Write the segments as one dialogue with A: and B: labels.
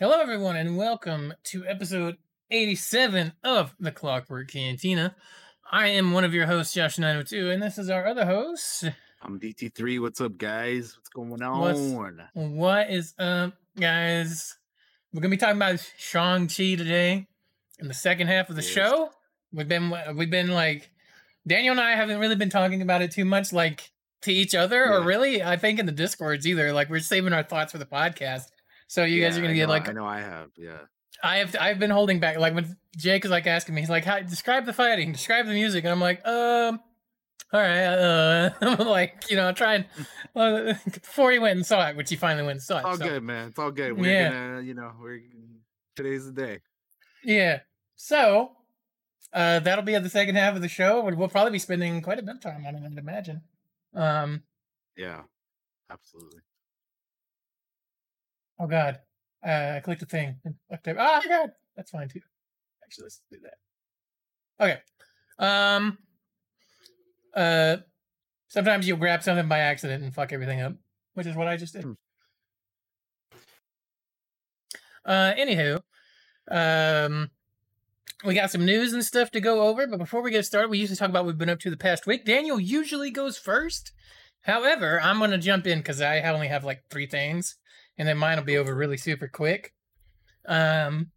A: Hello, everyone, and welcome to episode 87 of the Clockwork Cantina. I am one of your hosts, Josh902, and this is our other host.
B: I'm DT3. What's up, guys? What's going on?
A: What's- What is up, guys? We're gonna be talking about Shang Chi today in the second half of the
B: Yes.
A: show. We've been we've been like Daniel and I haven't really been talking about it too much, like to each other, or really, I think in the discords either. Like we're saving our thoughts for the podcast. So you guys are gonna
B: I
A: get
B: know-
A: like
B: I know I have. Yeah.
A: I have I've been holding back. Like when Jake is like asking me, he's like, How, "Describe the fighting, describe the music," and I'm like, "Um, all right." Uh, I'm like, you know, trying uh, before he went and saw it, which he finally went and saw it.
B: All
A: so-
B: good, man. It's all good. We're
A: Yeah.
B: gonna, you know, we're today's the day.
A: Yeah. So uh, that'll be at the second half of the show. We'll probably be spending quite a bit of time on it, I'd imagine. Um.
B: Yeah. Absolutely.
A: Oh God. Uh, I clicked a thing. and fucked up. Oh God. That's fine too. Actually, let's do that. Okay. Um. Uh. Sometimes you'll grab something by accident and fuck everything up, which is what I just did.
B: Hmm.
A: Uh. Anywho, um. We got some news and stuff to go over, but before we get started, we usually talk about what we've been up to the past week. Daniel usually goes first. However, I'm going to jump in because I only have like three things, and then mine will be over really super quick. Um,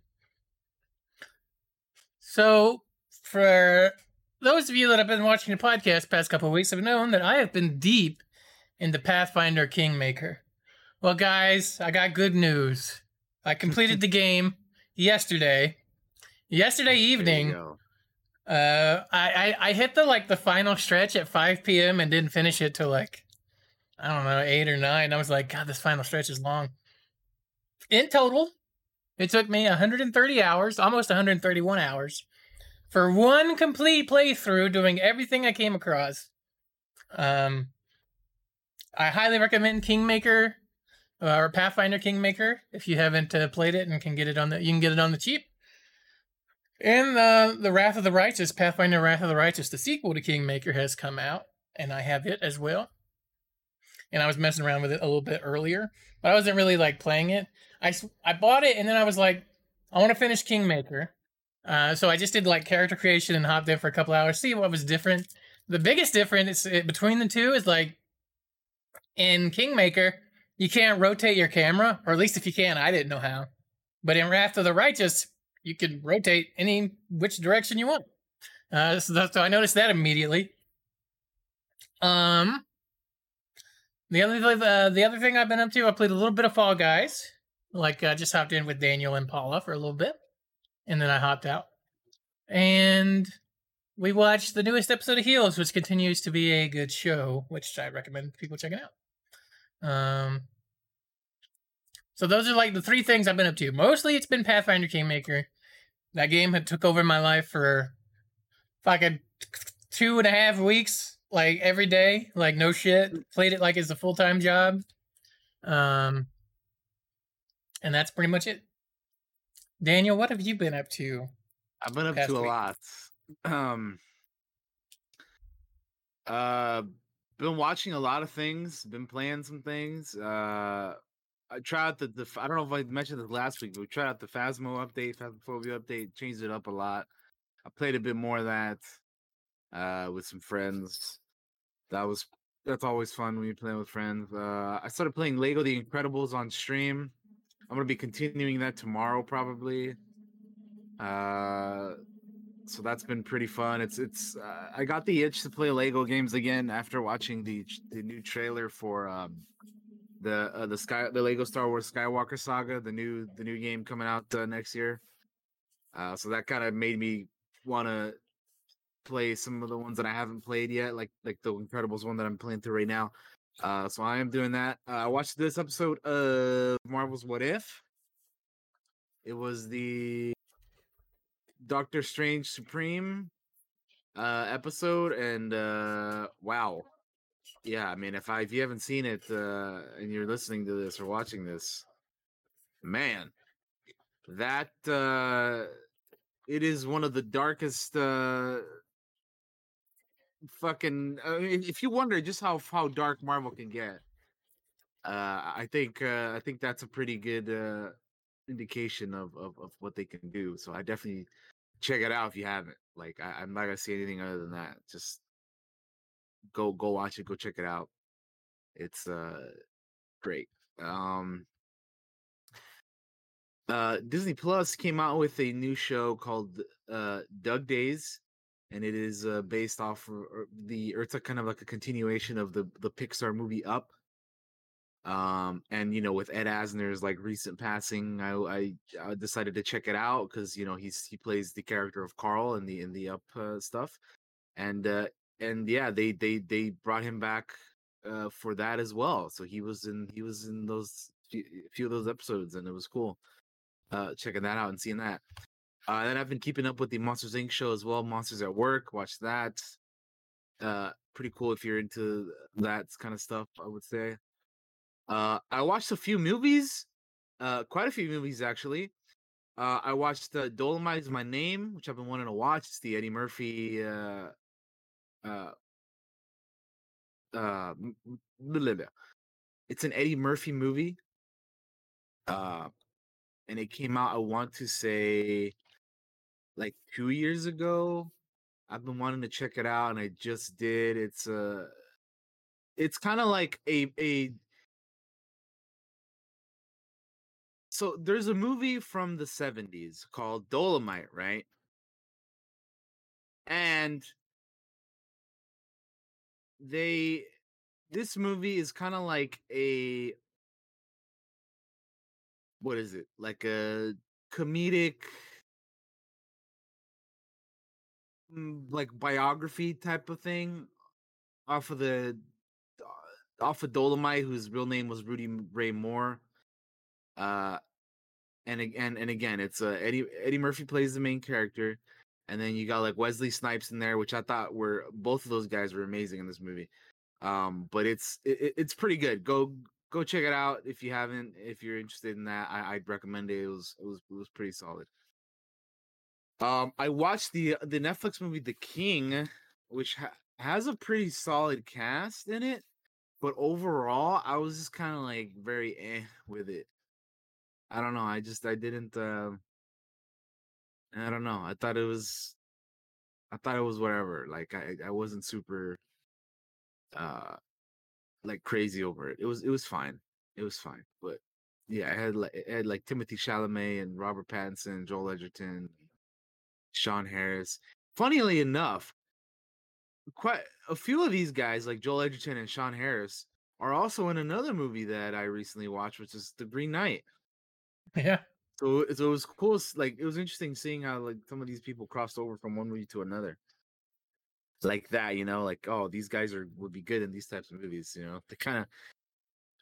A: so for those of you that have been watching the podcast past couple of weeks have known that I have been deep in the Pathfinder Kingmaker. Well, guys, I got good news. I completed the game yesterday. Yesterday evening, uh, I, I I hit the like the final stretch at 5 p.m. and didn't finish it till like I don't know eight or nine. I was like, God, this final stretch is long. In total, it took me 130 hours, almost 131 hours, for one complete playthrough, doing everything I came across. Um, I highly recommend Kingmaker uh, or Pathfinder Kingmaker if you haven't uh, played it and can get it on the you can get it on the cheap. And uh, the Wrath of the Righteous, Pathfinder Wrath of the Righteous, the sequel to Kingmaker has come out, and I have it as well. And I was messing around with it a little bit earlier, but I wasn't really like playing it. I I bought it, and then I was like, I want to finish Kingmaker. Uh, so I just did like character creation and hopped in for a couple hours, see what was different. The biggest difference between the two is like in Kingmaker, you can't rotate your camera, or at least if you can, I didn't know how. But in Wrath of the Righteous, you can rotate any which direction you want. Uh, so, so I noticed that immediately. Um, the other uh, the other thing I've been up to, I played a little bit of Fall Guys. Like I just hopped in with Daniel and Paula for a little bit, and then I hopped out. And we watched the newest episode of Heels, which continues to be a good show, which I recommend people checking out. Um, so those are like the three things I've been up to. Mostly it's been Pathfinder Kingmaker. That game had took over my life for fucking two and a half weeks, like every day, like no shit. Played it like it's a full time job. Um, and that's pretty much it. Daniel, what have you been up to?
B: I've been up to a
A: week.
B: lot. Um. Uh, been watching a lot of things. Been playing some things. Uh, I tried out the, the I don't know if I mentioned this last week, but we tried out the Phasmo update, Phasmophobia update, changed it up a lot. I played a bit more of that uh, with some friends. That was that's always fun when you play with friends. Uh, I started playing Lego The Incredibles on stream. I'm gonna be continuing that tomorrow probably. Uh, so that's been pretty fun. It's it's uh, I got the itch to play Lego games again after watching the the new trailer for um the uh, the sky the Lego Star Wars Skywalker Saga, the new the new game coming out uh, next year. Uh, so that kind of made me want to play some of the ones that I haven't played yet, like like the Incredibles one that I'm playing through right now. Uh, so I am doing that. Uh, I watched this episode of Marvel's What If. It was the Doctor Strange Supreme uh episode and uh wow. Yeah, I mean if I if you haven't seen it uh and you're listening to this or watching this, man, that uh it is one of the darkest uh fucking uh, if you wonder just how how dark Marvel can get, uh I think uh I think that's a pretty good uh indication of, of of what they can do. So I definitely check it out if you haven't. Like I, I'm not gonna say anything other than that. Just go go watch it. Go check it out. It's uh great. Um uh Disney Plus came out with a new show called uh Dug Days and it is uh, based off of, the it's a kind of like a continuation of the the Pixar movie Up. Um and you know with Ed Asner's like recent passing, I I, I decided to check it out because you know he's he plays the character of Carl in the in the Up uh, stuff, and uh and yeah they they they brought him back uh for that as well. So he was in he was in those few, few of those episodes and it was cool uh checking that out and seeing that. Uh, then I've been keeping up with the Monsters Inc. show as well. Monsters at Work, watch that. Uh, pretty cool if you're into that kind of stuff. I would say. Uh, I watched a few movies, uh, quite a few movies actually. Uh, I watched uh, Dolomite is my name, which I've been wanting to watch. It's the Eddie Murphy. Uh, uh, uh, it's an Eddie Murphy movie. Uh, and it came out. I want to say like two years ago. I've been wanting to check it out, and I just did. It's uh it's kind of like a a. So there's a movie from the '70s called Dolomite, right? And they this movie is kind of like a what is it like a comedic like biography type of thing off of the uh, off of Dolomite, whose real name was Rudy Ray Moore. Uh, and again and again, it's uh, Eddie Eddie Murphy plays the main character, and then you got like Wesley Snipes in there, which I thought were both of those guys were amazing in this movie. Um, but it's it, it's pretty good. Go go check it out if you haven't. If you're interested in that, I, would recommend it. It was it was it was pretty solid. Um, I watched the the Netflix movie The King, which ha- has a pretty solid cast in it, but overall, I was just kind of like very eh with it. I don't know. I just I didn't. Uh, I don't know. I thought it was. I thought it was whatever. Like I I wasn't super. Uh, like crazy over it. It was it was fine. It was fine, but yeah, I had like it had like Timothée Chalamet and Robert Pattinson, Joel Edgerton, Sean Harris. Funnily enough, quite a few of these guys, like Joel Edgerton and Sean Harris, are also in another movie that I recently watched, which is The Green Knight.
A: Yeah.
B: So, so it was cool. Like it was interesting seeing how like some of these people crossed over from one movie to another like that, you know, like oh, these guys are would be good in these types of movies, you know. They kind of,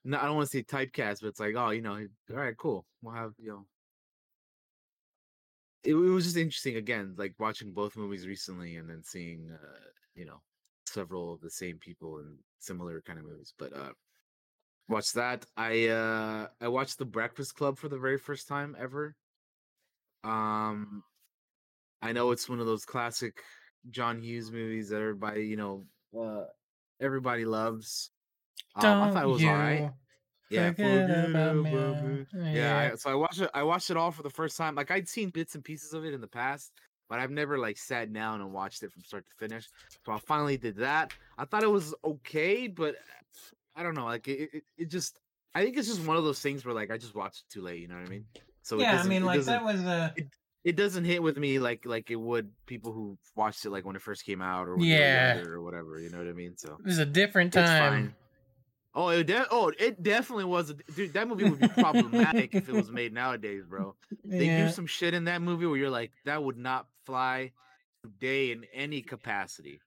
B: no, I don't want to say typecast, but it's like oh, you know, all right, cool, we'll have you know. It, it was just interesting again, like watching both movies recently, and then seeing, uh, you know, several of the same people in similar kind of movies. But uh, watch that. I uh, I watched The Breakfast Club for the very first time ever. Um, I know it's one of those classic John Hughes movies that everybody, you know, uh, everybody loves. Um, I thought it was all right. Yeah, yeah. yeah I, so I watched it. I watched it all for the first time. Like I'd seen bits and pieces of it in the past, but I've never like sat down and watched it from start to finish. So I finally did that. I thought it was okay, but I don't know. Like it, it, it just. I think it's just one of those things where like I just watched it too late. You know what I mean?
A: So yeah, I mean, like that was a.
B: It, it doesn't hit with me like like it would people who watched it like when it first came out or
A: yeah
B: or whatever. You know what I mean? So
A: it was a different time.
B: Oh, it de- oh, it definitely was. A, dude, that movie would be problematic if it was made nowadays, bro. They yeah. do some shit in that movie where you're like, that would not fly today in any capacity.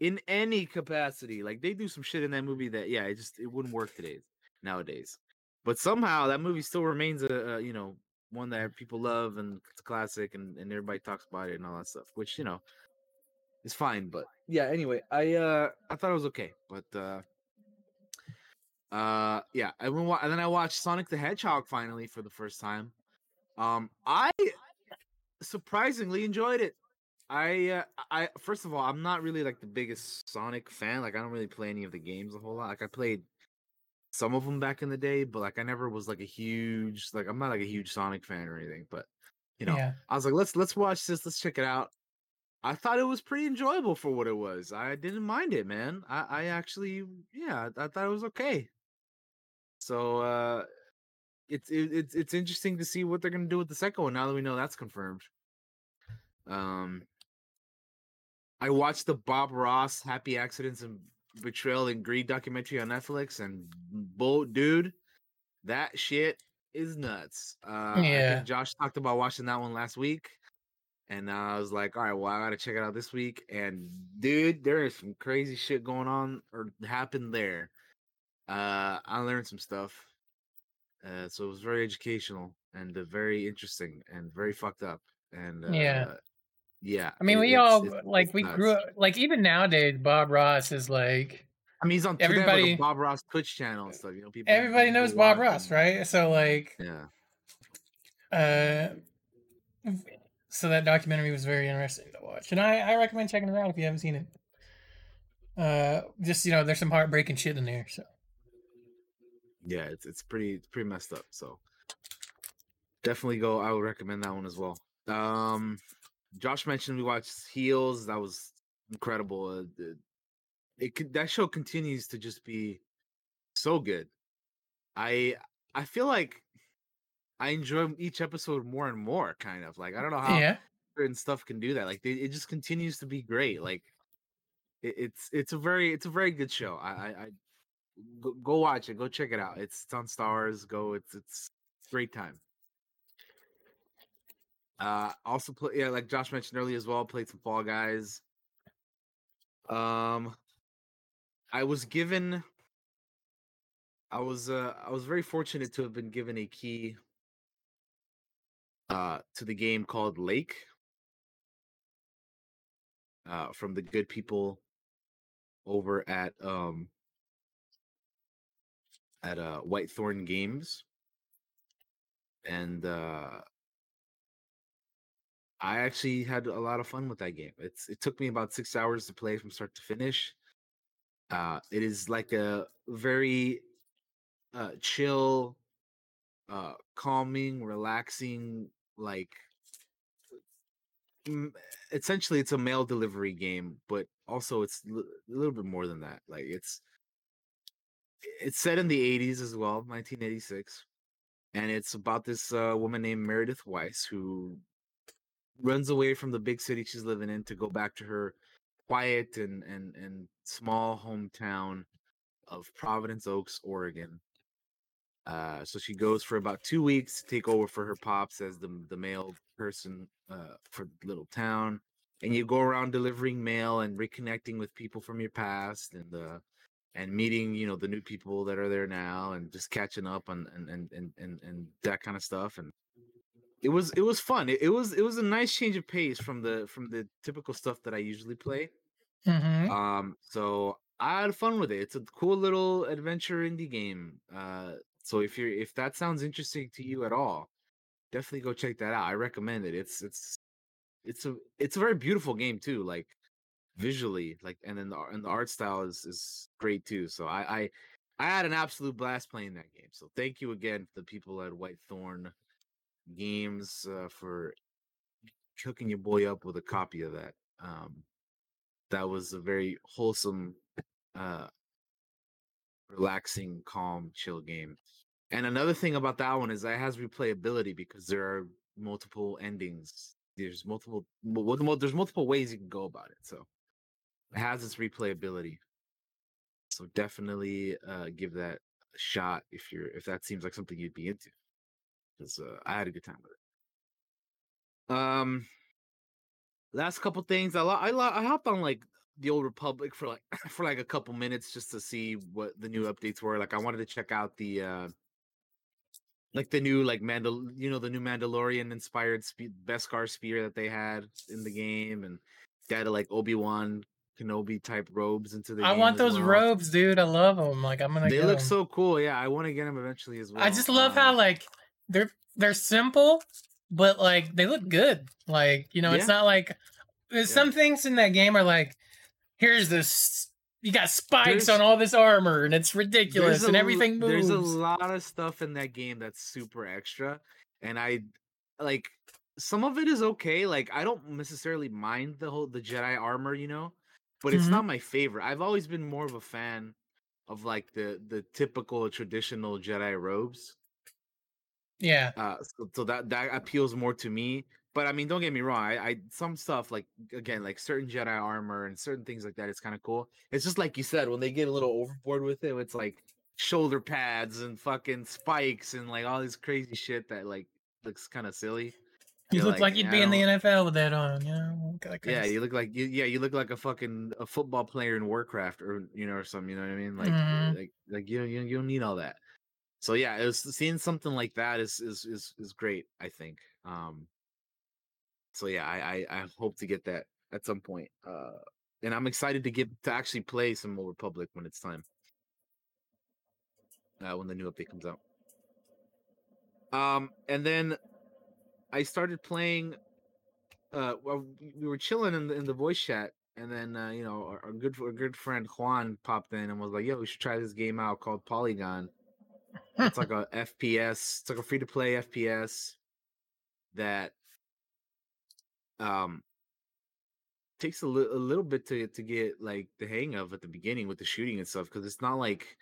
B: In any capacity, like they do some shit in that movie that, yeah, it just it wouldn't work today nowadays. But somehow that movie still remains a, a you know one that people love and it's a classic and, and everybody talks about it and all that stuff, which you know is fine. But yeah, anyway, I uh I thought it was okay, but uh uh yeah, I went and then I watched Sonic the Hedgehog finally for the first time. Um, I surprisingly enjoyed it. I uh, I first of all, I'm not really like the biggest Sonic fan. Like I don't really play any of the games a whole lot. Like I played some of them back in the day, but like I never was like a huge like I'm not like a huge Sonic fan or anything, but you know,
A: Yeah.
B: I was like, let's let's watch this, let's check it out. I thought it was pretty enjoyable for what it was. I didn't mind it, man. I, I actually, yeah, I thought it was okay. So uh it's it, it's it's interesting to see what they're gonna do with the second one now that we know that's confirmed. Um, I watched the Bob Ross Happy Accidents and Betrayal and Greed documentary on Netflix, and bo- dude, that shit is nuts. Uh,
A: Yeah.
B: Josh talked about watching that one last week, and I was like, all right, well, I gotta check it out this week. And dude, there is some crazy shit going on or happened there. Uh, I learned some stuff. Uh, so it was very educational and uh, very interesting and very fucked up. And uh,
A: Yeah.
B: yeah.
A: I mean,
B: it-
A: we
B: it's-
A: all
B: it's-
A: like
B: it's
A: we
B: nuts.
A: grew up like even nowadays. Bob Ross is like
B: I mean, he's on everybody, like Bob Ross Twitch channel and stuff. You know, people.
A: everybody knows Bob Ross,
B: and-
A: right? So like,
B: Yeah.
A: uh, so that documentary was very interesting to watch, and I I recommend checking it out if you haven't seen it. Uh, just you know, there's some heartbreaking shit in there. So
B: Yeah, it's it's pretty it's pretty messed up. So definitely go. I would recommend that one as well. Um, Josh mentioned we watched Heels. That was incredible. Uh, the- it that show continues to just be so good. I I feel like I enjoy each episode more and more. Kind of like I don't know how
A: yeah,
B: certain stuff can do that. Like they, it just continues to be great. Like it, it's it's a very it's a very good show. I, I go, watch it. Go check it out. It's, it's on Starz. Go. It's it's great time. Uh, also play yeah, like Josh mentioned earlier as well. Played some Fall Guys. Um, I was given. I was uh I was very fortunate to have been given a key uh to the game called Lake uh from the good people over at um at uh Whitethorn Games and uh I actually had a lot of fun with that game. It's it took me about 6 hours to play from start to finish. Uh it is like a very uh chill uh calming, relaxing like essentially it's a mail delivery game, but also it's a little bit more than that. Like it's it's set in the 80s as well, 1986. And it's about this uh, woman named Meredith Weiss who runs away from the big city she's living in to go back to her quiet and and and small hometown of Providence Oaks, Oregon. Uh, so she goes for about two weeks to take over for her pops as the the mail person uh, for the little town, and you go around delivering mail and reconnecting with people from your past and uh, and meeting you know the new people that are there now and just catching up on and and and and, and that kind of stuff and it was it was fun it, it was it was a nice change of pace from the from the typical stuff that i usually play
A: hmm
B: um, so I had fun with it. It's a cool little adventure indie game. Uh, so if you're if that sounds interesting to you at all, definitely go check that out. I recommend it. It's it's it's a it's a very beautiful game too. Like visually, like and then the and the art style is is great too. So I I I had an absolute blast playing that game. So thank you again to the people at white thorn Games uh, for hooking your boy up with a copy of that. Um, that was a very wholesome, uh, relaxing, calm, chill game. And another thing about that one is that it has replayability because there are multiple endings. There's multiple, well, there's multiple ways you can go about it. So has its replayability. So definitely uh, give that a shot if you're if that seems like something you'd be into. Because uh, I had a good time with it. Um, last couple things I lo- I lo- I hopped on like the old Republic for like for like a couple minutes just to see what the new updates were. Like I wanted to check out the uh like the new like Mandal you know the new Mandalorian inspired spe- Beskar spear that they had in the game and they had like Obi Wan Kenobi type robes into the
A: I want those
B: well.
A: robes, dude. I love them. Like I'm gonna.
B: They look
A: 'em.
B: so cool. Yeah, I want to get them eventually as well.
A: I just love how
B: Um,
A: like they're they're simple, but like they look good. Like you know, it's not like there's
B: Yeah.
A: some things in that game are like, here's this you got spikes
B: There's-
A: on all this armor, and it's ridiculous,
B: a
A: and everything moves.
B: There's a lot of stuff in that game that's super extra, and I like some of it is okay. Like I don't necessarily mind the whole the Jedi armor, you know, but it's
A: Mhm.
B: not my favorite. I've always been more of a fan of like the the typical traditional Jedi robes.
A: yeah,
B: Uh, so, so that that appeals more to me. But I mean, don't get me wrong. I, I some stuff like again, like certain Jedi armor and certain things like that. It's kind of cool. It's just like you said, when they get a little overboard with it, it's like shoulder pads and fucking spikes and like all this crazy shit that like looks kind of silly.
A: You look like, you'd be in the NFL with that on. You know,
B: Yeah, you look like you, yeah, you look like a fucking a football player in Warcraft or you know or something. You know what I mean? Like
A: Mhm.
B: like like you you you don't need all that. So yeah, it was seeing something like that is is is is great. I think. Um. So yeah, I I, I hope to get that at some point. Uh, and I'm excited to get to actually play some Old Republic when it's time. Uh, when the new update comes out. Um, and then I started playing. Uh, well, we- we were chilling in the in the voice chat, and then uh, you know our, our good our good friend Juan popped in and was like, "Yo, we should try this game out called Polygon." It's like a FPS. It's like a free to play FPS that um takes a, li- a little bit to to get like the hang of at the beginning with the shooting and stuff because it's not like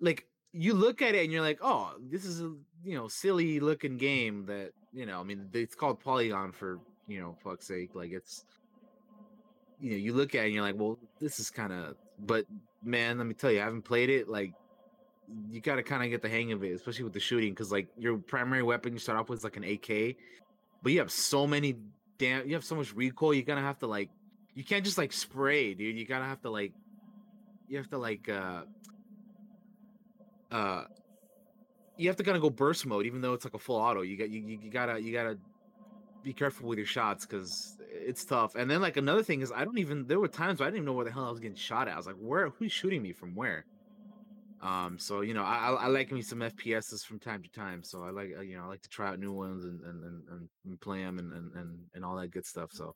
B: like you look at it and you're like oh this is a you know silly looking game that you know i mean it's called polygon for you know fuck's sake like it's you know you look at it and you're like well this is kind of but man let me tell you i haven't played it like you got to kind of get the hang of it especially with the shooting because like your primary weapon you start off with is like an ak but you have so many damn you have so much recoil you're gonna have to like you can't just like spray dude you gotta have to like you have to like uh uh you have to kind of go burst mode even though it's like a full auto you got you, you gotta you gotta be careful with your shots because it's tough. And then like another thing is i don't even there were times i didn't even know where the hell i was getting shot at i was like where who's shooting me from where? Um so you know i i, like me some fps's from time to time so i like uh, you know i like to try out new ones and and and, and, and play them and, and and and all that good stuff so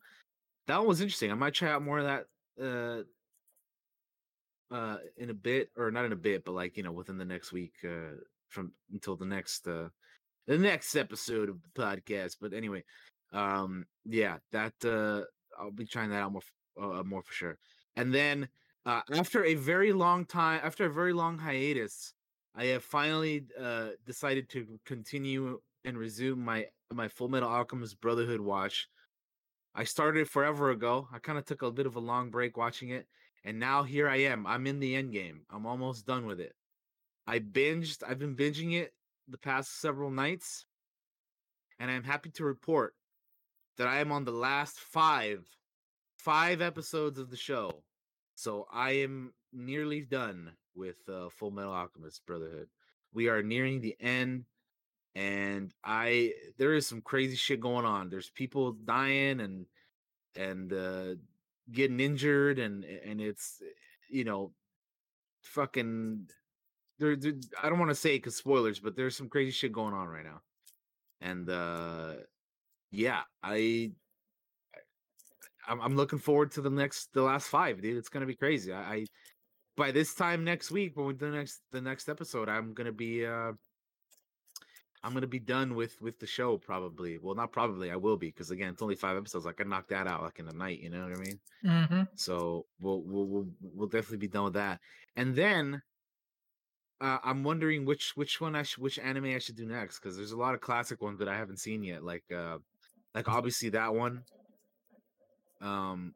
B: that one was interesting i might try out more of that uh uh in a bit or not in a bit but like you know within the next week uh from until the next uh the next episode of the podcast but anyway um yeah that uh i'll be trying that out more uh, more for sure and then uh after a very long time after a very long hiatus i have finally uh decided to continue and resume my my full metal alchemist brotherhood watch i started it forever ago i kind of took a bit of a long break watching it and now here I am. I'm in the end game. I'm almost done with it. I binged. I've been binging it the past several nights, and I'm happy to report that I am on the last five, five episodes of the show. So I am nearly done with uh, Full Metal Alchemist Brotherhood. We are nearing the end, and I there is some crazy shit going on. There's people dying and and uh getting injured and and it's you know fucking there, there- I don't want to say because spoilers, but there's some crazy shit going on right now, and uh yeah, I I'm, I'm looking forward to the next the last five, dude. It's gonna be crazy. I, I by this time next week when we do the next the next episode, I'm gonna be uh I'm gonna be done with with the show probably. Well, not probably. I will be because again, it's only five episodes. I can knock that out like in a night. You know what I mean?
A: hmm
B: So we'll we'll we'll, we'll definitely be done with that. And then uh, I'm wondering which which one I should which anime I should do next because there's a lot of classic ones that I haven't seen yet. Like uh like obviously that one. Um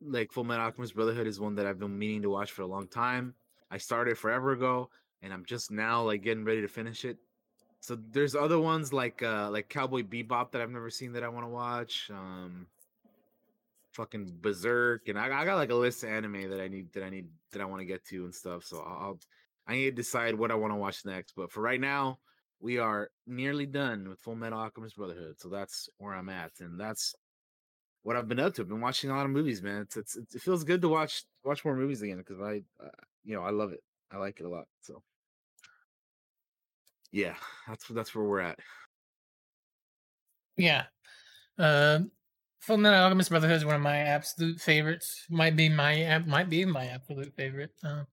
B: like Full Metal Alchemist Brotherhood is one that I've been meaning to watch for a long time. I started forever ago and I'm just now like getting ready to finish it. So there's other ones like uh like Cowboy Bebop that I've never seen that I want to watch. Um fucking Berserk, and I, I got like a list of anime that I need that I need that I want to get to and stuff. So I'll, I'll I need to decide what I want to watch next. But for right now, we are nearly done with Full Metal Alchemist Brotherhood. So that's where I'm at, and that's what I've been up to. I've been watching a lot of movies, man. It's, it's it feels good to watch watch more movies again because I, uh, you know, I love it. I like it a lot. So yeah, that's that's where we're at.
A: Yeah. Um, Full Metal Alchemist Brotherhood is one of my absolute favorites. Might be my might be my absolute favorite uh,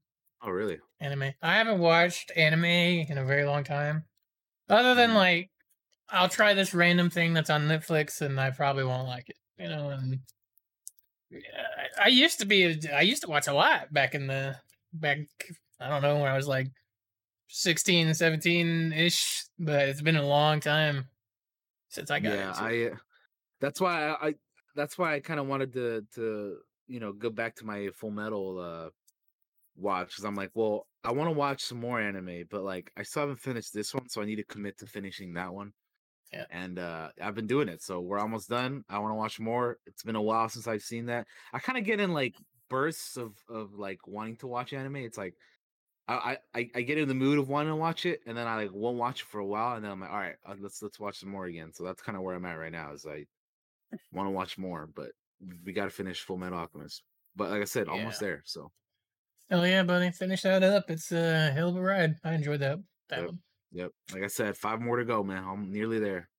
B: Oh, really?
A: anime. I haven't watched anime in a very long time, other than
B: Mhm.
A: like I'll try this random thing that's on Netflix and I probably won't like it. You know, and I, used to be I used to watch a lot back in the back I don't know when I was like 16, 17 ish, but it's been a long time since I got
B: yeah,
A: into it.
B: I. uh, That's why I. I that's why I kind of wanted to to you know go back to my Full Metal uh watch because I'm like, well, I want to watch some more anime, but like I still haven't finished this one, so I need to commit to finishing that one.
A: Yeah.
B: And uh I've been doing it, so we're almost done. I want to watch more. It's been a while since I've seen that. I kind of get in like bursts of of like wanting to watch anime. It's like I, I I get in the mood of wanting to watch it, and then I like won't watch it for a while, and then I'm like, all right, uh, let's let's watch some more again. So that's kind of where I'm at right now. Is I want to watch more, but we got to finish Full Metal Alchemist. But like I said, almost there. So
A: Oh yeah, buddy, finish that up. It's a hell of a ride. I enjoyed that that
B: Yep.
A: one.
B: yep, like I said, five more to go, man. I'm nearly there.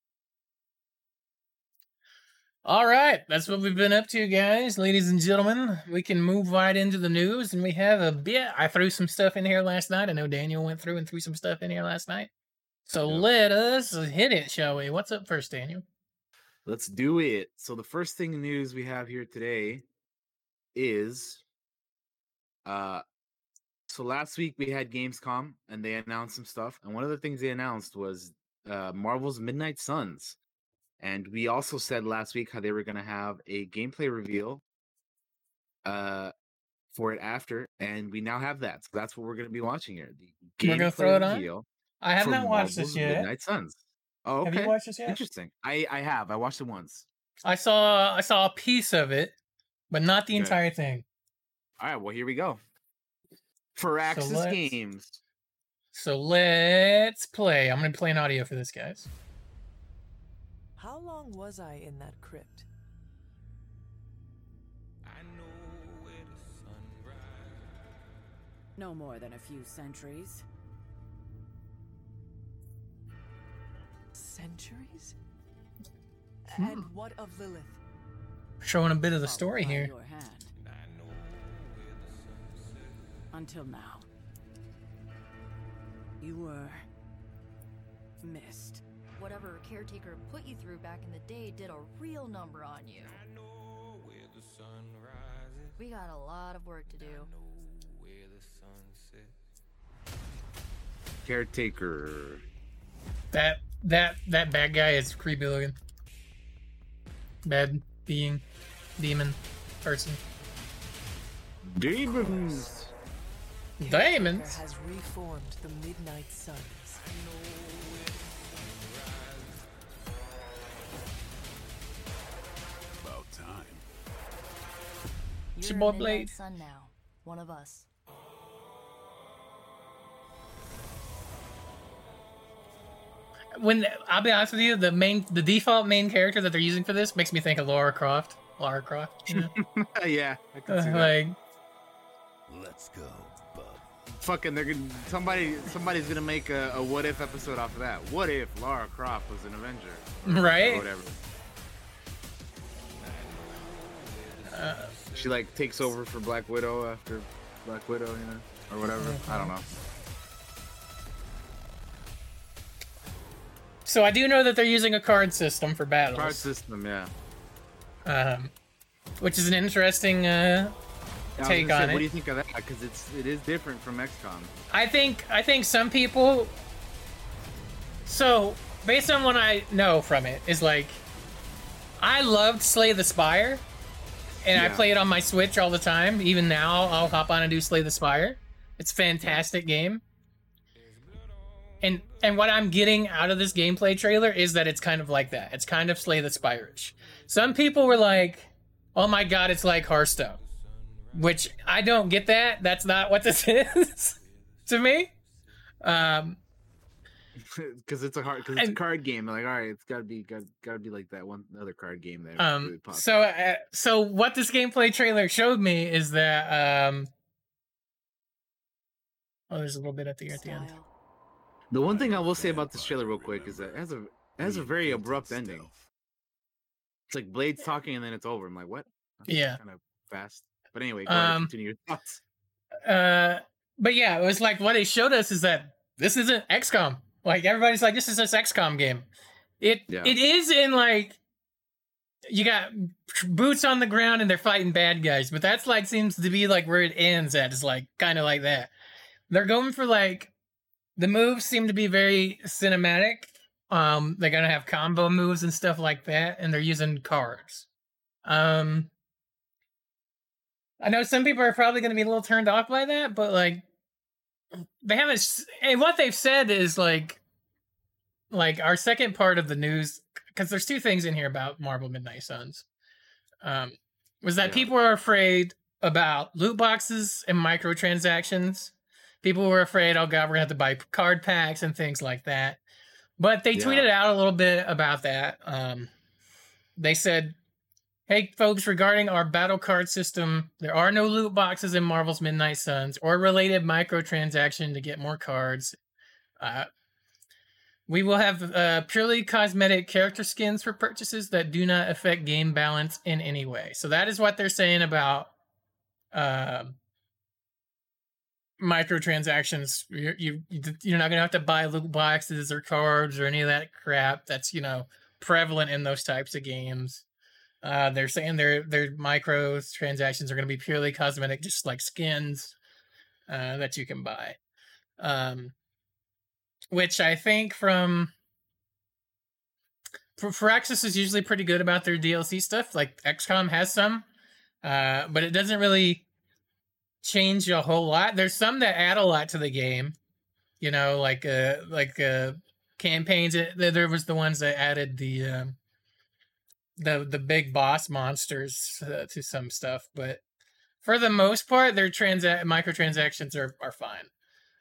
A: All right, that's what we've been up to, guys, ladies and gentlemen. We can move right into the news, and we have a bit. I threw some stuff in here last night. I know Daniel went through and threw some stuff in here last night. So
B: Yep.
A: let us hit it, shall we? What's up first, Daniel?
B: Let's do it. So the first thing news we have here today is uh so last week we had Gamescom and they announced some stuff and one of the things they announced was uh Marvel's Midnight Suns. And we also said last week how they were going to have a gameplay reveal uh for it after and we now have that. So that's what we're going to be watching here. The gameplay
A: throw it on?
B: reveal
A: I have not watched
B: Marvel's
A: this yet.
B: Midnight Suns. Oh,
A: Have
B: okay.
A: you watched this yet?
B: Interesting. I I have. I watched it once.
A: I saw I saw a piece of it, but not the
B: Okay.
A: entire thing.
B: All right, well here we go. Firaxis
A: let's-
B: Games.
A: So let's play. I'm gonna play an audio for this, guys.
C: How long was I in that crypt?
D: No more than a few centuries.
C: Centuries?
A: Hmm.
C: And what of Lilith?
A: Showing a bit of the story
D: by
A: here.
D: Your hand. Until now. You were missed.
E: Whatever caretaker put you through back in the day did a real number on you. We got a lot of work to do.
B: Caretaker.
A: That that that bad guy is creepy looking. Bad being, demon, person.
B: Demons.
C: Caretaker
A: Demons.
C: has reformed the Midnight Suns.
F: About time.
A: It's your boy
E: Midnight
A: Blade.
E: Sun now. One of us.
A: When I'll be honest with you, the main the default main character that they're using for this makes me think of Laura Croft. Lara Croft. You know?
B: yeah, I can
A: Uh,
B: that.
A: like
F: Let's go, bub.
B: Fucking, they're gonna somebody. Somebody's gonna make a, a what if episode off of that. What if Lara Croft was an Avenger? Or
A: right?
B: whatever.
A: Uh,
B: She like takes over for Black Widow after Black Widow, you know, or whatever. I don't know.
A: so I do know that they're using a card system for battles.
B: Card system, yeah.
A: um, which is an interesting. Uh, Take on
B: say, What do you think of that? Because it's it is different from XCOM.
A: I think I think some people. So based on what I know from it, is like, I loved Slay the Spire, and I play it on my Switch all the time. Even now, I'll hop on and do Slay the Spire. It's a fantastic game. And and what I'm getting out of this gameplay trailer is that it's kind of like that. It's kind of Slay the Spire-ish. Some people were like, "Oh my god, it's like Hearthstone," which I don't get that. That's not what this is to me. Um,
B: Because it's a hard, because it's a card game. Like, all right, it's gotta be, got gotta be like that one other card game there.
A: um,
B: really
A: so uh, so what this gameplay trailer showed me is that um, oh, there's a little bit at the at the end.
B: The one thing I will say about this trailer, real quick, is that it has a it has a very abrupt ending. It's like Blades talking and then it's over. I'm like, what?
A: Yeah.
B: Kind of fast. But anyway, go ahead,
A: Um,
B: continue your thoughts.
A: Uh, but yeah, it was like what it showed us is that this isn't XCOM. Like everybody's like, this is this XCOM game. It
B: Yeah.
A: it is in like you got boots on the ground and they're fighting bad guys, but that's like seems to be like where it ends at. It's like kind of like that. They're going for like the moves seem to be very cinematic. Um, they're gonna have combo moves and stuff like that, and they're using cards. Um, I know some people are probably going to be a little turned off by that, but like they haven't. And what they've said is like, like our second part of the news, because there's two things in here about Marvel Midnight Suns. Um, was that
B: Yeah.
A: people are afraid about loot boxes and microtransactions. People were afraid, oh god, we're gonna have to buy card packs and things like that. But they
B: Yeah.
A: tweeted out a little bit about that. Um, they said, "Hey, folks, regarding our battle card system, there are no loot boxes in Marvel's Midnight Suns or related microtransaction to get more cards. Uh, we will have uh, purely cosmetic character skins for purchases that do not affect game balance in any way. So that is what they're saying about um microtransactions. You're, you you're not gonna have to buy loot boxes or cards or any of that crap. That's you know prevalent in those types of games. Uh, they're saying their their micro transactions are going to be purely cosmetic, just like skins uh, that you can buy. Um, which I think from Firaxis is usually pretty good about their DLC stuff. Like XCOM has some, uh, but it doesn't really change a whole lot. There's some that add a lot to the game. You know, like uh, like uh, campaigns. There was the ones that added the um, the the big boss monsters uh, to some stuff, but for the most part, their transa- microtransactions are are fine.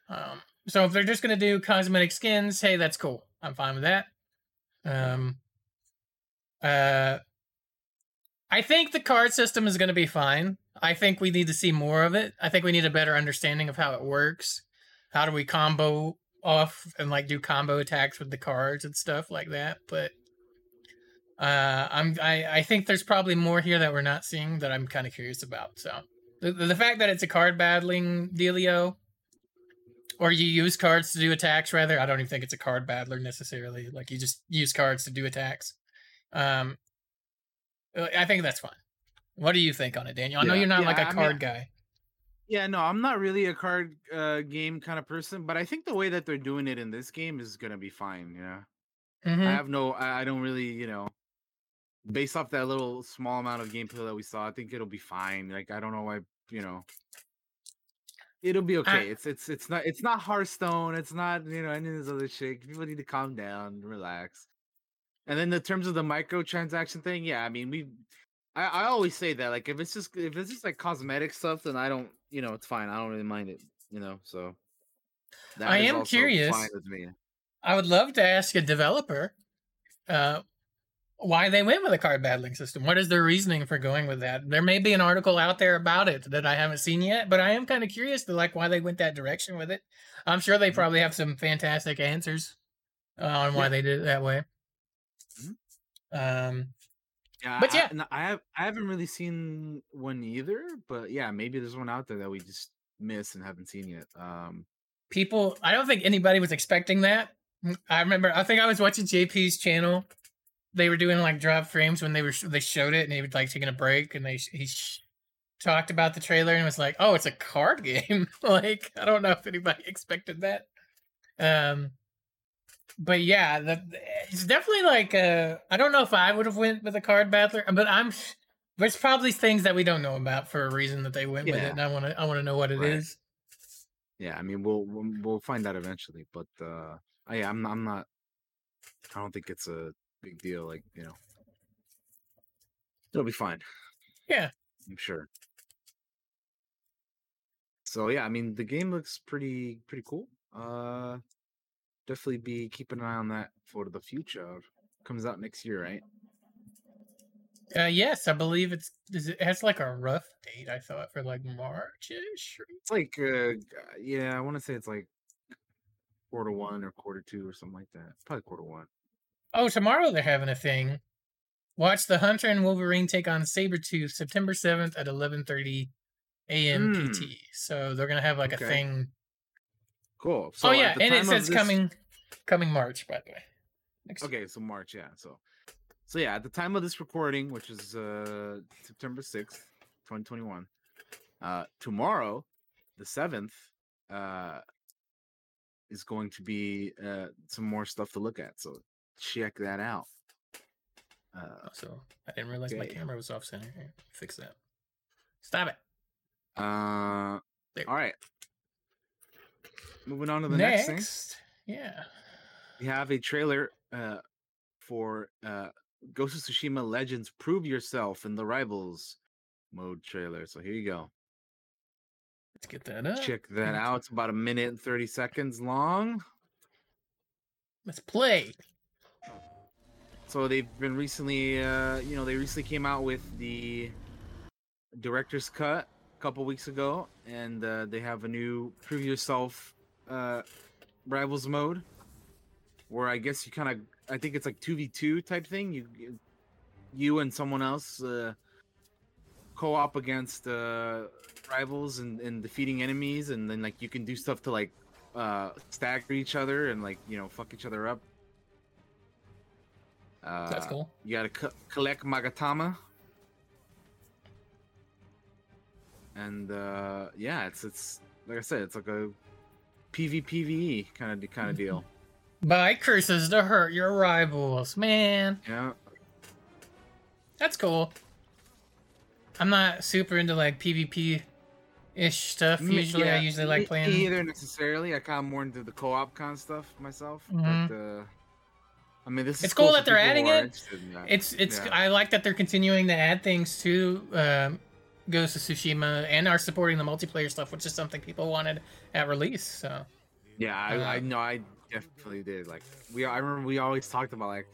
A: Um, so if they're just gonna do cosmetic skins, hey, that's cool. I'm fine with that. Um, uh, I think the card system is gonna be fine. I think we need to see more of it. I think we need a better understanding of how it works. How do we combo off and like do combo attacks with the cards and stuff like that? But uh, I'm I, I think there's probably more here that we're not seeing that I'm kind of curious about. So the the fact that it's a card battling dealio, or you use cards to do attacks rather, I don't even think it's a card battler necessarily. Like you just use cards to do attacks. Um, uh, I think that's fine. What do you think on it, Daniel? I know
B: Yeah.
A: you're not
B: Yeah,
A: like a
B: I mean,
A: card guy.
B: Yeah, no, I'm not really a card uh, game kind of person, but I think the way that they're doing it in this game is gonna be fine. Yeah,
A: Mhm.
B: I have no, I I don't really, you know, based off that little small amount of gameplay that we saw, I think it'll be fine. Like, I don't know why, you know, it'll be okay. it's it's it's not it's not Hearthstone. It's not you know any of this other shit. People need to calm down, relax. And then the terms of the microtransaction thing, yeah, I mean we. I, I always say that like if it's just if it's just like cosmetic stuff, then I don't you know it's fine. I don't really mind it. You know, so. that
A: I am curious.
B: Fine with me.
A: I would love to ask a developer uh, why they went with a card battling system. What is their reasoning for going with that? There may be an article out there about it that I haven't seen yet, but I am kind of curious to like why they went that direction with it. I'm sure they probably have some fantastic answers uh, on why
B: Yeah.
A: they did it that way.
B: Mhm.
A: Um,
B: Yeah,
A: But yeah.
B: I, I have I haven't really seen one either, but yeah, maybe there's one out there that we just missed and haven't seen yet. Um,
A: people, I don't think anybody was expecting that. I remember, I think I was watching JP's channel. They were doing like drop frames when they were they showed it, and he was like taking a break, and they he sh- talked about the trailer and was like, "Oh, it's a card game." like I don't know if anybody expected that. Um, but yeah, the, it's definitely like uh, I don't know if I would have went with a card battler, but I'm sh- there's probably things that we don't know about for a reason that they went with it, and I want to I want to know what it is.
B: Right. yeah, I mean we'll we'll, find out eventually, but uh, I, yeah, I'm I'm not. I don't think it's a big deal. Like you know, it'll be fine.
A: Yeah.
B: I'm sure. So yeah, I mean the game looks pretty pretty cool. Uh, definitely be keeping an eye on that for the future. Comes out next year, right?
A: Uh, yes, I believe it's is it has like a rough date. I thought for like Marchish.
B: It's like, uh, yeah, I want to say it's like quarter one or quarter two or something like that. Probably quarter one.
A: Oh, tomorrow they're having a thing. Watch the Hunter and Wolverine take on Sabretooth September 7th at 11:30 a.m.
B: Hmm.
A: PT. So they're gonna have like a thing.
B: Cool. So
A: oh yeah, and it says
B: this-
A: coming coming March, by the way. Next
B: Okay, so March, yeah. So, so yeah, at the time of this recording, which is uh September sixth, twenty twenty one, uh, tomorrow, the seventh, uh, is going to be uh some more stuff to look at. So check that out. Uh,
A: So I didn't realize my camera was off center. Here, fix that. Stop it.
B: uh,
A: There.
B: all right. Moving on to the next,
A: Next,
B: thing,
A: yeah.
B: we have a trailer uh for uh Ghost of Tsushima Legends Prove Yourself in the Rivals mode trailer. So here you go.
A: Let's get that up.
B: Check that out. It's about a minute and 30 seconds long.
A: Let's play.
B: So they've been recently, uh, you know, they recently came out with the director's cut a couple weeks ago, and uh, they have a new prove yourself uh, rivals mode, where I guess you kind of, I think it's like two v two type thing. You, you- and someone else uh, co-op against uh, rivals and, and defeating enemies, and then like you can do stuff to like uh, stagger each other and like you know fuck each other up. Uh,
A: That's cool.
B: You gotta co- collect Magatama. And uh yeah, it's it's like I said, it's like a PvPvE kind of kind of deal.
A: Buy curses to hurt your rivals, man.
B: Yeah.
A: That's cool. I'm not super into like PvP ish stuff. Usually, I usually like playing.
B: either necessarily. I kind of more into the co-op kind of stuff myself.
A: Mhm.
B: But uh I mean, this is
A: It's cool
B: for
A: that they're adding it.
B: interested in that.
A: It's it's.
B: Yeah.
A: I like that they're continuing to add things to um, Ghost of Tsushima and are supporting the multiplayer stuff, which is something people wanted at release. So
B: Yeah, I, I
A: Uh,
B: know. I definitely did. Like we, I remember we always talked about like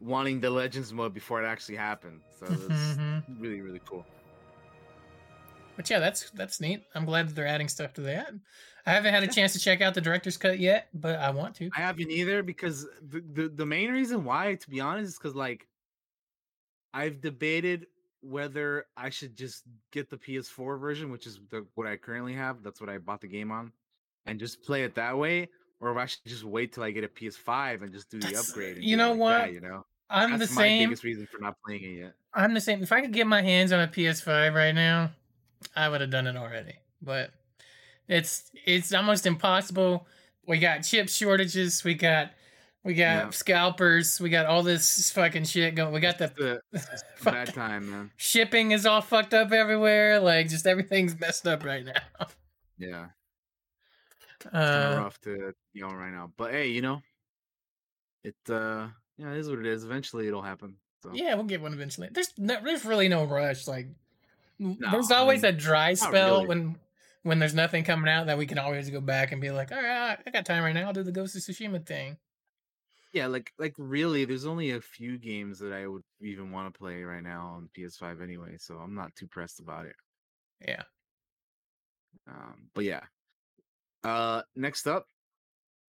B: wanting the Legends mode before it actually happened. So it was
A: Mhm.
B: really, really cool.
A: But yeah, that's that's neat. I'm glad that they're adding stuff to that. I haven't had a chance to check out the director's cut yet, but I want to.
B: I haven't either because the the, the main reason why, to be honest, is because like I've debated whether I should just get the PS4 version, which is the, what I currently have. That's what I bought the game on, and just play it that way, or if I should just wait till I get a PS5 and just do the
A: That's-
B: upgrade. and
A: you know
B: like
A: what?
B: that, you know,
A: I'm
B: that's
A: the
B: my
A: same.
B: biggest reason for not playing it yet.
A: I'm the same. If I could get my hands on a PS5 right now, I would have done it already. But it's it's almost impossible. We got chip shortages. We got we got
B: Yeah.
A: scalpers. We got all this fucking shit going. We got the
B: The it's just a
A: Fuck.
B: bad time, man.
A: shipping is all fucked up everywhere. Like just everything's messed up right now.
B: Yeah, it's kind of
A: Uh,
B: rough to be on right now. But hey, you know, it uh, yeah, it is what it is. Eventually, it'll happen. So
A: yeah, we'll get one eventually. There's no, there's really no rush. Like there's
B: No, I
A: always
B: mean,
A: a dry spell
B: really.
A: when when there's nothing coming out that we can always go back and be like, all right, I got time right now. I'll do the Ghost of Tsushima thing.
B: Yeah, like like really, there's only a few games that I would even want to play right now on PS5 anyway, so I'm not too pressed about it.
A: Yeah.
B: Um, but yeah. Uh, next up,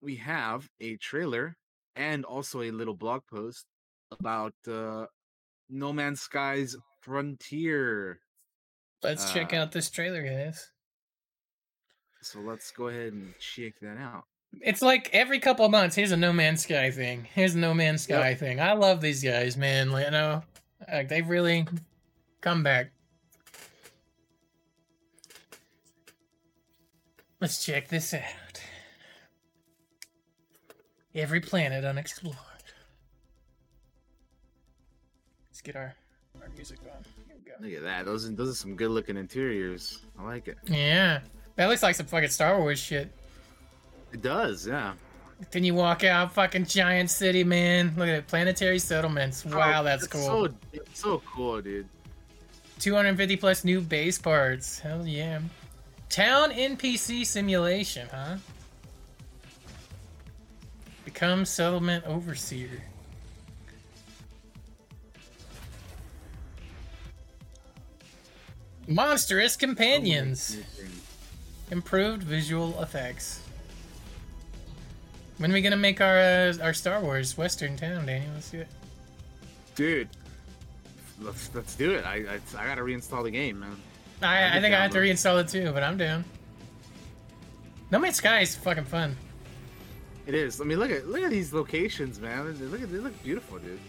B: we have a trailer and also a little blog post about uh, No Man's Sky's Frontier.
A: Let's check
B: Uh,
A: out this trailer, guys.
B: So let's go ahead and check that out.
A: It's like every couple of months, here's a No Man's Sky thing. Here's a No Man's
B: Yep.
A: Sky thing. I love these guys, man. You know, like they've really come back. Let's check this out. Every planet unexplored. Let's get our, our music on. Here we go.
B: Look at that. Those those are some good looking interiors. I like it.
A: Yeah. That looks like some fucking Star Wars shit.
B: It does, yeah.
A: Then you walk out, fucking giant city, man. Look at it, planetary settlements. Oh, wow,
B: Oh,
A: that's cool.
B: So, it's so cool, dude.
A: 250 plus new base parts. Hell yeah. Town NPC simulation, huh? Become settlement overseer. Monstrous companions. Improved visual effects. When are we gonna make our uh, our Star Wars Western town, Daniel? Let's do it.
B: Dude, let's let's do it. I I, I gotta reinstall the game, man.
A: I, I think I have to reinstall it too, but I'm down. No Man's Sky is fucking fun.
B: It is. I mean, look at look at these locations, man. Look at they look beautiful, dude.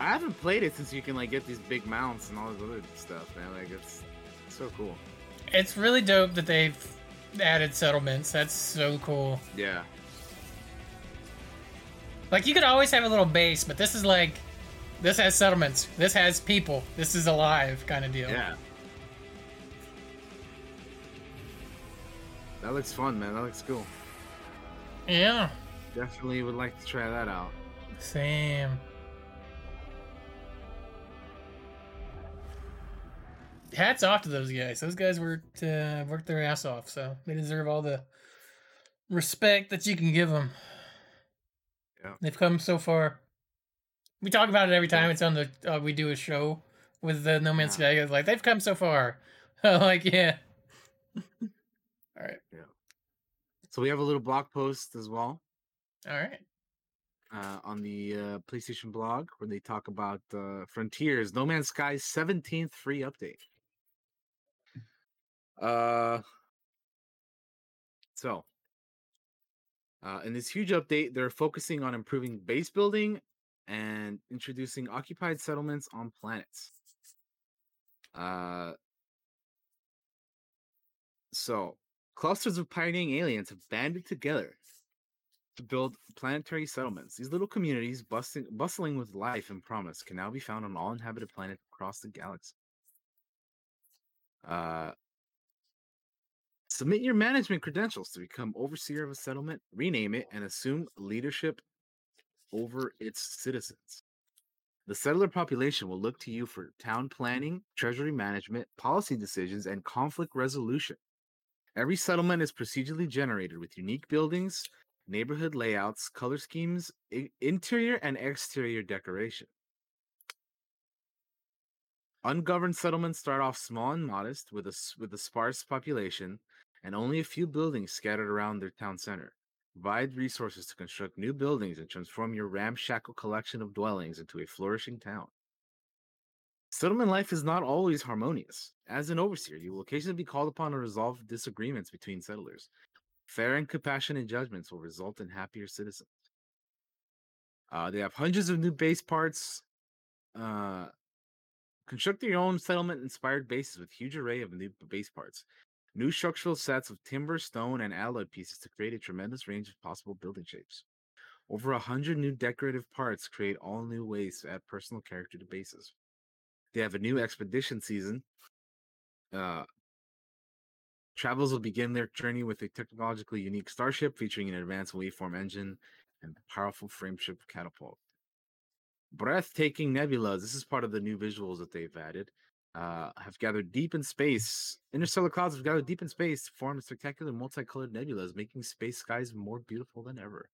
B: I haven't played it since you can like get these big mounts and all this other stuff, man. Like it's so cool.
A: It's really dope that they've added settlements. That's so cool.
B: Yeah.
A: Like you could always have a little base, but this is like this has settlements. This has people. This is alive kind of deal.
B: Yeah. That looks fun, man. That looks cool.
A: Yeah.
B: Definitely would like to try that out.
A: Same. Hats off to those guys. Those guys worked uh, worked their ass off, so they deserve all the respect that you can give them.
B: Yeah.
A: They've come so far. We talk about it every time it's on the uh, we do a show with the No Man's Sky. guys, Like they've come so far. like yeah. all right. Yeah.
B: So we have a little blog post as well
A: All right.
B: uh, on the uh, PlayStation blog where they talk about uh, Frontiers, No Man's Sky's 17th free update. Uh, so, uh, in this huge update, they're focusing on improving base building and introducing occupied settlements on planets. Uh, so, clusters of pioneering aliens have banded together to build planetary settlements. These little communities, bustling, bustling with life and promise, can now be found on all inhabited planets across the galaxy. Uh, submit your management credentials to become overseer of a settlement, rename it, and assume leadership over its citizens. The settler population will look to you for town planning, treasury management, policy decisions, and conflict resolution. Every settlement is procedurally generated with unique buildings, neighborhood layouts, color schemes, i- interior and exterior decoration. Ungoverned settlements start off small and modest with a with a sparse population and only a few buildings scattered around their town center. Provide resources to construct new buildings and transform your ramshackle collection of dwellings into a flourishing town. Settlement life is not always harmonious. As an overseer, you will occasionally be called upon to resolve disagreements between settlers. Fair and compassionate judgments will result in happier citizens. Uh, they have hundreds of new base parts. Uh, construct your own settlement-inspired bases with huge array of new base parts. New structural sets of timber, stone, and alloy pieces to create a tremendous range of possible building shapes. Over a hundred new decorative parts create all new ways to add personal character to bases. They have a new expedition season. Uh, Travelers will begin their journey with a technologically unique starship featuring an advanced waveform engine and powerful frameship catapult. Breathtaking nebulas. This is part of the new visuals that they've added. Uh, have gathered deep in space. Interstellar clouds have gathered deep in space form spectacular multicolored nebulas, making space skies more beautiful than ever.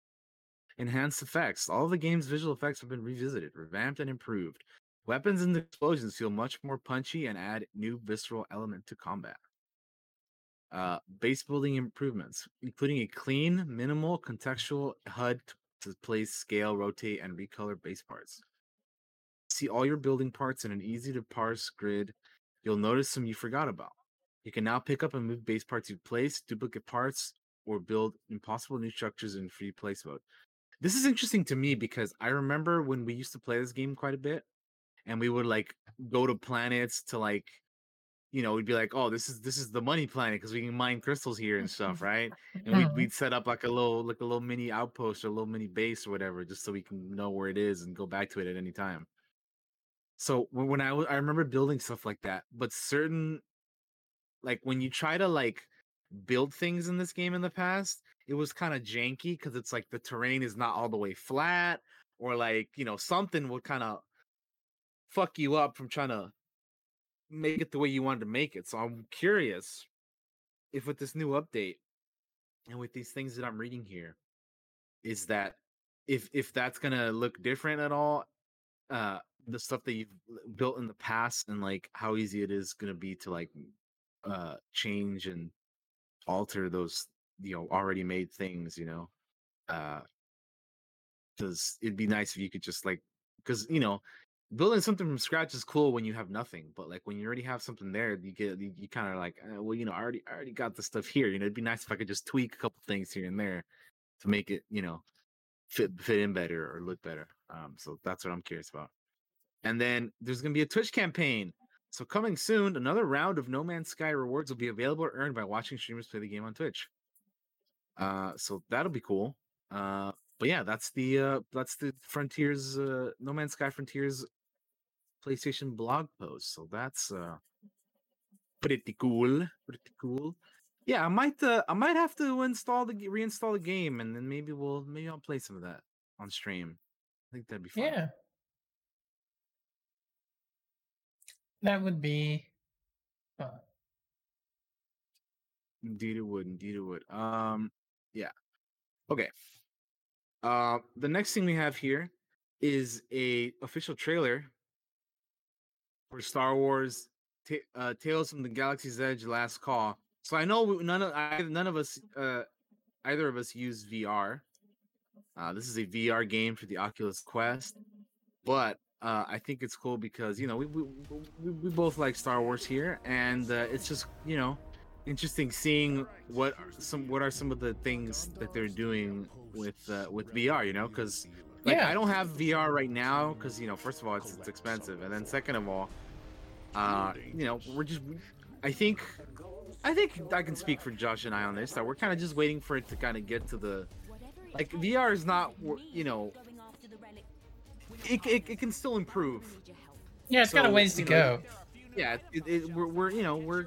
B: Enhanced effects. All the game's visual effects have been revisited, revamped, and improved. Weapons and explosions feel much more punchy and add new visceral element to combat uh, base building improvements, including a clean, minimal, contextual HUD to place, scale, rotate, and recolor base parts. See all your building parts in an easy to parse grid. You'll notice some you forgot about. You can now pick up and move base parts you placed, duplicate parts, or build impossible new structures in free place mode. This is interesting to me because I remember when we used to play this game quite a bit, and we would like go to planets to like you know, we'd be like, "Oh, this is this is the money planet because we can mine crystals here and stuff, right?" And we'd,
A: Mhm.
B: we'd set up like a little like a little mini outpost or a little mini base or whatever, just so we can know where it is and go back to it at any time. So when I remember building stuff like that, but certain like when you try to like build things in this game in the past, it was kind of janky because it's like the terrain is not all the way flat, or like you know something would kind of fuck you up from trying to make it the way you wanted to make it. So I'm curious if with this new update and with these things that I'm reading here, is that if if that's gonna look different at all, uh the stuff that you've built in the past and like how easy it is gonna be to like uh change and alter those you know already made things, you know. Uh because it'd be nice if you could just like because you know building something from scratch is cool when you have nothing, but like when you already have something there, you get you, you kind of like, uh, well, you know, I already I already got the stuff here. You know, it'd be nice if I could just tweak a couple things here and there to make it, you know, fit fit in better or look better. Um, so that's what I'm curious about. And then there's gonna be a Twitch campaign. So coming soon, another round of No Man's Sky rewards will be available or earned by watching streamers play the game on Twitch. Uh, so that'll be cool. Uh, but yeah, that's the uh, that's the Frontiers uh, No Man's Sky Frontiers PlayStation blog post. So that's uh, pretty cool. Pretty cool. Yeah, I might uh, I might have to install the reinstall the game, and then maybe we'll maybe I'll play some of that on stream. I think that'd be fun.
A: Yeah. That would be fun.
B: Indeed it would. Indeed it would. Um, yeah. Okay. Uh, the next thing we have here is a official trailer for Star Wars Ta- uh, Tales from the Galaxy's Edge: Last Call. So I know we, none of none of us, uh, either of us, use VR. Uh, this is a VR game for the Oculus Quest, but uh, I think it's cool because you know we we, we, we both like Star Wars here, and uh, it's just you know interesting seeing what are some what are some of the things that they're doing with uh, with VR. You know, because like
A: Yeah.
B: I don't have VR right now because you know first of all it's, it's expensive, and then second of all, uh, you know we're just I think I think I can speak for Josh and I on this that we're kind of just waiting for it to kind of get to the like VR is not you know it, it, it can still improve.
A: Yeah, it's got a ways to
B: you know,
A: go.
B: yeah it, it, we're, we're you know we're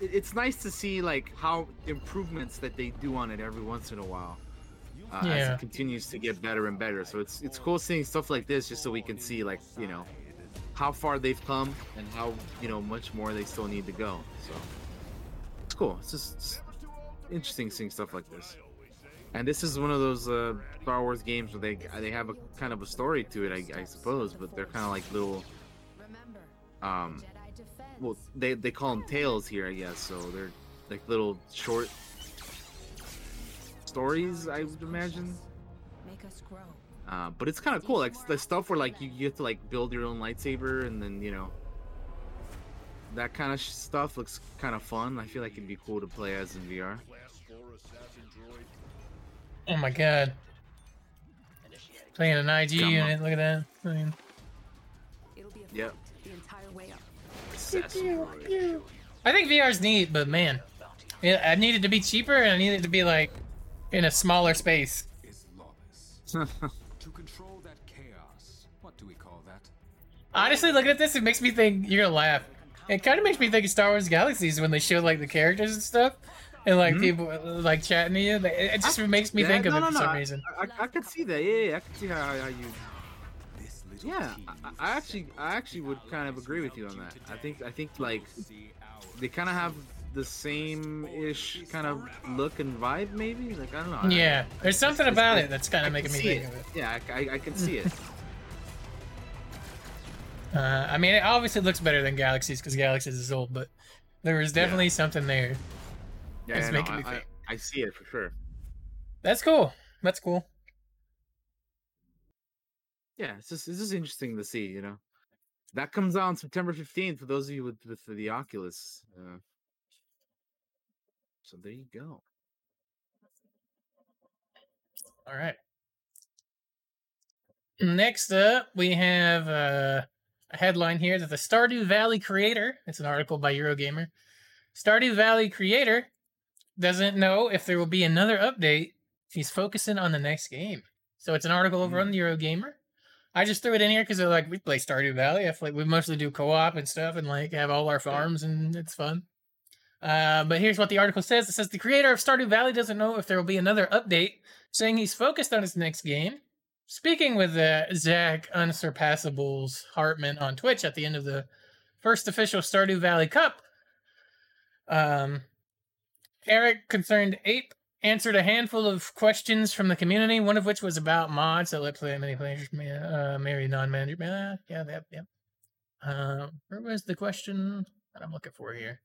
B: it, it's nice to see like how improvements that they do on it every once in a while uh, as it continues to get better and better. So it's it's cool seeing stuff like this just so we can see like you know how far they've come and how you know much more they still need to go. So it's cool. It's just it's interesting seeing stuff like this and this is one of those uh, Star Wars games where they they have a kind of a story to it, I, I suppose, but they're kind of like little um well they they call them tales here i guess so they're like little short stories i would imagine.
D: Make us grow.
B: uh, but it's kind of cool like the stuff where like you, you have to like build your own lightsaber and then you know that kind of sh- stuff looks kind of fun. I feel like it'd be cool to play as in vr
A: Oh my god. Playing an IG
B: Come on.
A: unit, look at that. I mean,
D: It'll be a
B: Yep.
D: the entire way up.
A: I think VR's neat, but man, yeah, I need it to be cheaper and I need it to be like in a smaller space.
F: to control that chaos, what do we call that?
A: Honestly, looking at this, it makes me think you're gonna laugh. It kind of makes me think of Star Wars Galaxies when they show like the characters and stuff, and like people uh, like chatting to you. It it just makes me
B: Yeah,
A: think of
B: no,
A: it
B: no,
A: for
B: no,
A: some
B: I-
A: reason.
B: I, I, could see that yeah, yeah i could see how, how you
F: This
B: yeah I, I actually i actually would kind of agree with you on that i think i think like they kind of have the same ish kind of look and vibe maybe like i don't know I-
A: Yeah, there's something
B: I-
A: about
B: I-
A: it that's kind of making me think
B: it.
A: of it.
B: yeah I, I, I can see it
A: Uh, I mean, it obviously looks better than Galaxies because Galaxies is old, but there was definitely something there.
B: Yeah,
A: It's
B: yeah, no,
A: making me
B: I, I,
A: think.
B: I see it for sure
A: That's cool. That's cool.
B: yeah it's just it's just interesting to see you know that comes out on september 15th for those of you with with the oculus uh, so there you go
A: All right. Next up, we have uh, a headline here that the Stardew Valley creator, it's an article by Eurogamer, Stardew Valley creator doesn't know if there will be another update. He's focusing on the next game. So it's an article over on Eurogamer. I just threw it in here because they're like we play Stardew Valley. I feel like we mostly do co-op and stuff, and like have all our farms, and it's fun. Uh, but here's what the article says. It says the creator of Stardew Valley doesn't know if there will be another update, saying he's focused on his next game. Speaking with uh, Zach Unsurpassables Hartman on Twitch at the end of the first official Stardew Valley Cup, um, Eric ConcernedApe answered a handful of questions from the community, one of which was about mods that let play many players uh, marry non-manager. Uh, yeah, that, yeah. Um, where was the question that I'm looking for here?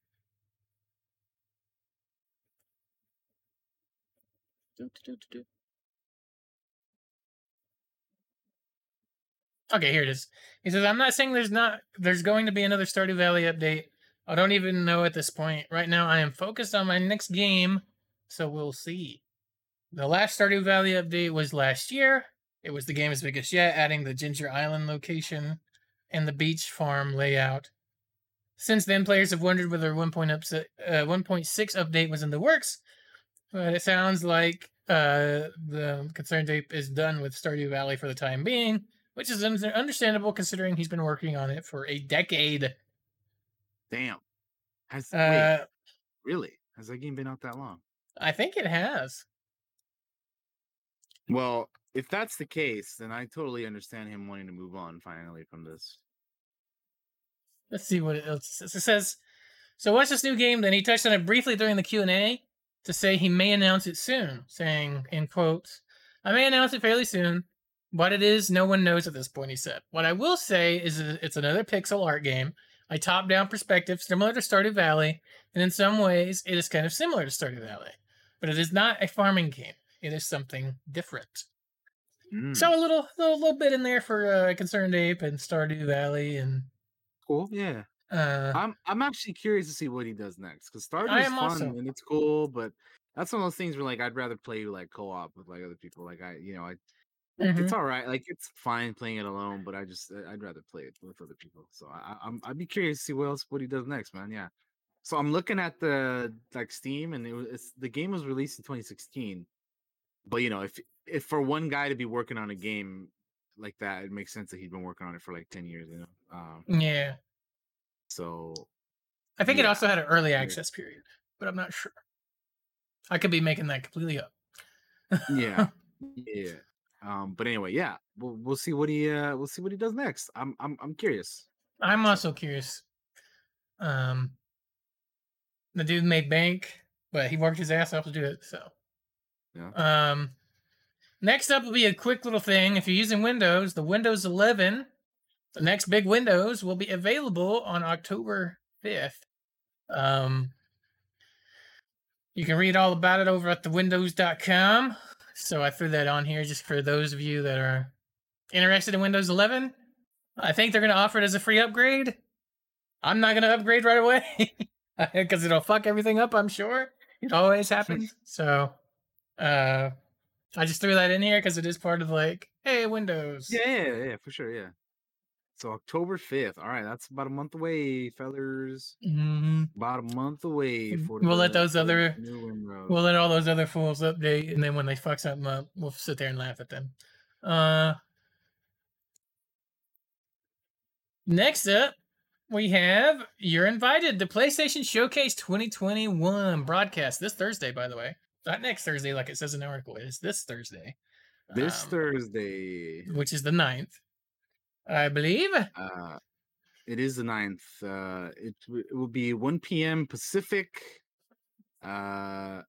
A: Okay, here it is. He says, "I'm not saying there's not there's going to be another Stardew Valley update. I don't even know at this point. Right now, I am focused on my next game, so we'll see." The last Stardew Valley update was last year. It was the game's biggest yet, adding the Ginger Island location and the beach farm layout. Since then, players have wondered whether 1.6 uh, 1.6 update was in the works, but it sounds like uh, the ConcernedApe is done with Stardew Valley for the time being, which is understandable considering he's been working on it for a decade.
B: Damn. Has wait,
A: Uh,
B: really? Has that game been out that long?
A: I think it has.
B: Well, if that's the case, then I totally understand him wanting to move on finally from this.
A: Let's see what it. It says, "So what's this new game?" Then he touched on it briefly during the Q and A to say he may announce it soon, saying in quotes, "I may announce it fairly soon. What it is, no one knows at this point." He said, "What I will say is it's another pixel art game, a top-down perspective similar to Stardew Valley, and in some ways it is kind of similar to Stardew Valley, but it is not a farming game. It is something different."
B: Mm,
A: So a little, little, little bit in there for uh, ConcernedApe and Stardew Valley and.
B: cool. Yeah.
A: Uh,
B: I'm I'm actually curious to see what he does next because Stardew is fun
A: also.
B: and it's cool, but that's one of those things where like I'd rather play like co-op with like other people. Like I, you know, I
A: mhm.
B: it's all right. Like it's fine playing it alone, but I just uh, I'd rather play it with other people. So I, I'm I'd be curious to see what else what he does next, man. Yeah. So I'm looking at the like Steam, and it was it's, the game was released in 2016. But you know, if if for one guy to be working on a game like that, it makes sense that he'd been working on it for like 10 years. You know. Um.
A: Yeah.
B: So
A: I think it also had an early access period, but I'm not sure. I could be making that completely up.
B: yeah, yeah. Um. But anyway, yeah. We'll we'll see what he uh we'll see what he does next. I'm I'm I'm curious.
A: I'm also curious. Um, the dude made bank, but he worked his ass off to do it. So,
B: Yeah.
A: um, next up will be a quick little thing. If you're using Windows, the Windows 11, the next big Windows, will be available on October 5th. Um, you can read all about it over at thewindows.com. So I threw that on here just for those of you that are interested in Windows 11. I think they're going to offer it as a free upgrade. I'm not going to upgrade right away because it'll fuck everything up, I'm sure. It always happens. so uh, I just threw that in here because it is part of like, hey, Windows.
B: Yeah, yeah, yeah, for sure. Yeah. So October 5th. All right, that's about a month away, fellers.
A: hmm
B: About a month away
A: Mm,
B: for
A: we'll let those other- We'll let all those other fools update, and then when they fuck something up, we'll sit there and laugh at them. Uh, next up, we have You're Invited to PlayStation Showcase 2021 broadcast this Thursday, by the way. Not next Thursday, like it says in the article. It's this Thursday.
B: this
A: um,
B: Thursday.
A: which is the 9th, I believe.
B: Uh, it is the 9th. Uh, it, w- it will be 1 p.m. Pacific, uh,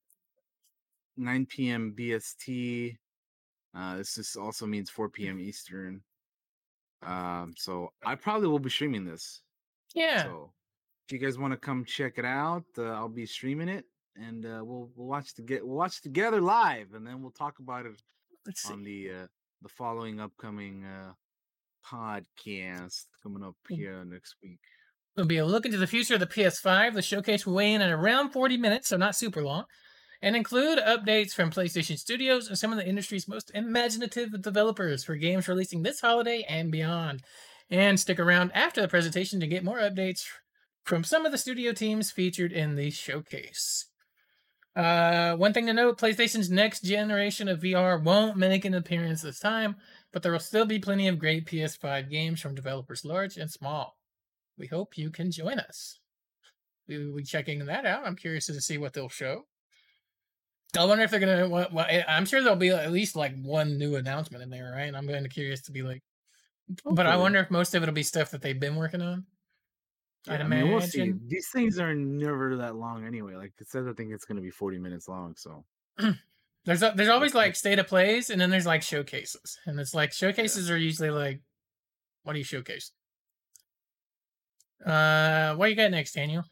B: 9 p.m. BST. Uh, this just also means 4 p.m. Eastern. Um, so I probably will be streaming this.
A: Yeah.
B: So if you guys want to come check it out, uh, I'll be streaming it, and uh, we'll we'll watch to get we'll watch together live, and then we'll talk about it
A: Let's see.
B: on the uh, the following upcoming uh, podcast coming up
A: Mm.
B: here next week.
A: It'll be a look into the future of the PS5. The showcase will weigh in at around 40 minutes, so not super long, and include updates from PlayStation Studios and some of the industry's most imaginative developers for games releasing this holiday and beyond. And stick around after the presentation to get more updates from some of the studio teams featured in the showcase. Uh, one thing to note PlayStation's next generation of VR won't make an appearance this time, but there will still be plenty of great PS5 games from developers large and small we hope you can join us. We will be checking that out. I'm curious to see what they'll show. I wonder if they're gonna. What, I'm sure there'll be at least like one new announcement in there, right? I'm kind of curious to be like, but I wonder if most of it'll be stuff that they've been working on. I'd
B: Yeah, I mean, we'll see. These things are never that long anyway. Like it says, I think it's going to be 40 minutes long. So
A: There's a, there's always like state of plays, and then there's like showcases, and it's like showcases are usually like, what do you showcase? Uh, what you got next, Daniel?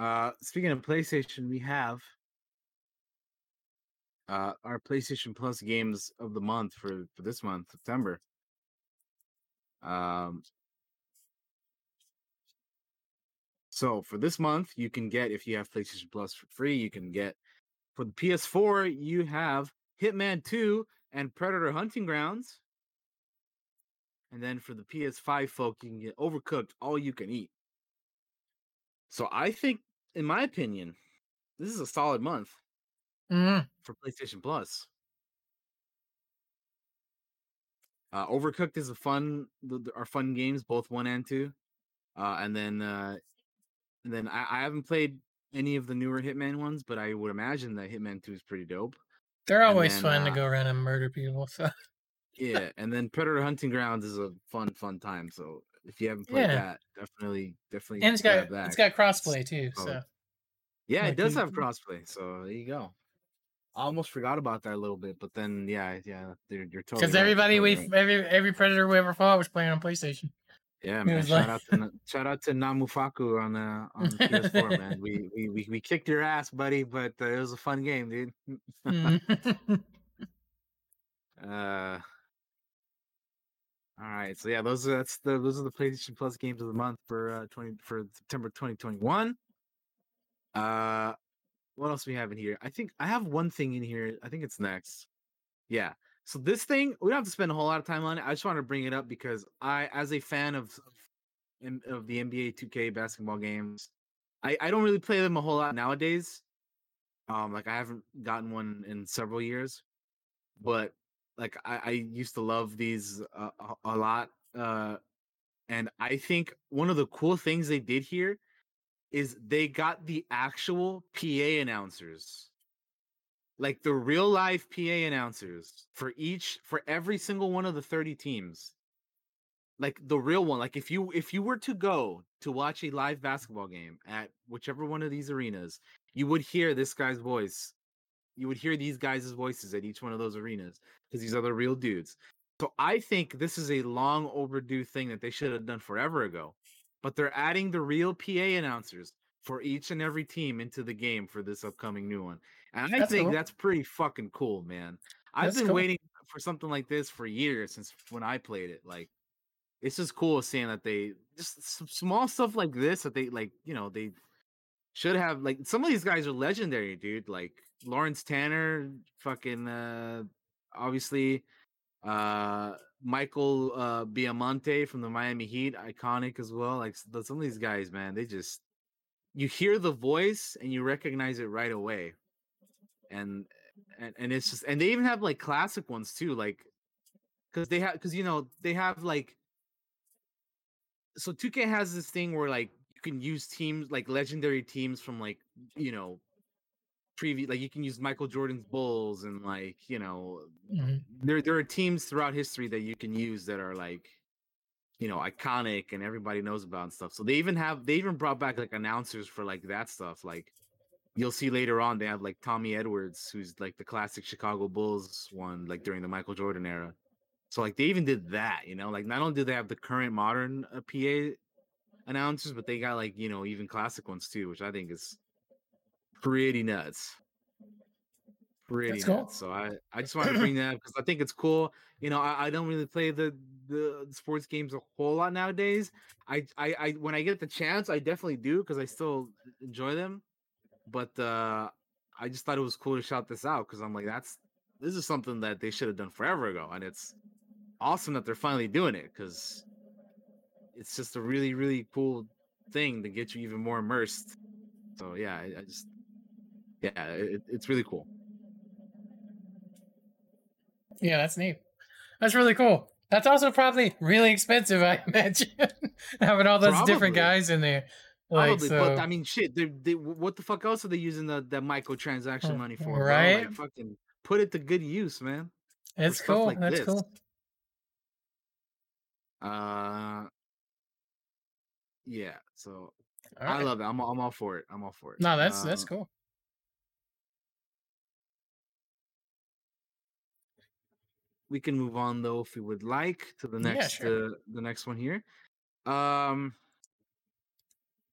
B: Uh, speaking of PlayStation, we have uh, our PlayStation Plus games of the month for for this month, September. Um, so for this month, you can get if you have PlayStation Plus for free, you can get for the PS4, you have Hitman 2 and Predator Hunting Grounds. And then for the PS5 folk, you can get Overcooked All You Can Eat. So I think, in my opinion, this is a solid month
A: Mhm.
B: for PlayStation Plus. Uh, Overcooked is a fun, are fun games, both one and two. Uh, and then, uh, and then I, I haven't played any of the newer Hitman ones, but I would imagine that Hitman Two is pretty dope.
A: They're always
B: then,
A: fun
B: uh,
A: to go around and murder people. So
B: Yeah, and then Predator Hunting Grounds is a fun, fun time. So if you haven't played
A: Yeah.
B: that, definitely, definitely.
A: and it's got
B: that.
A: it's got crossplay too.
B: Oh,
A: So
B: Yeah,
A: Like
B: it does have crossplay. So there you go. I almost forgot about that a little bit, but then yeah, yeah, you're, you're totally
A: because
B: right,
A: everybody
B: totally
A: we
B: right.
A: every every predator we ever fought was playing on PlayStation.
B: Yeah, man. Shout
A: like-
B: out to shout out to Namufaku on uh, on PS4, man. We, we we we kicked your ass, buddy, but uh, it was a fun game, dude.
A: Mhm.
B: Uh, all right, so yeah, those are that's the those are the PlayStation Plus games of the month for uh twenty for September twenty twenty one. Uh, what else we have in here? I think I have one thing in here. I think it's next. Yeah. So this thing we don't have to spend a whole lot of time on it. I just want to bring it up because I, as a fan of of, the NBA 2K basketball games, I I don't really play them a whole lot nowadays. Um, like I haven't gotten one in several years, but like I, I used to love these uh, a, a lot. Uh, and I think one of the cool things they did here is they got the actual PA announcers, like the real life PA announcers for each for every single one of the 30 teams. Like the real one. Like if you if you were to go to watch a live basketball game at whichever one of these arenas, you would hear this guy's voice. You would hear these guys' voices at each one of those arenas because these are the real dudes. So I think this is a long overdue thing that they should have done forever ago. But they're adding the real PA announcers for each and every team into the game for this upcoming new one. And I
A: That's
B: think
A: cool.
B: that's pretty fucking cool, man. I've
A: That's
B: been
A: cool.
B: waiting for something like this for years since when I played it. Like it's just cool seeing that they just some small stuff like this that they like, you know, they should have like some of these guys are legendary, dude. Like Lawrence Tanner, fucking uh obviously uh Michael uh Baiamonte from the Miami Heat, iconic as well. Like some of these guys, man, they just you hear the voice and you recognize it right away. And and, and it's just and they even have like classic ones too, like because they have because you know they have like so 2K has this thing where like you can use teams like legendary teams from like you know previous like you can use Michael Jordan's Bulls and like you know
A: Mhm.
B: there there are teams throughout history that you can use that are like you know iconic and everybody knows about and stuff. So they even have they even brought back like announcers for like that stuff. Like you'll see later on they have like Tommy Edwards, who's like the classic Chicago Bulls one, like during the Michael Jordan era. So like they even did that, you know. Like not only do they have the current modern uh, PA announcers, but they got like you know even classic ones too, which I think is pretty nuts. Pretty
A: That's cool.
B: nuts. So I I just wanted to bring that up because I think it's cool. You know, I, I don't really play the the sports games a whole lot nowadays. I I, I when I get the chance, I definitely do because I still enjoy them. But uh I just thought it was cool to shout this out because I'm like, that's this is something that they should have done forever ago, and it's awesome that they're finally doing it because it's just a really really cool thing to get you even more immersed. So yeah, I, I just yeah, it, it's really cool.
A: Yeah, that's neat. That's really cool. That's also probably really expensive, I imagine, having all those different guys in there. Like,
B: Probably,
A: so,
B: but I mean, shit. They, they, what the fuck else are they using the that microtransaction
A: Uh,
B: money for?
A: right?
B: Like, fucking put it to good use, man.
A: it's cool.
B: like
A: that's
B: this.
A: cool.
B: Uh, yeah. So
A: All
B: I
A: right.
B: love it. I'm I'm all for it. I'm all for it.
A: No, that's that's
B: Uh,
A: cool.
B: we can move on though if we would like to the
A: Yeah,
B: next
A: sure.
B: uh, the next one here. Um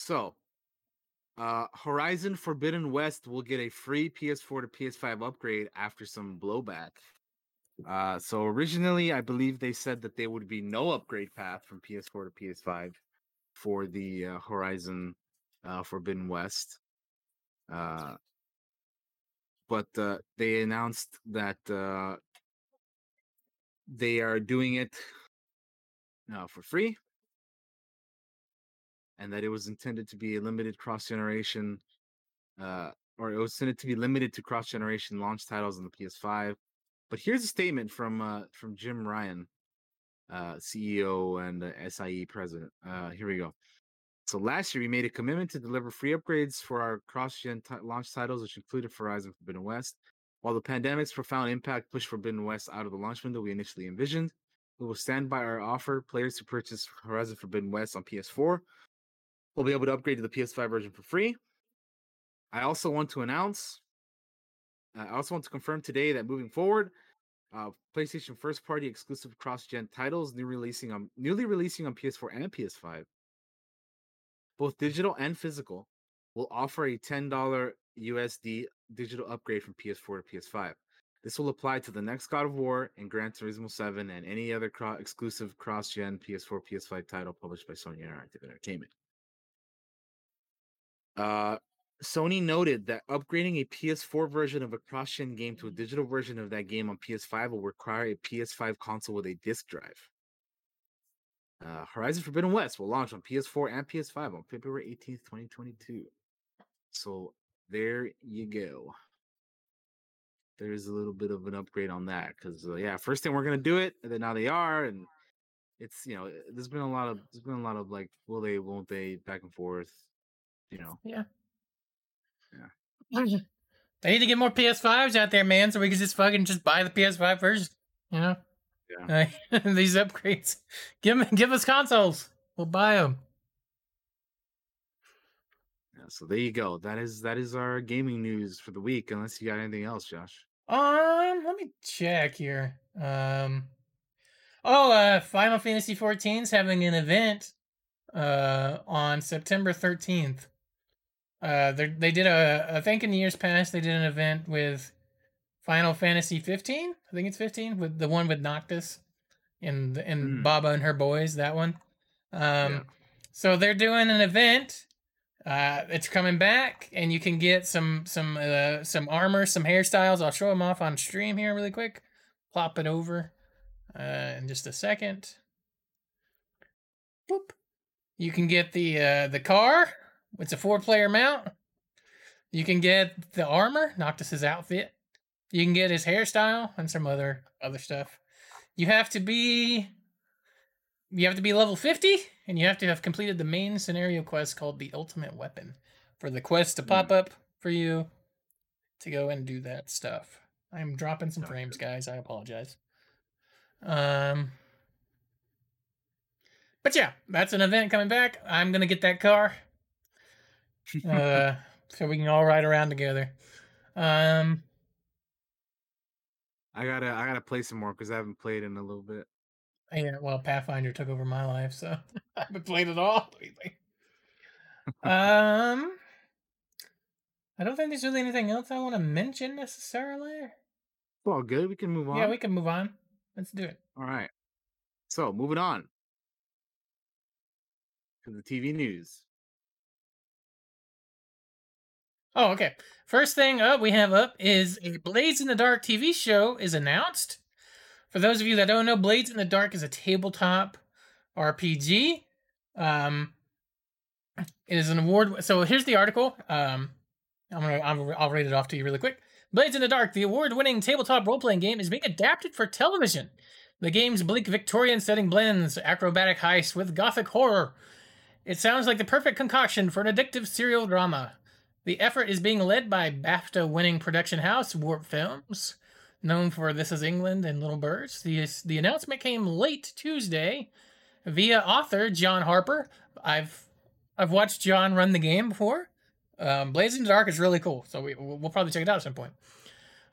B: so Uh, Horizon Forbidden West will get a free PS4 to PS5 upgrade after some blowback. Uh, so originally, I believe they said that there would be no upgrade path from PS4 to PS5 for the uh, Horizon uh, Forbidden West. Uh, but uh, they announced that they are doing it for free and that it was intended to be a limited cross generation uh, or it was intended to be limited to cross generation launch titles on the PS5. But here's a statement from uh, from Jim Ryan, uh, CEO and uh, SIE president. Uh, here we go. So last year we made a commitment to deliver free upgrades for our cross-gen t- launch titles, which included Horizon Forbidden West. While the pandemic's profound impact pushed Forbidden West out of the launch window we initially envisioned, we will stand by our offer. Players who purchase Horizon Forbidden West on PS4 will be able to upgrade to the PS5 version for free. I also want to announce, I also want to confirm today that moving forward, uh, PlayStation first party exclusive cross-gen titles new releasing on newly releasing on PS4 and PS5, both digital and physical, will offer a $10 USD digital upgrade from PS4 to PS5. This will apply to the next God of War and Gran Turismo 7 and any other cro- exclusive cross-gen PS4 PS5 title published by Sony Interactive Entertainment. Uh, Sony noted that upgrading a PS4 version of a cross-gen game to a digital version of that game on PS5 will require a PS5 console with a disc drive. Uh, Horizon Forbidden West will launch on PS4 and PS5 on February 18th, 2022. So there you go. There's a little bit of an upgrade on that because uh, yeah, first thing we're gonna do it, and then now they are, and it's you know there's been a lot of there's been a lot of like will they won't they back and forth, you know. Yeah. Yeah.
A: They need to get more PS5s out there, man, so we can just fucking just buy the PS5 version. You know?
B: Yeah.
A: These upgrades. Give 'em- give us consoles. We'll buy them.
B: Yeah, so there you go. That is that is our gaming news for the week. Unless you got anything else, Josh.
A: Um, let me check here. Um, oh, uh, Final Fantasy 14 is having an event, uh, on September 13th. Uh, they they did a, I think in years past they did an event with Final Fantasy 15. I think it's 15 with the one with Noctis and and
B: Mm.
A: Baba and her boys. That one. Um,
B: Yeah.
A: so they're doing an event. Uh, it's coming back, and you can get some some uh, some armor, some hairstyles. I'll show them off on stream here really quick. Plop it over uh, in just a second. Boop. You can get the uh, the car. It's a four player mount. You can get the armor, Noctis's outfit. You can get his hairstyle and some other other stuff. You have to be you have to be level 50 and you have to have completed the main scenario quest called the ultimate weapon for the quest to pop up for you to go and do that stuff. I'm dropping some frames, guys. I apologize. Um But yeah, that's an event coming back. I'm going to get that car uh so we can all ride around together. Um
B: I gotta I gotta play some more because I haven't played in a little bit.
A: Yeah, well, Pathfinder took over my life, so I haven't played it all lately. um, I don't think there's really anything else I want to mention necessarily.
B: Well, good. We can move on.
A: Yeah, we can move on. Let's do it.
B: All right. So moving on to the TV news.
A: Oh, okay. First thing up we have up is a Blades in the Dark TV show is announced. For those of you that don't know, Blades in the Dark is a tabletop RPG. Um, it is an award. So here's the article. Um, I'm gonna I'll, I'll read it off to you really quick. Blades in the Dark, the award-winning tabletop role-playing game, is being adapted for television. The game's bleak Victorian setting blends acrobatic heist with gothic horror. It sounds like the perfect concoction for an addictive serial drama. The effort is being led by BAFTA winning production house Warp Films, known for This Is England and Little Birds. The, the announcement came late Tuesday via author John Harper. I've I've watched John run the game before. Um, Blades in the Dark is really cool, so we, we'll probably check it out at some point.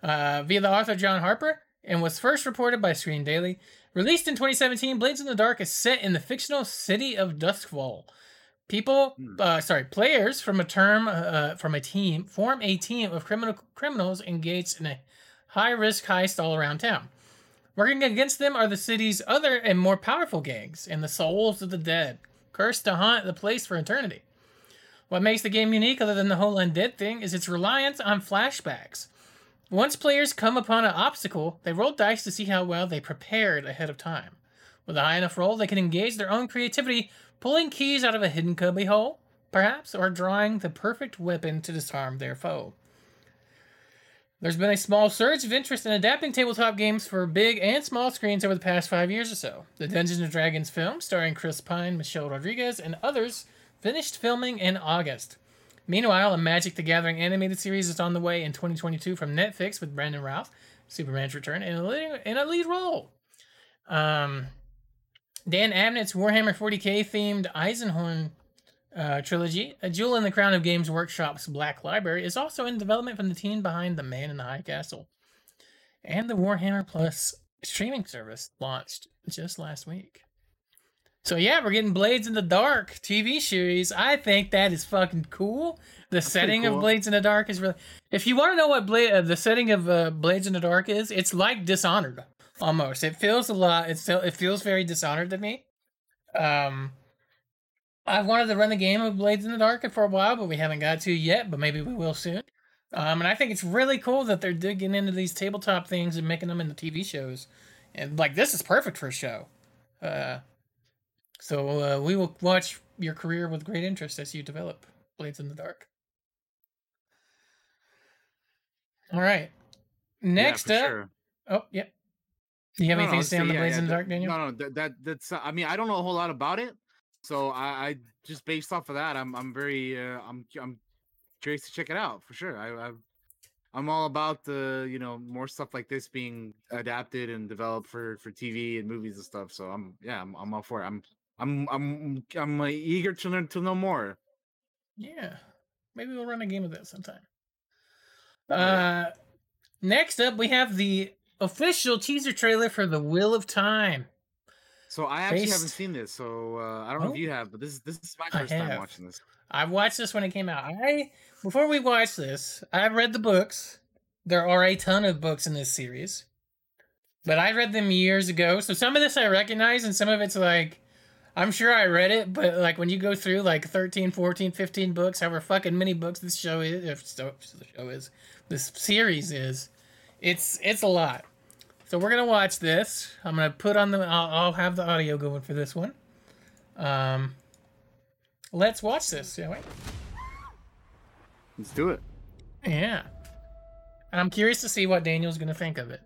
A: Uh, via the author John Harper, and was first reported by Screen Daily. Released in 2017, Blades in the Dark is set in the fictional city of Doskvol, People,
B: Hmm.
A: uh, sorry, players from a term uh, from a team form a team of criminal criminals engaged in a high risk heist all around town. Working against them are the city's other and more powerful gangs and the souls of the dead, cursed to haunt the place for eternity. What makes the game unique, other than the whole undead thing, is its reliance on flashbacks. Once players come upon an obstacle, they roll dice to see how well they prepared ahead of time. With a high enough roll, they can engage their own creativity, pulling keys out of a hidden cubby hole, perhaps, or drawing the perfect weapon to disarm their foe. There's been a small surge of interest in adapting tabletop games for big and small screens over the past five years or so. The Dungeons and Dragons film, starring Chris Pine, Michelle Rodriguez, and others, finished filming in August. Meanwhile, a Magic the Gathering animated series is on the way in 2022 from Netflix with Brandon Routh, Superman's Return, in a lead, in a lead role. Um, Dan Abnett's Warhammer 40k themed Eisenhorn uh, trilogy, A Jewel in the Crown of Games Workshop's Black Library, is also in development from the team behind The Man in the High Castle. And the Warhammer Plus streaming service launched just last week. So yeah, we're getting Blades in the Dark TV series. I think that is fucking cool. The
B: pretty
A: setting of. Blades in the Dark is really. If you want to know what uh, the setting of uh, Blades in the Dark is, it's like Dishonored almost. It feels a lot. It still it feels very Dishonored to me. Um, I've wanted to run a game of Blades in the Dark for a while, but we haven't got to yet. But maybe we will soon. Um, and I think it's really cool that they're digging into these tabletop things and making them into TV shows. And like this is perfect for a show. Uh, so uh, we will watch your career with great interest as you develop Blades in the Dark. All right. Next
B: yeah,
A: up.
B: sure.
A: Oh, yeah. Do you have
B: No,
A: anything
B: no,
A: to say on the
B: yeah,
A: Blades
B: yeah,
A: in the Dark, Daniel?
B: No, no, that, that that's. I mean, I don't know a whole lot about it, so I, I just based off of that, I'm I'm very uh, I'm I'm curious to check it out for sure. I, I I'm all about the you know more stuff like this being adapted and developed for for TV and movies and stuff. So I'm yeah, I'm, I'm all for it. I'm I'm I'm I'm uh, eager to learn to know more.
A: Yeah. Maybe we'll run a game of that sometime. Uh, next up, we have the official teaser trailer for The Wheel of Time.
B: So I actually haven't seen this, so uh, I don't know
A: Oh.
B: if you have, but this is this is my first time watching this.
A: I've watched this when it came out. I before we watch this, I read the books. There are a ton of books in this series. But I read them years ago. So some of this I recognize and some of it's like I'm sure I read it, but like when you go through like 13, 14, 15 books, however fucking many books this show is, if so, the show is, this series is, it's it's a lot. So we're gonna watch this. I'm gonna put on the. I'll, I'll have the audio going for this one. Um, let's watch this, shall we?
B: Let's do it.
A: Yeah. And I'm curious to see what Daniel's gonna think of it.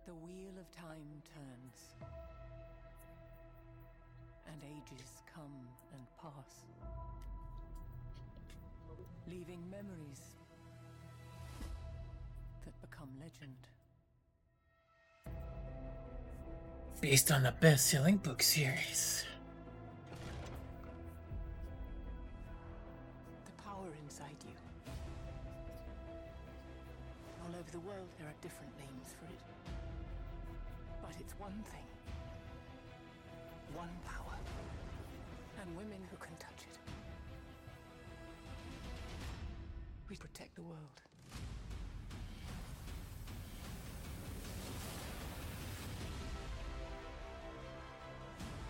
A: Based on the best-selling book series.
C: The power inside you. All over the world, there are different names for it. But it's one thing. One power. And women who can touch it. We protect the world.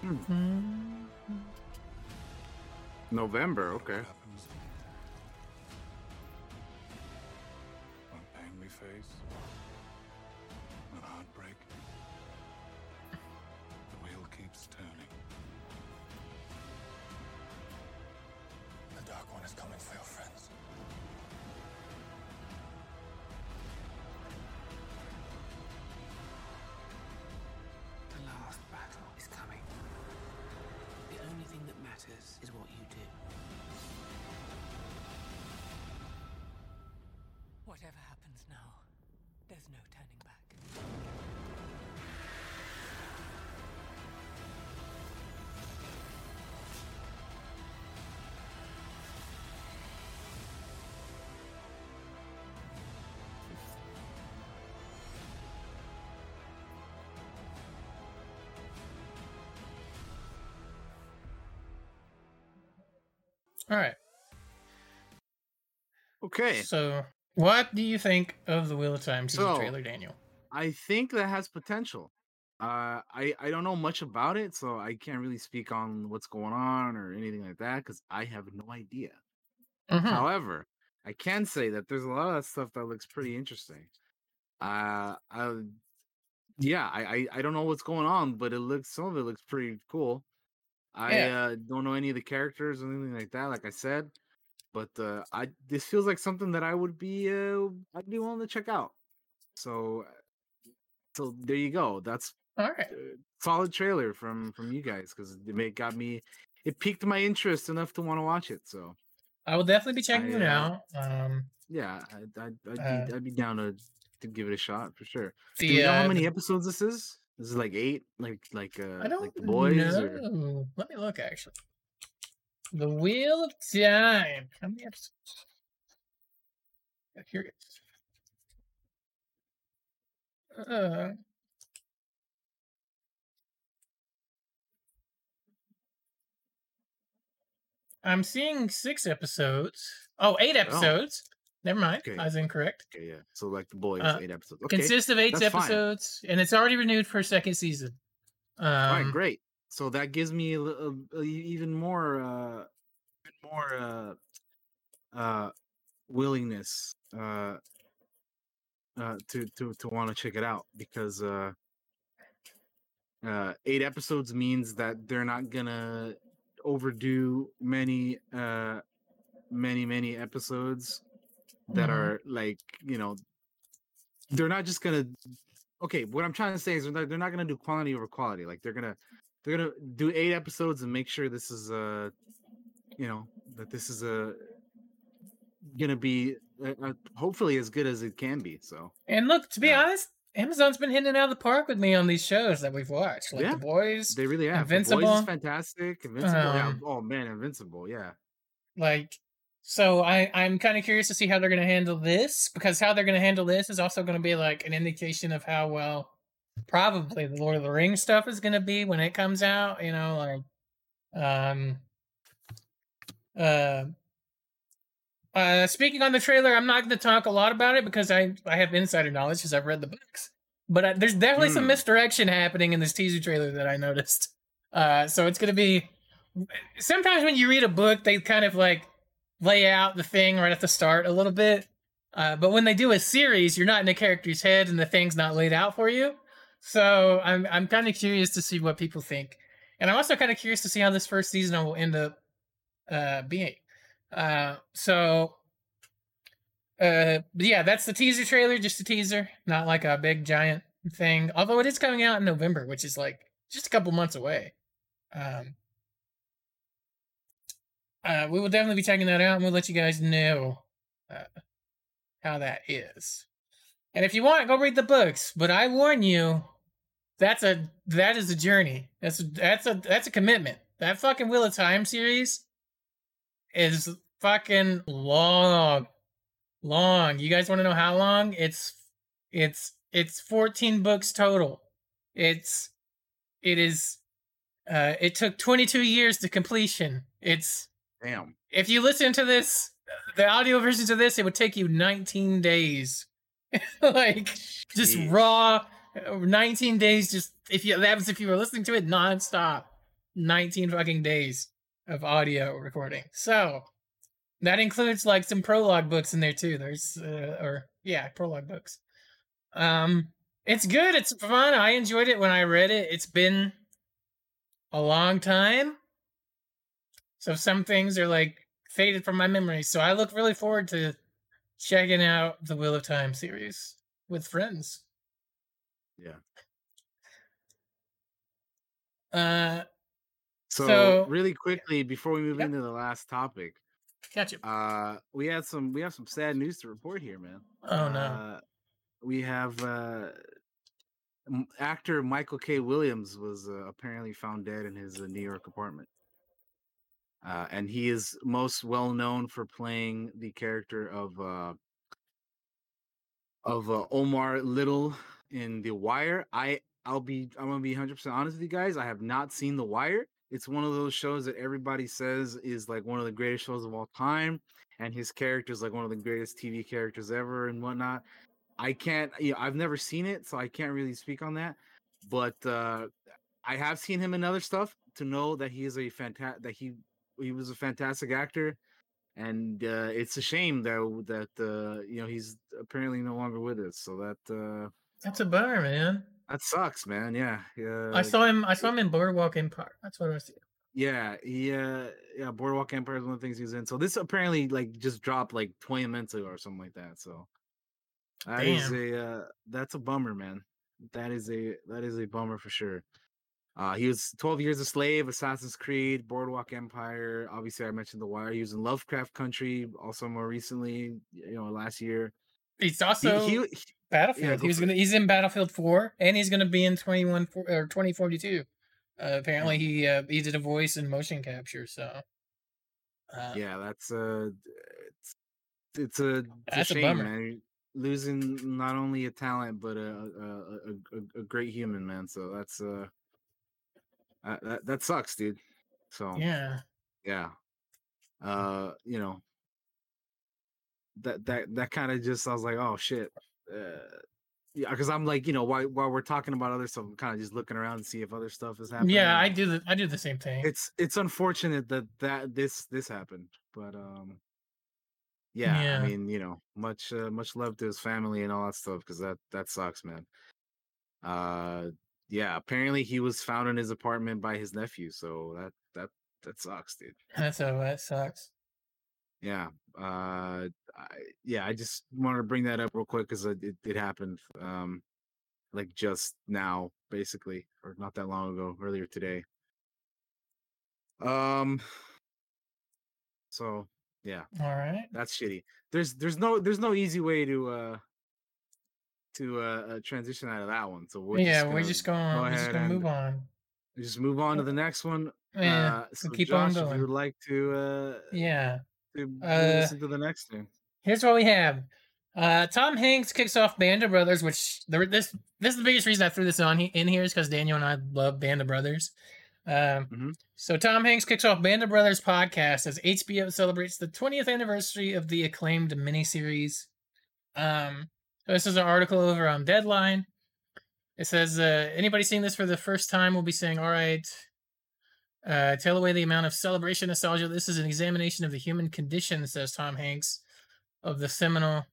C: Mm-hmm.
B: November, okay.
F: face,
C: Whatever happens now, there's no turning back.
A: All right.
B: Okay.
A: So what do you think of the Wheel of Time teaser
B: So-
A: trailer, Daniel?
B: I think that has potential. Uh, I I don't know much about it, so I can't really speak on what's going on or anything like that because I have no idea.
A: Mhm.
B: However, I can say that there's a lot of stuff that looks pretty interesting. Uh, I, yeah, I, I I don't know what's going on, but it looks some of it looks pretty cool. I
A: Yeah.
B: uh, don't know any of the characters or anything like that, like I said, but uh, I this feels like something that I would be uh, I'd be willing to check out. So, so there you go. That's
A: All right.
B: uh, solid trailer from from you guys because it got me it piqued my interest enough to want to watch it. So
A: I will definitely be checking
B: I,
A: it
B: uh,
A: out. Um,
B: yeah, I'd, I'd, I'd,
A: Uh,
B: be, I'd be down to, to give it a shot for sure.
A: the,
B: Do you know
A: uh,
B: how many episodes this is? This is like eight, like like uh,
A: I don't
B: like the boys.
A: know.
B: Or...
A: Let me look actually. The Wheel of Time. How many episodes? It is. Uh, I'm seeing six episodes. Oh, eight episodes. Never mind.
B: Okay.
A: I was incorrect.
B: Okay, yeah. So like the boys,
A: Uh,
B: eight episodes. Okay,
A: Consists of eight
B: that's fine.
A: episodes, and it's already renewed for a second season. Um,
B: all right, great. So that gives me a, a- a- even more, uh, even more, uh, uh, willingness, uh, uh, to to to want to check it out because uh, uh, eight episodes means that they're not gonna overdo many, uh, many many episodes that
A: Mhm.
B: are like you know, they're not just gonna okay what i'm trying to say is they're not, they're not going to do quantity over quality like they're gonna they're gonna do eight episodes and make sure this is uh you know that this is a gonna be uh, uh, hopefully as good as it can be so
A: And look, to be
B: Yeah.
A: honest, Amazon's been hitting it out of the park with me on these shows that we've watched, like
B: Yeah,
A: The Boys.
B: they really have The Boys
A: Invincible?
B: is fantastic invincible yeah
A: Um,
B: oh man invincible yeah
A: Like, so I I'm kind of curious to see how they're going to handle this because how they're going to handle this is also going to be like an indication of how well probably the Lord of the Rings stuff is going to be when it comes out. You know, like, um, uh. Uh, speaking on the trailer, I'm not going to talk a lot about it because I, I have insider knowledge because I've read the books. But uh, there's definitely some
B: Hmm.
A: misdirection happening in this teaser trailer that I noticed. Uh, so it's going to be. Sometimes when you read a book, they kind of like lay out the thing right at the start a little bit. Uh, but when they do a series, you're not in the character's head and the thing's not laid out for you. So I'm I'm kind of curious to see what people think, and I'm also kind of curious to see how this first season will end up uh, being. Uh, so, uh, yeah, that's the teaser trailer, just a teaser, not like a big giant thing. Although it is coming out in November, which is like just a couple months away. Um, uh, we will definitely be checking that out, and we'll let you guys know uh, how that is. And if you want, go read the books. But I warn you, that's a that is a journey. That's that's a that's a commitment. That fucking Wheel of Time series is fucking long, long. You guys want to know how long? It's it's it's 14 books total. It's it is uh it took 22 years to completion. It's
B: damn
A: if you listen to this the audio versions of this it would take you 19 days like just raw uh, 19 days just if you that was if you were listening to it nonstop 19 fucking days of audio recording. So that includes like some prologue books in there too. There's uh, or yeah prologue books. Um it's good it's fun. I enjoyed it when i read it. It's been a long time. So some things are like faded from my memory. So I look really forward to checking out the Wheel of Time series with friends.
B: yeah
A: Uh,
B: so,
A: So-
B: really quickly before we move
A: Yep.
B: into the last topic
A: catch it.
B: uh we had some we have some sad news to report here man
A: Oh no.
B: Uh, we have uh, m- actor Michael K. Williams was uh, apparently found dead in his uh, New York apartment. Uh, and he is most well known for playing the character of uh, of uh, Omar Little in The Wire. I I'll be I'm gonna be 100 percent honest with you guys. I have not seen The Wire, it's one of those shows that everybody says is like one of the greatest shows of all time, and his character is like one of the greatest TV characters ever and whatnot. I can't, you know, I've never seen it, so I can't really speak on that. But uh, I have seen him in other stuff to know that he is a fantastic that he he was a fantastic actor, and uh, it's a shame that that uh, you know he's apparently no longer with us. So that uh,
A: That's a bummer, man.
B: that sucks, man. Yeah, yeah.
A: I saw him. I saw him in Boardwalk Empire. That's what I was.
B: Yeah, he uh yeah, Boardwalk Empire is one of the things he's in. So this apparently like just dropped like 20 minutes ago or something like that. So that is
A: Damn.
B: a uh that's a bummer, man. That is a that is a bummer for sure. Uh he was 12 years a slave, Assassin's Creed, Boardwalk Empire. Obviously I mentioned The Wire. He was in Lovecraft Country also more recently, you know, last year.
A: He's also
B: he, he-
A: Battlefield.
B: go
A: he was gonna. He's in Battlefield Four, and he's gonna be in Twenty One or Twenty Forty Two. Uh, apparently, he uh, he did a voice and motion capture. So, uh,
B: yeah, that's a it's it's a, it's
A: That's
B: a
A: a bummer.
B: man. Losing not only a talent but a a, a, a, a great human, man. So that's uh that, that that sucks, dude. So
A: yeah.
B: yeah, uh, you know that that that kind of just I was like, oh shit. Uh, yeah, because I'm like, you know, while while we're talking about other stuff, I'm kind of just looking around and see if other stuff is happening.
A: Yeah, I do the I do the same thing.
B: It's it's unfortunate that that this this happened, but um, yeah,
A: Yeah.
B: I mean, you know, much uh, much love to his family and all that stuff because that that sucks, man. Uh, yeah, apparently he was found in his apartment by his nephew, so that that that sucks, dude.
A: That's so that sucks.
B: Yeah, uh, I, yeah, I just wanted to bring that up real quick because it it happened, um, like just now, basically, or not that long ago, earlier today. Um, so yeah,
A: All right.
B: that's shitty. There's there's no there's no easy way to uh to uh, transition out of that one. So we're
A: yeah,
B: just
A: we're just going.
B: go
A: we're just gonna move on.
B: just move on to the next one.
A: Yeah,
B: uh, so
A: keep
B: Josh,
A: on
B: if you
A: going.
B: would like to uh
A: Yeah.
B: to move
A: Uh,
B: into the next thing.
A: Here's what we have. Uh, Tom Hanks kicks off Band of Brothers, which the, this this is the biggest reason I threw this on in here is because Daniel and I love Band of Brothers. Um,
B: Mhm.
A: So Tom Hanks kicks off Band of Brothers podcast as HBO celebrates the 20th anniversary of the acclaimed miniseries. Um, this is an article over on Deadline. It says, uh, anybody seeing this for the first time will be saying, all right, uh, tell away the amount of celebration nostalgia. This is an examination of the human condition, says Tom Hanks, of the seminal,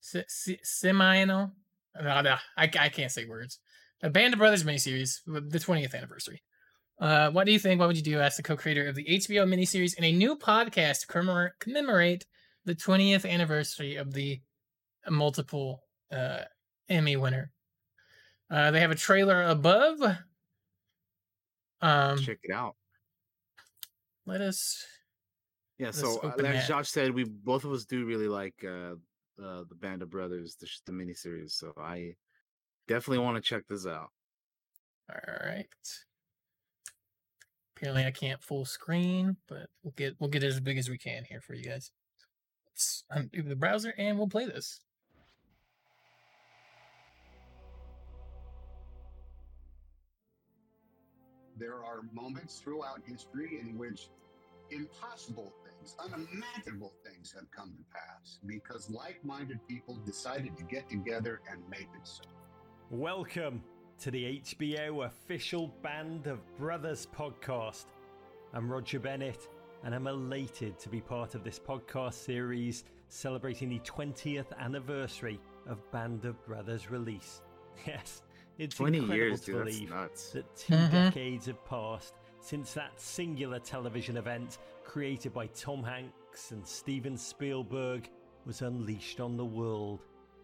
A: se- se- seminal, no, no, I, I can't say words. A Band of Brothers miniseries, the 20th anniversary. Uh, what do you think? What would you do? Asked the co-creator of the HBO miniseries in a new podcast to commemorate the 20th anniversary of the multiple uh, Emmy winner. Uh, they have a trailer above. Um,
B: Check it out.
A: let us.
B: Yeah,
A: Let's
B: so uh,
A: open
B: as
A: that.
B: Josh said, we both of us do really like uh, uh the Band of Brothers, the, the miniseries. So I definitely want to check this out.
A: All right. Apparently, I can't full screen, but we'll get we'll get it as big as we can here for you guys. Let's undo the browser and we'll play this.
G: There are moments throughout history in which impossible things, unimaginable things have come to pass because like minded people decided to get together and make it so.
H: Welcome to the HBO official Band of Brothers podcast. I'm Roger Bennett, and I'm elated to be part of this podcast series celebrating the 20th anniversary of Band of Brothers release. Yes, it's
B: 20
H: incredible
B: years,
H: to
B: dude. That's
H: believe
B: nuts.
H: that 2
A: Mhm.
H: decades have passed since that singular television event created by Tom Hanks and Steven Spielberg was unleashed on the world.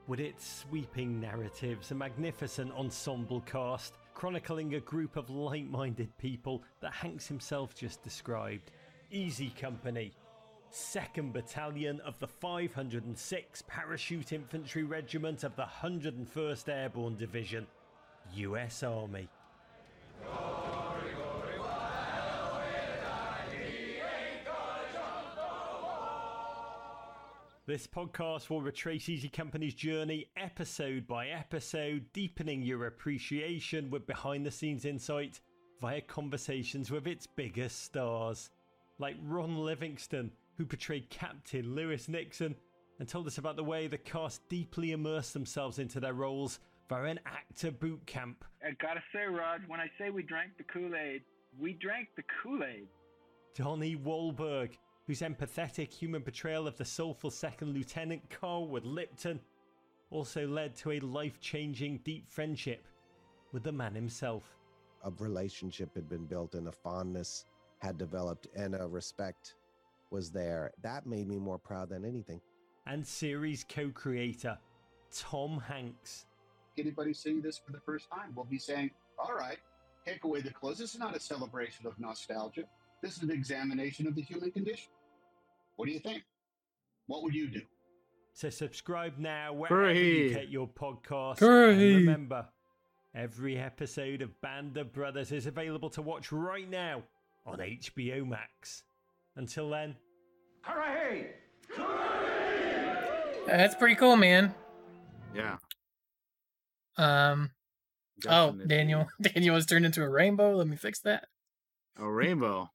H: With its sweeping narratives, a magnificent ensemble cast chronicling a group of like minded people that Hanks himself just described. Easy Company, 2nd Battalion of the 506 Parachute Infantry Regiment of the 101st Airborne Division, US Army. This podcast will retrace Easy Company's journey episode by episode, deepening your appreciation with behind the scenes insight, via conversations with its biggest stars, like Ron Livingston, who portrayed Captain Lewis Nixon, and told us about the way the cast deeply immersed themselves into their roles via an actor boot camp.
I: I gotta say, Rog, when I say we drank the Kool Aid, we drank the Kool Aid.
H: Donnie Wahlberg, whose empathetic human portrayal of the soulful second lieutenant Carwood Lipton also led to a life changing deep friendship with the man himself.
J: A relationship had been built and a fondness had developed and a respect was there. That made me more proud than anything.
H: And series co creator Tom Hanks.
G: Anybody seeing this for the first time will be saying, all right, take away the clothes. This is not a celebration of nostalgia. This is an examination of the human condition. What do you think? What would you do?
H: So subscribe now wherever
B: Hooray.
H: you get your podcast.
A: Hooray.
H: And remember, every episode of Band of Brothers is available to watch right now on HBO Max. Until then,
F: Hooray!
A: That's pretty cool, man.
B: Yeah.
A: Um. Oh. Daniel. Daniel was turned into a rainbow. Let me fix that.
B: A rainbow.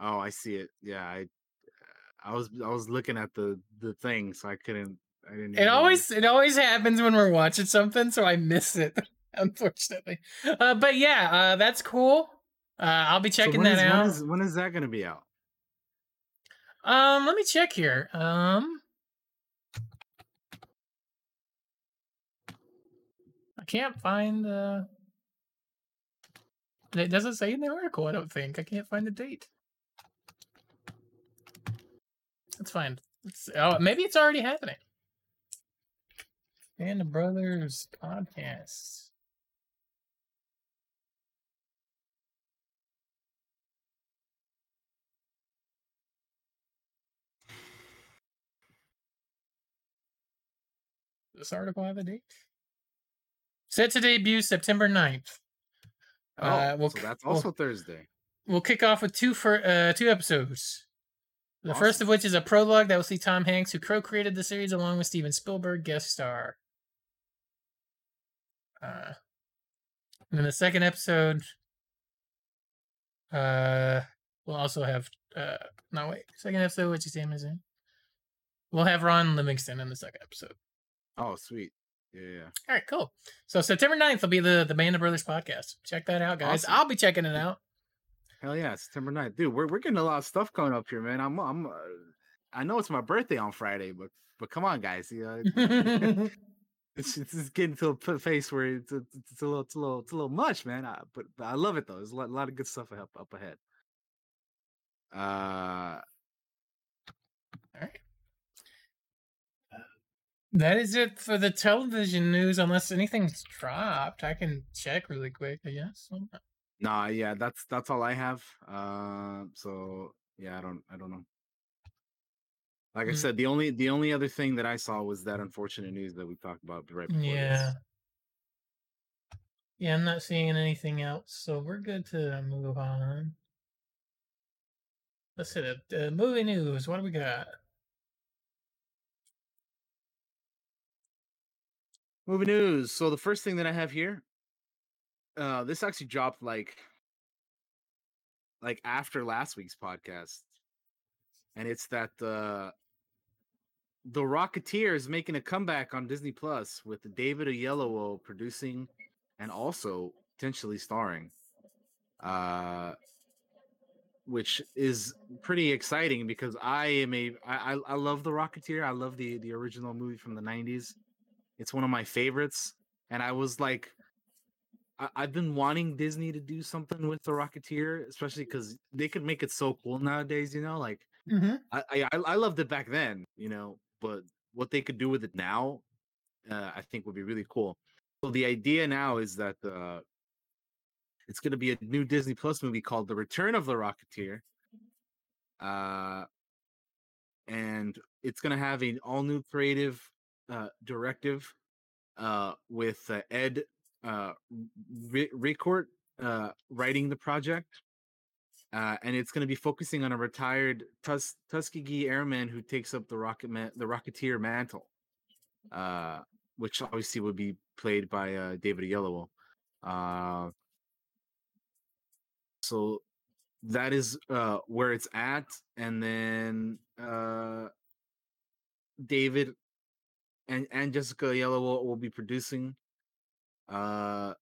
B: Oh, I see it. Yeah, I I was I was looking at the the thing, so I couldn't I didn't
A: It always it always happens when we're watching something, so I miss it. Unfortunately, uh, but yeah, uh, that's cool. Uh, I'll be
B: So
A: checking
B: when
A: that
B: is-
A: out.
B: When is, when is that gonna be out?
A: Um, let me check here. Um, can't find the. It doesn't say in the article. I don't think I can't find the date. That's fine. It's, oh, maybe it's already happening. Band of Brothers podcast. This article have a date? Set to debut September 9th.
B: Oh,
A: Uh, we'll
B: so that's
A: we'll-
B: also Thursday.
A: We'll kick off with two for uh, two episodes. The first of which is a prologue that will see Tom Hanks, who co-created the series along with Steven Spielberg, guest star. Uh, and then the second episode, uh, we'll also have uh, no wait, second episode, which is in. We'll have Ron Livingston in the second episode.
B: Oh, sweet. Yeah.
A: All right, cool. So September 9th will be the the Band of Brothers podcast. Check that out, guys.
B: Awesome.
A: I'll be checking it out.
B: Hell yeah, September 9th. Dude, we're we're getting a lot of stuff coming up here, man. I'm I'm uh, I know it's my birthday on Friday, but but come on, guys. You know, it's, it's getting to a face where it's, it's, it's a little it's a little it's a little much, man. I, but, but I love it though. There's a lot, a lot of good stuff up up ahead. Uh,
A: All right. That is it for the television news. Unless anything's dropped, I can check really quick. I guess.
B: nah, yeah, that's that's all I have. Uh, so yeah, I don't I don't know. Like I
A: Mm.
B: said, the only the only other thing that I saw was that unfortunate news that we talked about right before
A: Yeah.
B: this.
A: Yeah, I'm not seeing anything else, so we're good to move on. Let's hit it. Uh, movie news. What do we got?
B: Movie news. So the first thing that I have here, uh, this actually dropped like, like after last week's podcast, and it's that uh, the Rocketeer is making a comeback on Disney Plus with David Oyelowo producing and also potentially starring, uh, which is pretty exciting because I am a I, I love the Rocketeer. I love the the original movie from the '90s. It's one of my favorites, and I was like, I, I've been wanting Disney to do something with the Rocketeer, especially because they could make it so cool nowadays. You know, like
A: Mm-hmm.
B: I, I I loved it back then, you know, but what they could do with it now, uh, I think would be really cool. So the idea now is that uh, it's going to be a new Disney Plus movie called The Return of the Rocketeer, uh, and it's going to have an all new creative uh, directive uh, with uh, Ed uh, uh, writing the project uh, and it's going to be focusing on a retired Tus- Tuskegee airman who takes up the rocket man- the Rocketeer mantle, uh, which obviously would be played by uh, David Oyelowo. Uh, so that is uh where it's at, and then uh David and and Jessica Oyelowo will, will be producing. Uh,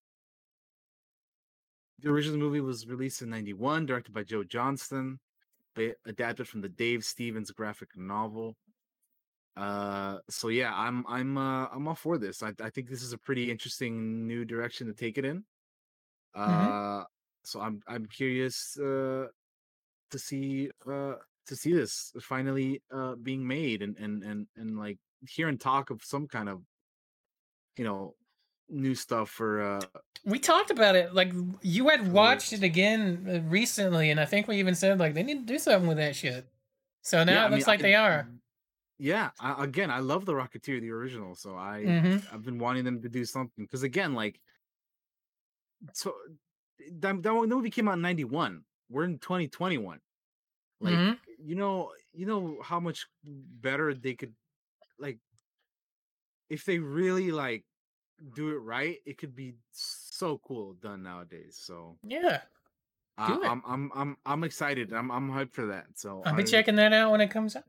B: the original movie was released in '91, directed by Joe Johnston, ba- adapted from the Dave Stevens graphic novel. Uh, so yeah, I'm I'm uh, I'm all for this. I I think this is a pretty interesting new direction to take it in. Uh, so I'm I'm curious uh to see uh to see this finally uh being made and and and and like hearing talk of some kind of you know new stuff for uh
A: We talked about it. Like you had watched it again uh, recently, and I think we even said like they need to do something with that shit. So now
B: Yeah,
A: it
B: I
A: looks
B: mean,
A: like
B: I-
A: they are.
B: yeah I, again i love the rocketeer the original so i
A: Mhm.
B: i've been wanting them to do something because again like so that, that movie came out in 91 we're in 2021 like
A: Mhm.
B: you know you know how much better they could like if they really like do it right it could be so cool done nowadays so
A: Yeah,
B: uh, I'm, I'm i'm i'm excited i'm i'm hyped for that so
A: I'll be
B: I-
A: checking that out when it comes out.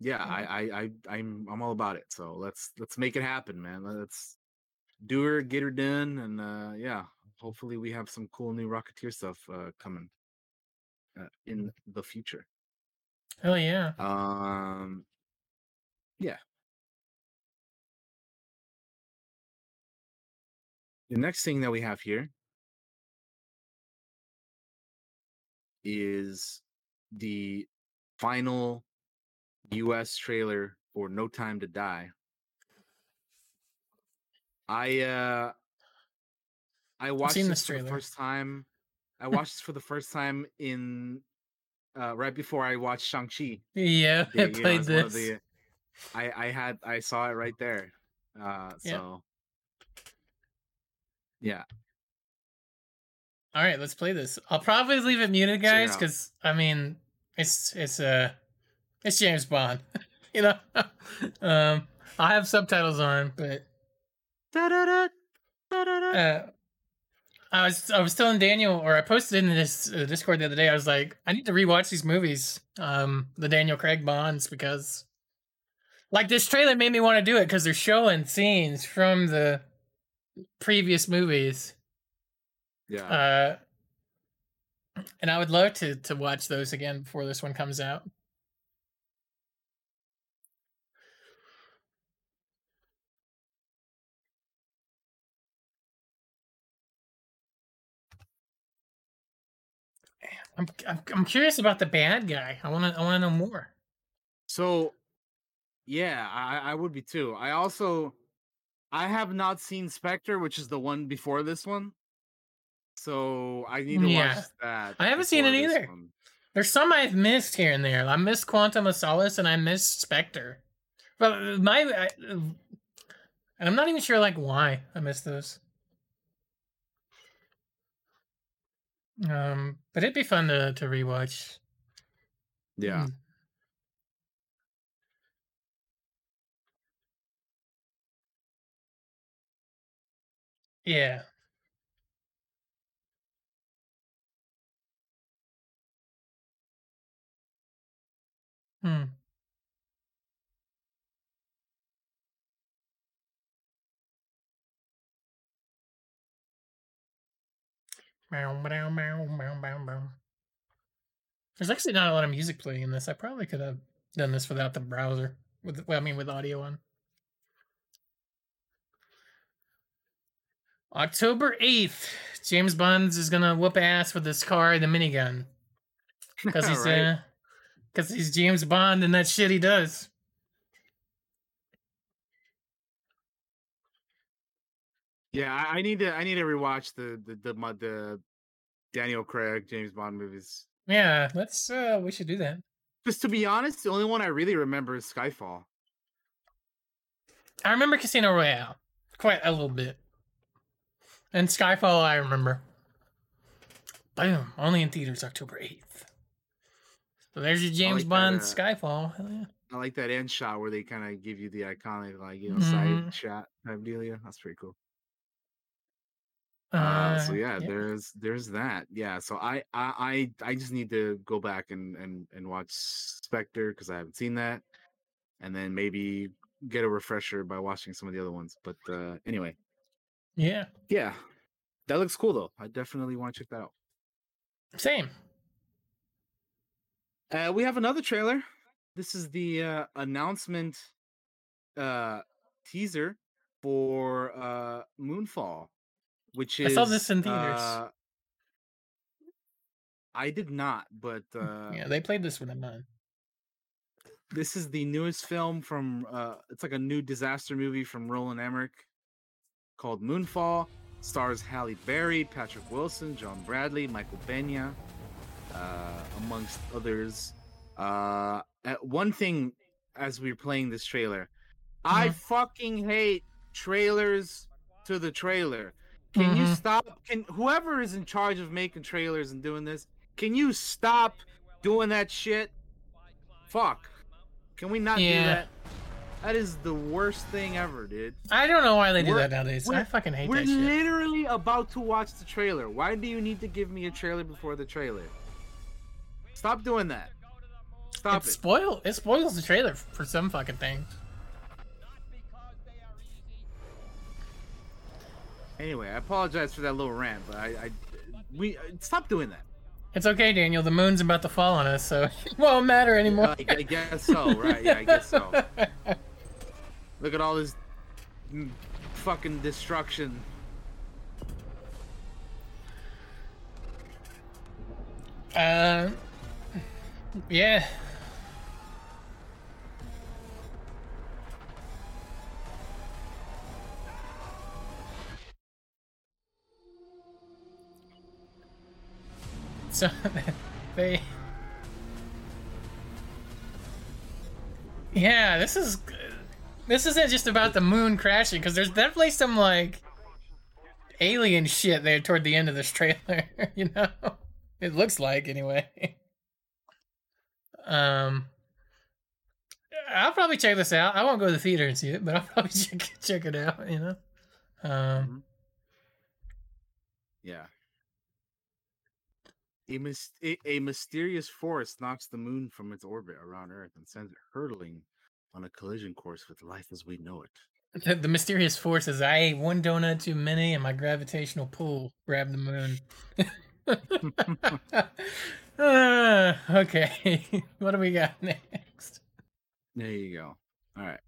B: yeah I, I i i'm i'm all about it so let's let's make it happen man let's do her get her done and uh yeah hopefully we have some cool new rocketeer stuff uh coming uh, in the future
A: Hell yeah.
B: um yeah the next thing that we have here is the final US trailer for No Time to Die. I uh I watched this
A: this
B: for the first time. I watched this for the first time in uh right before I watched Shang-Chi.
A: Yeah,
B: The-
A: I
B: know,
A: played
B: of
A: this.
B: the- I I had I saw it right there. Uh
A: Yeah.
B: so yeah.
A: All right, let's play this. I'll probably leave it muted, guys, because I mean, it's it's uh it's James Bond, you know. um, I have subtitles on, but uh, I was I was telling Daniel, or I posted in this uh, Discord the other day. I was like, I need to rewatch these movies, um, the Daniel Craig Bonds, because like this trailer made me want to do it because they're showing scenes from the previous movies.
B: Yeah.
A: Uh, and I would love to to watch those again before this one comes out. I'm I'm, I'm curious about the bad guy. I want to I want to know more.
B: So, yeah, I, I would be too. I also, I have not seen Spectre, which is the one before this one. So I need to
A: Yeah.
B: watch that.
A: I haven't seen it either.
B: one.
A: There's some I've missed here and there. I missed Quantum of Solace and I missed Spectre. But uh, my, I, uh, and I'm not even sure like why I missed those. Um, but it'd be fun to to rewatch.
B: Yeah.
A: Hmm. Yeah. Hmm. There's actually not a lot of music playing in this. I probably could have done this without the browser. With well, I mean, with audio on. October eighth, James Bond is gonna whoop ass with this car, the minigun, because he's
B: Right.
A: uh, because he's James Bond and that shit he does.
B: Yeah, I, I need to. I need to rewatch the the the, the Daniel Craig James Bond movies.
A: Yeah, let's. uh We should do that.
B: Just to be honest, the only one I really remember is Skyfall.
A: I remember Casino Royale quite a little bit, and Skyfall. I remember. Boom! Only in theaters October eighth. So there's your James
B: like that,
A: Bond
B: uh,
A: Skyfall. Hell yeah.
B: I like that end shot where they kind of give you the iconic, like you know,
A: Mhm.
B: side shot type deal. Yeah, that's pretty cool. Uh, so
A: Uh,
B: yeah,
A: yeah.
B: there's there's that. Yeah, so I I I, I just need to go back and and and watch Spectre because I haven't seen that, and then maybe get a refresher by watching some of the other ones. But uh anyway,
A: Yeah.
B: yeah, that looks cool though. I definitely want to check that out.
A: Same.
B: Uh, we have another trailer. This is the uh, announcement uh, teaser for uh, Moonfall, which is I
A: saw this in theaters.
B: uh, I did not, but uh,
A: Yeah, they played this with them on.
B: this is the newest film from. Uh, it's like a new disaster movie from Roland Emmerich called Moonfall. Stars Halle Berry, Patrick Wilson, John Bradley, Michael Pena, uh, amongst others. Uh, one thing as we are playing this trailer, I
A: Mhm.
B: fucking hate trailers to the trailer. Can you
A: Mhm.
B: stop? Can whoever is in charge of making trailers and doing this, can you stop doing that shit? Fuck. Can we not do that? That is the worst thing ever, dude.
A: I don't know why they do
B: We're-
A: that nowadays. I fucking hate that shit.
B: We're literally about to watch the trailer. Why do you need to give me a trailer before the trailer? Stop doing that. Stop
A: it
B: it.
A: spoil it spoils the trailer for some fucking things.
B: Anyway, I apologize for that little rant, but I, I we uh, stop doing that.
A: It's okay, Daniel. The moon's about to fall on us, so it won't matter anymore.
B: I, I guess so, right? Yeah, I guess so. Look at all this fucking destruction.
A: Uh, yeah. So they. Yeah, this is. This isn't just about the moon crashing, because there's definitely some like alien shit there toward the end of this trailer. you know, it looks like anyway. Um, I'll probably check this out. I won't go to the theater and see it, but I'll probably check check it out. You know, um,
B: Yeah. A, a, a mysterious force knocks the moon from its orbit around Earth and sends it hurtling on a collision course with life as we know it.
A: the, the mysterious force is I ate one donut too many, and my gravitational pull grabbed the moon. uh, okay, what do we got next?
B: There you go. All right.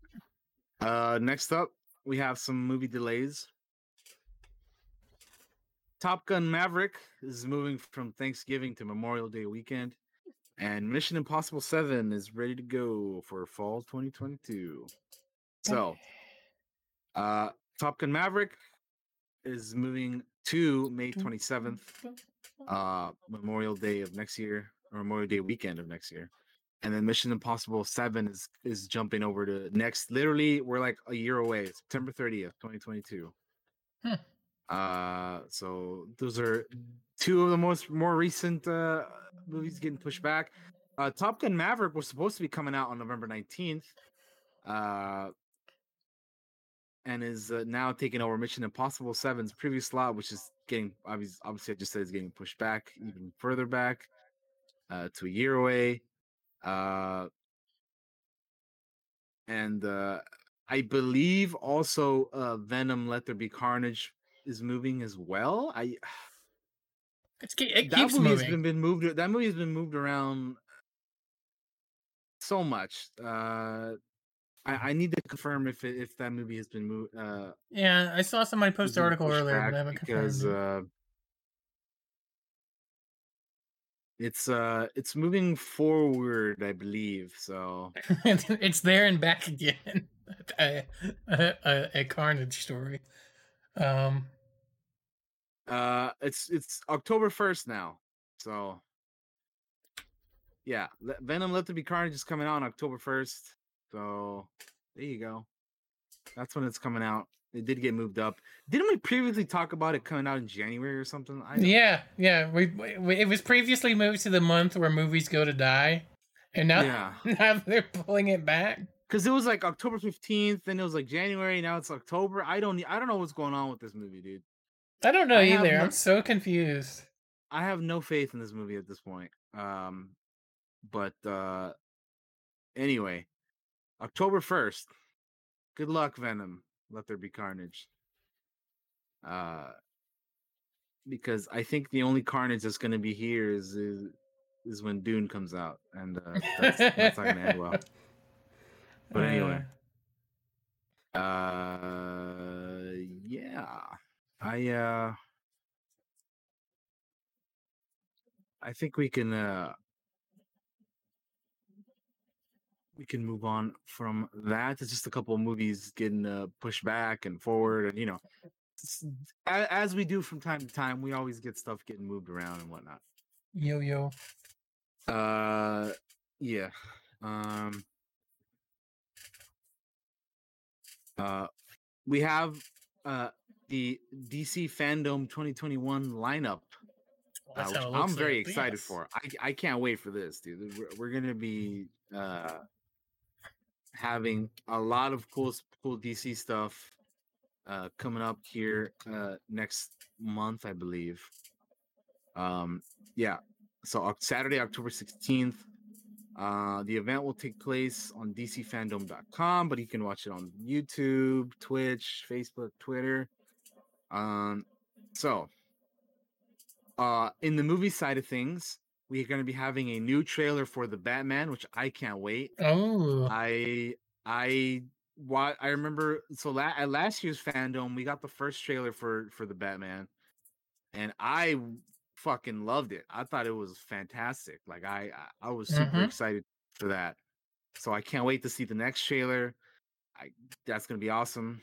B: Uh, next up, we have some movie delays. Top Gun Maverick is moving from Thanksgiving to Memorial Day weekend, and Mission Impossible 7 is ready to go for fall 2022. So, uh, Top Gun Maverick is moving to May 27th, uh, Memorial Day of next year, or Memorial Day weekend of next year. And then Mission Impossible 7 is is jumping over to next literally we're like a year away, September 30th, 2022.
A: Hmm.
B: Uh so those are two of the most more recent uh movies getting pushed back. Uh Top Gun Maverick was supposed to be coming out on November 19th. Uh and is uh, now taking over Mission Impossible 7's previous slot, which is getting obviously, obviously I just said it's getting pushed back even further back uh, to a year away. Uh, and uh, I believe also uh, Venom Let There Be Carnage is moving as well. I
A: It's, it
B: that
A: keeps
B: movie has been, been moved. That movie has been moved around so much. Uh, I, I need to confirm if it, if that movie has been moved. Uh,
A: Yeah, I saw somebody post an article earlier, but I haven't
B: because
A: confirmed.
B: uh, it's uh it's moving forward, I believe. So
A: it's there and back again. a, a, a, a carnage story. Um,
B: uh, it's it's October first now. So yeah, Venom Let There Be Carnage is coming out on October first. So there you go. That's when it's coming out. It did get moved up. Didn't we previously talk about it coming out in January or something?
A: Yeah, yeah. We, we it was previously moved to the month where movies go to die, and now
B: Yeah.
A: now they're pulling it back.
B: Because it was like October fifteenth, then it was like January. Now it's October. I don't. I don't know what's going on with this movie, dude.
A: I don't know
B: I
A: either.
B: no-
A: I'm so confused.
B: I have no faith in this movie at this point. Um, but uh, anyway, October first. Good luck, Venom. Let there be carnage. Uh, because I think the only carnage that's going to be here is, is is when Dune comes out, and uh, that's, that's not going to end well. But anyway, uh, yeah, I uh. I think we can uh we can move on from that. It's just a couple of movies getting uh, pushed back and forward, and you know, as we do from time to time, we always get stuff getting moved around and whatnot.
A: Yo yo.
B: Uh, yeah. Um. Uh, we have uh the DC Fandom 2021 lineup
A: That's
B: uh, which I'm very
A: like.
B: excited for. I I can't wait for this, dude. We're, we're gonna be uh having a lot of cool cool DC stuff uh coming up here uh next month, I believe. Um yeah. So Saturday, October 16th. Uh, the event will take place on dcfandom.com, but you can watch it on YouTube, Twitch, Facebook, Twitter. Um, so uh, in the movie side of things, we're going to be having a new trailer for the Batman, which I can't wait.
A: Oh.
B: I I what I remember so la- at last year's fandom, we got the first trailer for for the Batman, and I fucking loved it. I thought it was fantastic. Like I I, was super
A: Mhm.
B: excited for that. So I can't wait to see the next trailer. I that's gonna be awesome.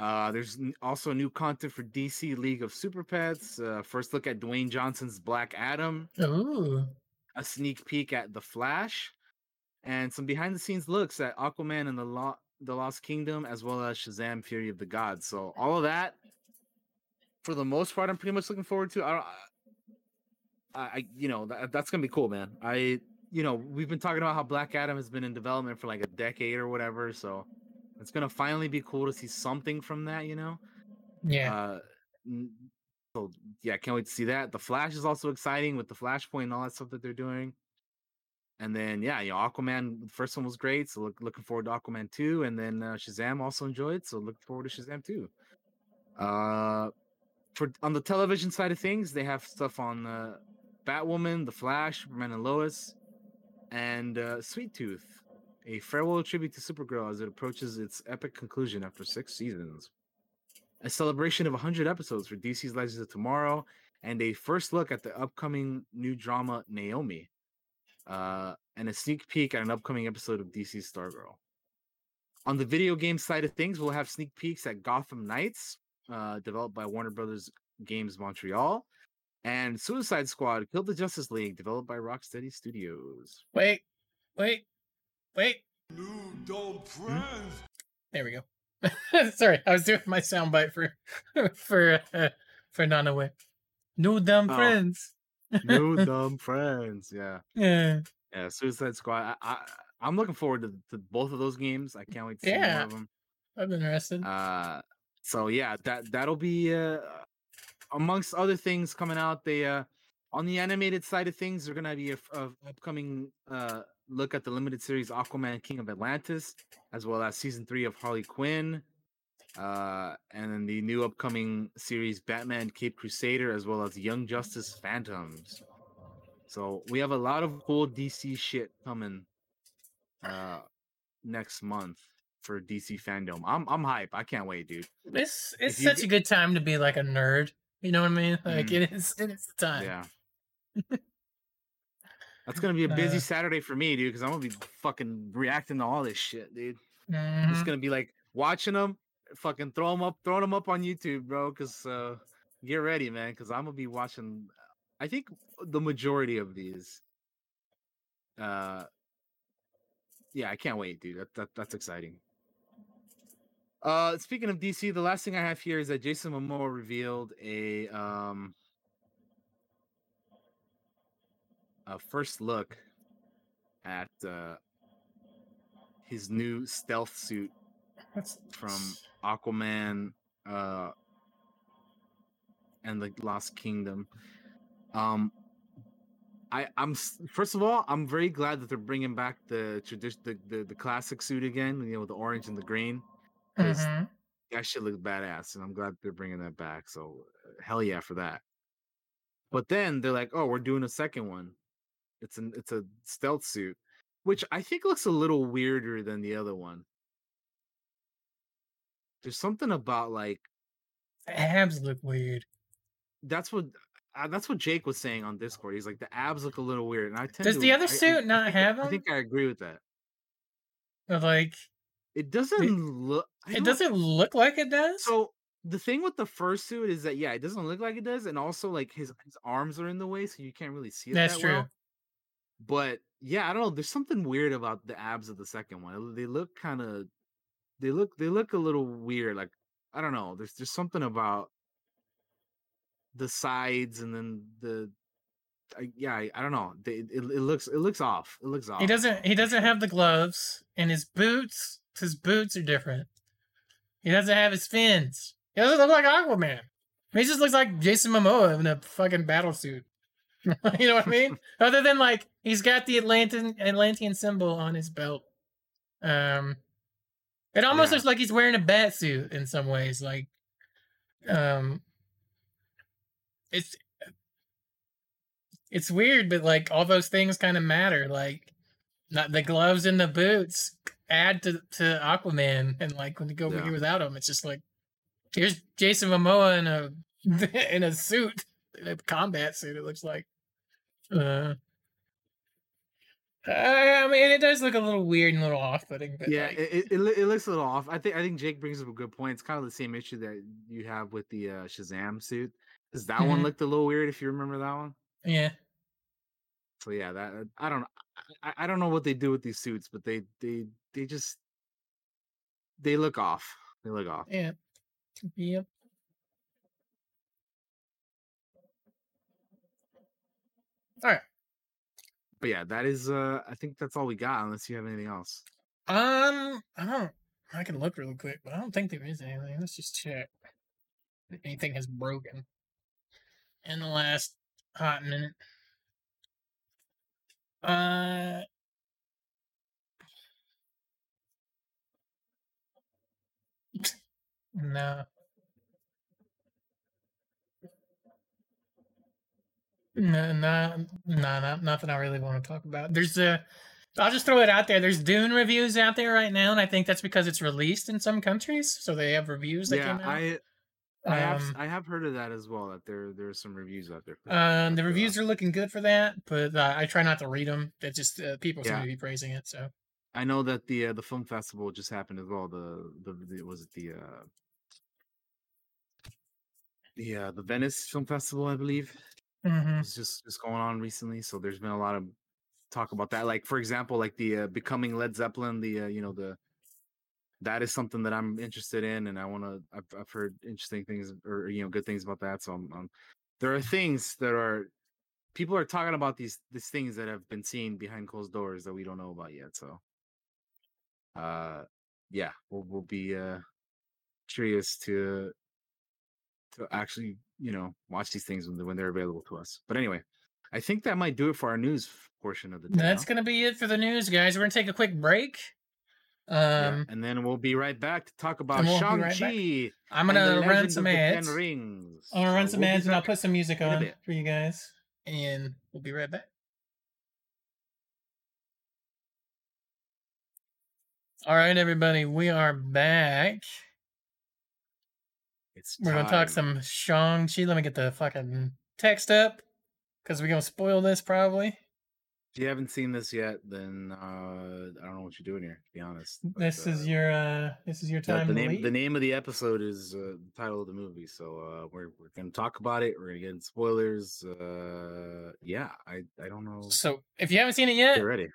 B: Uh, there's also new content for DC League of Super Pets. Uh, first look at Dwayne Johnson's Black Adam
A: Ooh.
B: a sneak peek at the Flash, and some behind the scenes looks at Aquaman and the Lo- the Lost Kingdom, as well as Shazam: Fury of the Gods. So all of that, for the most part, I'm pretty much looking forward to. I, I, I you know, that, that's gonna be cool, man. I, you know, we've been talking about how Black Adam has been in development for like a decade or whatever, so it's gonna finally be cool to see something from that, you know.
A: Yeah.
B: Uh, so yeah, can't wait to see that. The Flash is also exciting with the Flashpoint and all that stuff that they're doing. And then yeah, you know, Aquaman. The first one was great, so look, looking forward to Aquaman two. And then uh, Shazam also enjoyed, so looking forward to Shazam two. Uh, for on the television side of things, they have stuff on uh, Batwoman, The Flash, Superman and Lois, and uh, Sweet Tooth, a farewell tribute to Supergirl as it approaches its epic conclusion after six seasons a celebration of 100 episodes for DC's Legends of Tomorrow, and a first look at the upcoming new drama Naomi, uh, and a sneak peek at an upcoming episode of DC's Stargirl. On the video game side of things, we'll have sneak peeks at Gotham Knights, uh, developed by Warner Brothers Games Montreal, and Suicide Squad: Kill the Justice League, developed by Rocksteady Studios.
A: Wait. Wait. Wait.
F: New dumb friends.
A: There we go. Sorry, I was doing my soundbite for for uh, for Nanaway. No dumb
B: Oh.
A: friends.
B: New dumb friends, yeah.
A: Yeah.
B: Yeah, Suicide Squad. I, I I'm looking forward to, to both of those games. I can't wait to see more
A: Yeah.
B: of them.
A: I'm interested.
B: Uh, so yeah, that that'll be uh, amongst other things coming out. They uh, on the animated side of things, they're gonna be a, a upcoming uh look at the limited series Aquaman King of Atlantis, as well as season three of Harley Quinn. Uh, and then the new upcoming series Batman Cape Crusader, as well as Young Justice Phantoms. So we have a lot of cool DC shit coming uh next month for DC fandom. I'm I'm hype. I can't wait, dude.
A: It's it's
B: you
A: such a good time to be like a nerd. You know what I mean? Like
B: Mhm.
A: it is it's the time.
B: Yeah. That's gonna be a busy
A: Uh,
B: Saturday for me, dude, because I'm gonna be fucking reacting to all this shit, dude.
A: Mhm.
B: Just gonna be like watching them, fucking throw them up, throwing them up on YouTube, bro. Because uh, get ready, man, because I'm gonna be watching. I think the majority of these. Uh, yeah, I can't wait, dude. That, that that's exciting. Uh, speaking of DC, the last thing I have here is that Jason Momoa revealed a um a first look at uh his new stealth suit
A: That's
B: from Aquaman uh and the Lost Kingdom. Um, I I'm first of all I'm very glad that they're bringing back the tradition the, the the classic suit again. You know, the orange and the green.
A: Mhm.
B: That shit looks badass, and I'm glad they're bringing that back. So uh, hell yeah for that. But then they're like, oh, we're doing a second one. It's an it's a stealth suit, which I think looks a little weirder than the other one. There's something about like
A: The abs look weird.
B: that's what uh, that's what Jake was saying on Discord. He's like the abs look a little weird, and I tend
A: Does
B: to
A: the other
B: I-
A: suit
B: I
A: not
B: I-
A: have
B: I think I agree with that.
A: But like,
B: It doesn't look.
A: It doesn't look like it does.
B: So the thing with the first suit is that yeah, it doesn't look like it does, and also like his his arms are in the way, so you can't really see it.
A: That's
B: that
A: true.
B: well. But yeah, I don't know. There's something weird about the abs of the second one. They look kind of, they look they look a little weird. Like I don't know. There's there's something about the sides and then the. I, yeah, I, I don't know. They, it, it looks it looks off. It looks off.
A: He doesn't. He doesn't have the gloves, and his boots. His boots are different. He doesn't have his fins. He doesn't look like Aquaman. He just looks like Jason Momoa in a fucking battle suit. you know what I mean? Other than like he's got the Atlantean Atlantean symbol on his belt. Um, it almost
B: Yeah.
A: looks like he's wearing a bat suit in some ways. Like, um, it's it's weird, but like all those things kind of matter. Like, not the gloves and the boots add to to Aquaman, and like when you go
B: Yeah.
A: Here without them, it's just like here's Jason Momoa in a in a suit, in a combat suit. It looks like. Uh, I mean, it does look a little weird and a little off-putting, but
B: yeah,
A: like,
B: it, it, it looks a little off. I think I think Jake brings up a good point. It's kind of the same issue that you have with the uh, Shazam suit. Because that one
A: Mhm.
B: looked a little weird if you remember that one.
A: yeah,
B: So yeah, that uh, I don't I, I don't know what they do with these suits, but they they they just they look off. They look off.
A: yeah, yep. All right.
B: But yeah, that is uh I think that's all we got unless you have anything else.
A: Um, I don't. I can look real quick, but I don't think there is anything. Let's just check. If anything has broken in the last hot minute. Uh. No. No, no, no, no, nothing I really want to talk about. There's a, I'll just throw it out there. There's Dune reviews out there right now, and I think that's because it's released in some countries, so they have reviews that
B: Yeah,
A: came out.
B: I I have
A: Um,
B: I have heard of that as well. That there there are some reviews out there.
A: Um, the reviews are looking good for that, but uh, I try not to read them. That just uh, people seem to be praising it. So
B: I know that the uh, the film festival just happened as well. The the, the was it the uh the uh, the Venice Film Festival, I believe.
A: Mhm.
B: It's just just going on recently. So there's been a lot of talk about that. Like for example, like the uh, becoming Led Zeppelin. The uh, you know the that is something that I'm interested in, and I want to. I've I've heard interesting things or you know good things about that. So I'm, I'm there are things that are people are talking about these these things that have been seen behind closed doors that we don't know about yet. So uh yeah we'll, we'll be uh curious to to actually you know watch these things when, when they're available to us but anyway i think that might do it for our news portion of the day
A: that's gonna be it for the news, guys. We're gonna take a quick break.
B: Yeah,
A: Um,
B: and then we'll be right back to talk about
A: we'll be
B: shang
A: right
B: chi
A: I'm gonna run some
B: of the Ten
A: ads.
B: rings
A: I'm gonna run
B: So
A: some
B: we'll
A: ads, and I'll put some music on for you guys, and we'll be right back. All right, everybody, we are back.
B: It's
A: We're gonna talk some Shang Chi. Let me get the fucking text up, because we're gonna spoil this probably.
B: if you haven't seen this yet then uh i don't know what you're doing here to be honest but,
A: This is
B: uh,
A: your uh this is your time
B: the name
A: leave.
B: the name of the episode is uh, the title of the movie so uh we're, we're gonna talk about it we're gonna get in spoilers uh yeah i i don't know
A: So if you haven't seen it yet,
B: get ready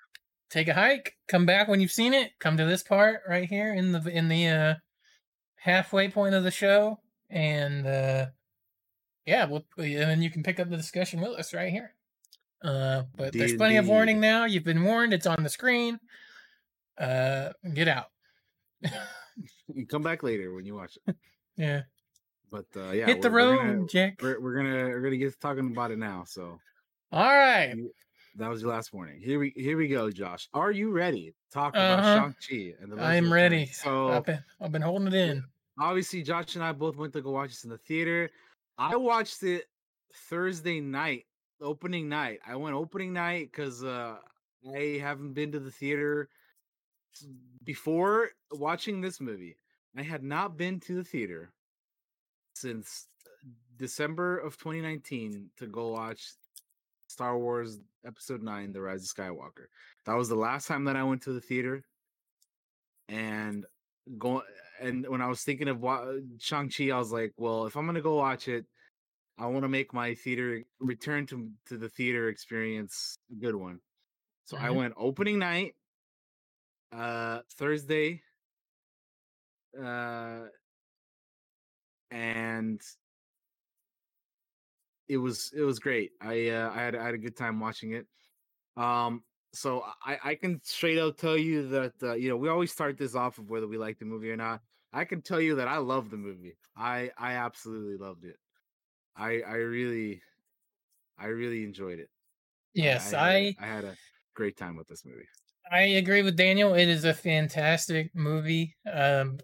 A: take a hike, come back when you've seen it, come to this part right here in the in the uh halfway point of the show, and uh yeah, we'll, and then you can pick up the discussion with us right here. Uh, but there's plenty of warning now. You've been warned. It's on the screen. Uh, get out.
B: you come back later when you watch it
A: Yeah.
B: But uh, yeah,
A: Hit the
B: we're- we're
A: road,
B: gonna-
A: Jack.
B: We're, we're gonna we're gonna get talking about it now. So
A: All right.
B: that was your last warning. Here we here we go, Josh. Are you ready? to Talk
A: Uh-huh.
B: about Shang Chi and the.
A: I'm ready.
B: So
A: I've been, I've been holding it in.
B: Obviously Josh and I both went to go watch this in the theater. I watched it Thursday night, opening night. I went opening night because uh, I haven't been to the theater before watching this movie. I had not been to the theater since December of 2019 to go watch Star Wars Episode 9 The Rise of Skywalker. That was the last time that I went to the theater. And going and when I was thinking of wa- Shang-Chi, I was like, well, if I'm going to go watch it, I want to make my theater return to to the theater experience a good one. So I
A: Mhm.
B: went opening night uh Thursday uh and it was it was great. I uh, I had I had a good time watching it. Um, so I I can straight out tell you that uh, you know we always start this off of whether we like the movie or not. I can tell you that I love the movie. I I absolutely loved it. I I really I really enjoyed it.
A: Yes,
B: I
A: I
B: had had a great time with this movie.
A: I agree with Daniel. It is a fantastic movie. Um,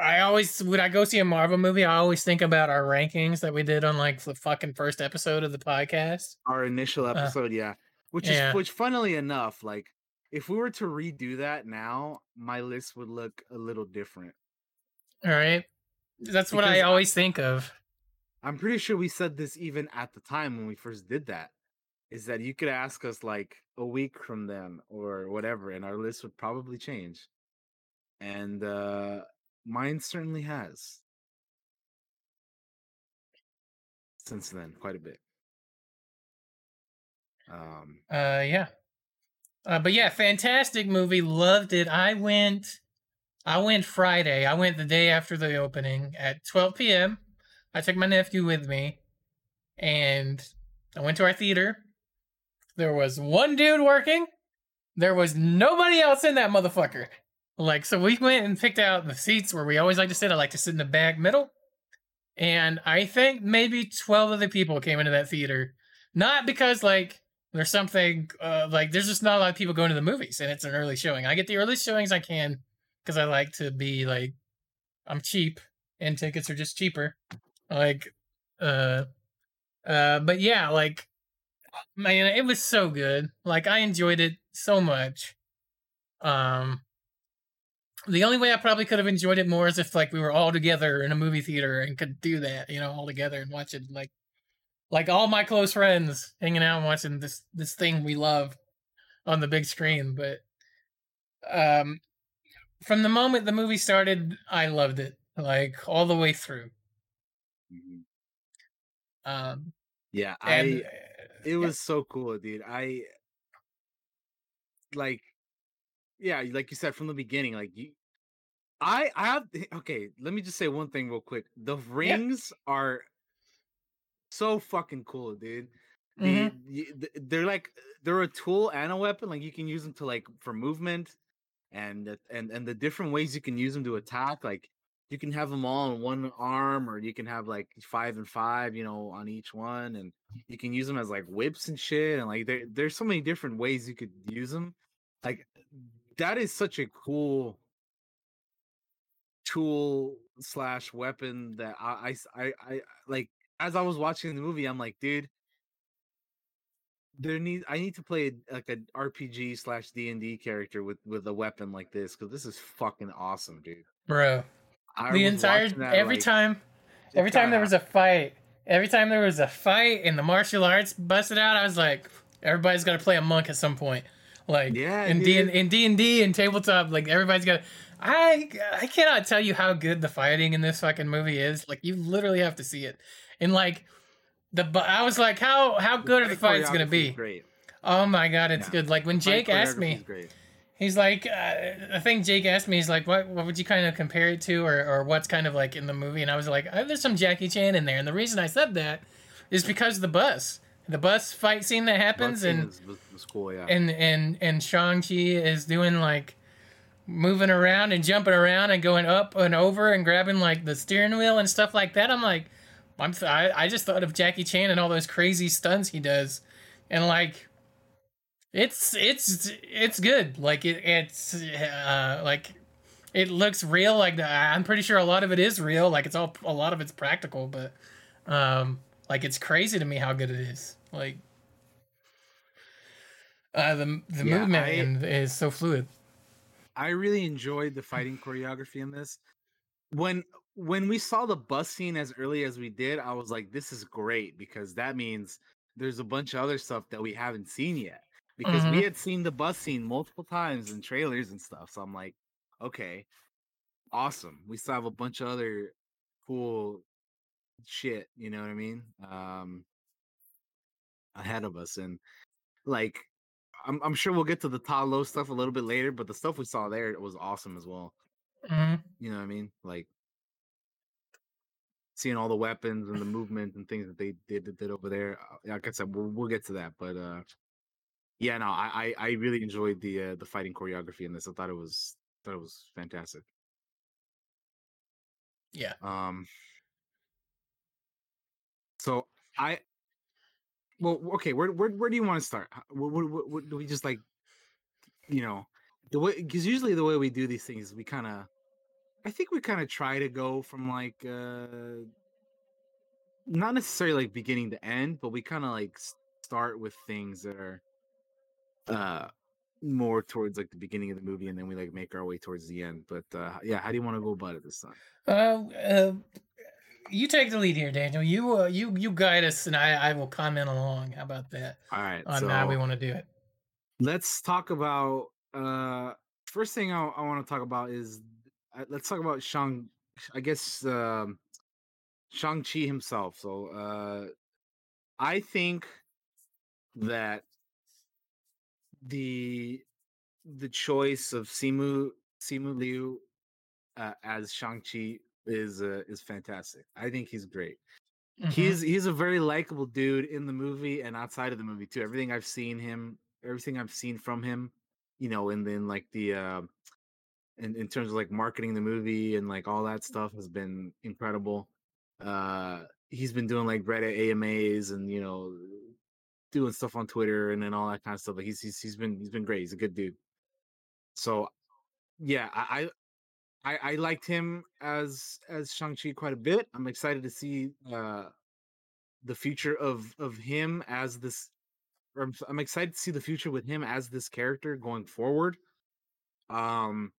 A: I always when I go see a Marvel movie, I always think about our rankings that we did on like the fucking first episode of the podcast.
B: Our initial
A: Uh,
B: episode, yeah, which
A: yeah.
B: is which, funnily enough, like if we were to redo that now, my list would look a little different.
A: All right, that's what
B: Because
A: I
B: I-
A: always think of.
B: I'm pretty sure we said this even at the time when we first did that. Is that you could ask us like a week from then or whatever, and our list would probably change. And uh mine certainly has. Since then, quite a bit. Um
A: Uh, yeah. Uh, but yeah, fantastic movie. Loved it. I went. I went Friday. I went the day after the opening at 12 p.m. I took my nephew with me, and I went to our theater. There was one dude working. There was nobody else in that motherfucker. Like, so we went and picked out the seats where we always like to sit. I like to sit in the back middle. And I think maybe 12 other people came into that theater. Not because, like, there's something, uh, like, there's just not a lot of people going to the movies and it's an early showing. I get the earliest showings I can because I like to be, like, I'm cheap and tickets are just cheaper. Like, uh, uh, but yeah, like, man, it was so good. Like, I enjoyed it so much. Um, the only way I probably could have enjoyed it more is if like we were all together in a movie theater and could do that, you know, all together and watch it like like all my close friends hanging out and watching this this thing we love on the big screen. But um from the moment the movie started, I loved it. Like all the way through.
B: mhm.
A: Um
B: yeah,
A: and
B: I it was so cool, dude. I like yeah, like you said from the beginning, like you I I have okay, let me just say one thing real quick. The rings are so fucking cool, dude. The,
A: Mhm.
B: y- th- they're like they're a tool and a weapon. Like you can use them to like for movement, and and and the different ways you can use them to attack. Like you can have them all on one arm, or you can have like five and five, you know, on each one, and you can use them as like whips and shit. And like there there's so many different ways you could use them. Like that is such a cool tool slash weapon that I I I like as I was watching the movie, I'm like, dude, there need I need to play like an RPG slash D and D character with with a weapon like this because this is fucking awesome, dude.
A: bro.
B: I
A: the entire
B: that,
A: every
B: like,
A: time every time there was a fight every time there was a fight and the martial arts busted out i was like everybody's got to play a monk at some point like
B: Yeah,
A: in D in D and D and tabletop like everybody's got i i cannot tell you how good the fighting in this fucking movie is like you literally have to see it and like the i was like how how good are the fights gonna be
B: Great.
A: oh my god it's
B: Yeah.
A: good like when jake asked me
B: great.
A: He's like, uh, I think Jake asked me, he's like, what, what would you kind of compare it to, or, or what's kind of like in the movie? And I was like, oh, there's some Jackie Chan in there. And the reason I said that is because of the bus, the bus fight scene that happens,
B: scene
A: and
B: was, was, was cool, yeah.
A: and and and Shang Chi is doing like moving around and jumping around and going up and over and grabbing like the steering wheel and stuff like that. I'm like, I'm th- I, I just thought of Jackie Chan and all those crazy stunts he does, and like, it's it's it's good. Like it it's uh, like it looks real. Like I'm pretty sure a lot of it is real. Like it's all a lot of it's practical, but um, like it's crazy to me how good it is. Like uh, the the
B: Yeah,
A: movement
B: I-
A: and is so fluid.
B: I really enjoyed the fighting choreography in this. When when we saw the bus scene as early as we did, I was like, "This is great" because that means there's a bunch of other stuff that we haven't seen yet. Because we
A: Mhm.
B: had seen the bus scene multiple times in trailers and stuff, so I'm like, "Okay, awesome." We still have a bunch of other cool shit. You know what I mean? Um, ahead of us, and like I'm, I'm sure we'll get to the Ta Lo stuff a little bit later, but the stuff we saw there was awesome as well.
A: Mhm.
B: You know what I mean? Like seeing all the weapons and the movement and things that they did did over there. uh, Like I said, we'll, we'll get to that, but uh, yeah, no, I I, I really enjoyed the uh, the fighting choreography in this. I thought it was thought it was fantastic.
A: Yeah.
B: Um. So I. Well, okay. Where where where do you want to start? What, what, what do we just like? You know, the way because usually the way we do these things, we kind of, I think we kind of try to go from like, uh not necessarily like beginning to end, but we kind of like start with things that are, uh, more towards like the beginning of the movie, and then we like make our way towards the end. But uh yeah, how do you want to go about it this time?
A: Uh, uh, you take the lead here, Daniel. You uh, you you guide us, and I I will comment along. How about that?
B: All right,
A: On how we want to do it.
B: let's talk about uh first thing i, I want to talk about is let's talk about shang i guess um shang-chi himself so uh i think that the the choice of simu simu liu uh, as shang-chi is uh, is fantastic i think he's great
A: Mhm.
B: he's he's a very likable dude in the movie and outside of the movie too. Everything I've seen him, everything I've seen from him, you know, and then like the uh in, in terms of like marketing the movie and like all that stuff has been incredible. Uh he's been doing like Reddit AMAs and you know doing stuff on Twitter and then all that kind of stuff. Like he's he's, he's been he's been great. He's a good dude. So yeah, I I, I liked him as as Shang-Chi quite a bit. I'm excited to see uh the future of of him as this I'm, I'm excited to see the future with him as this character going forward. Um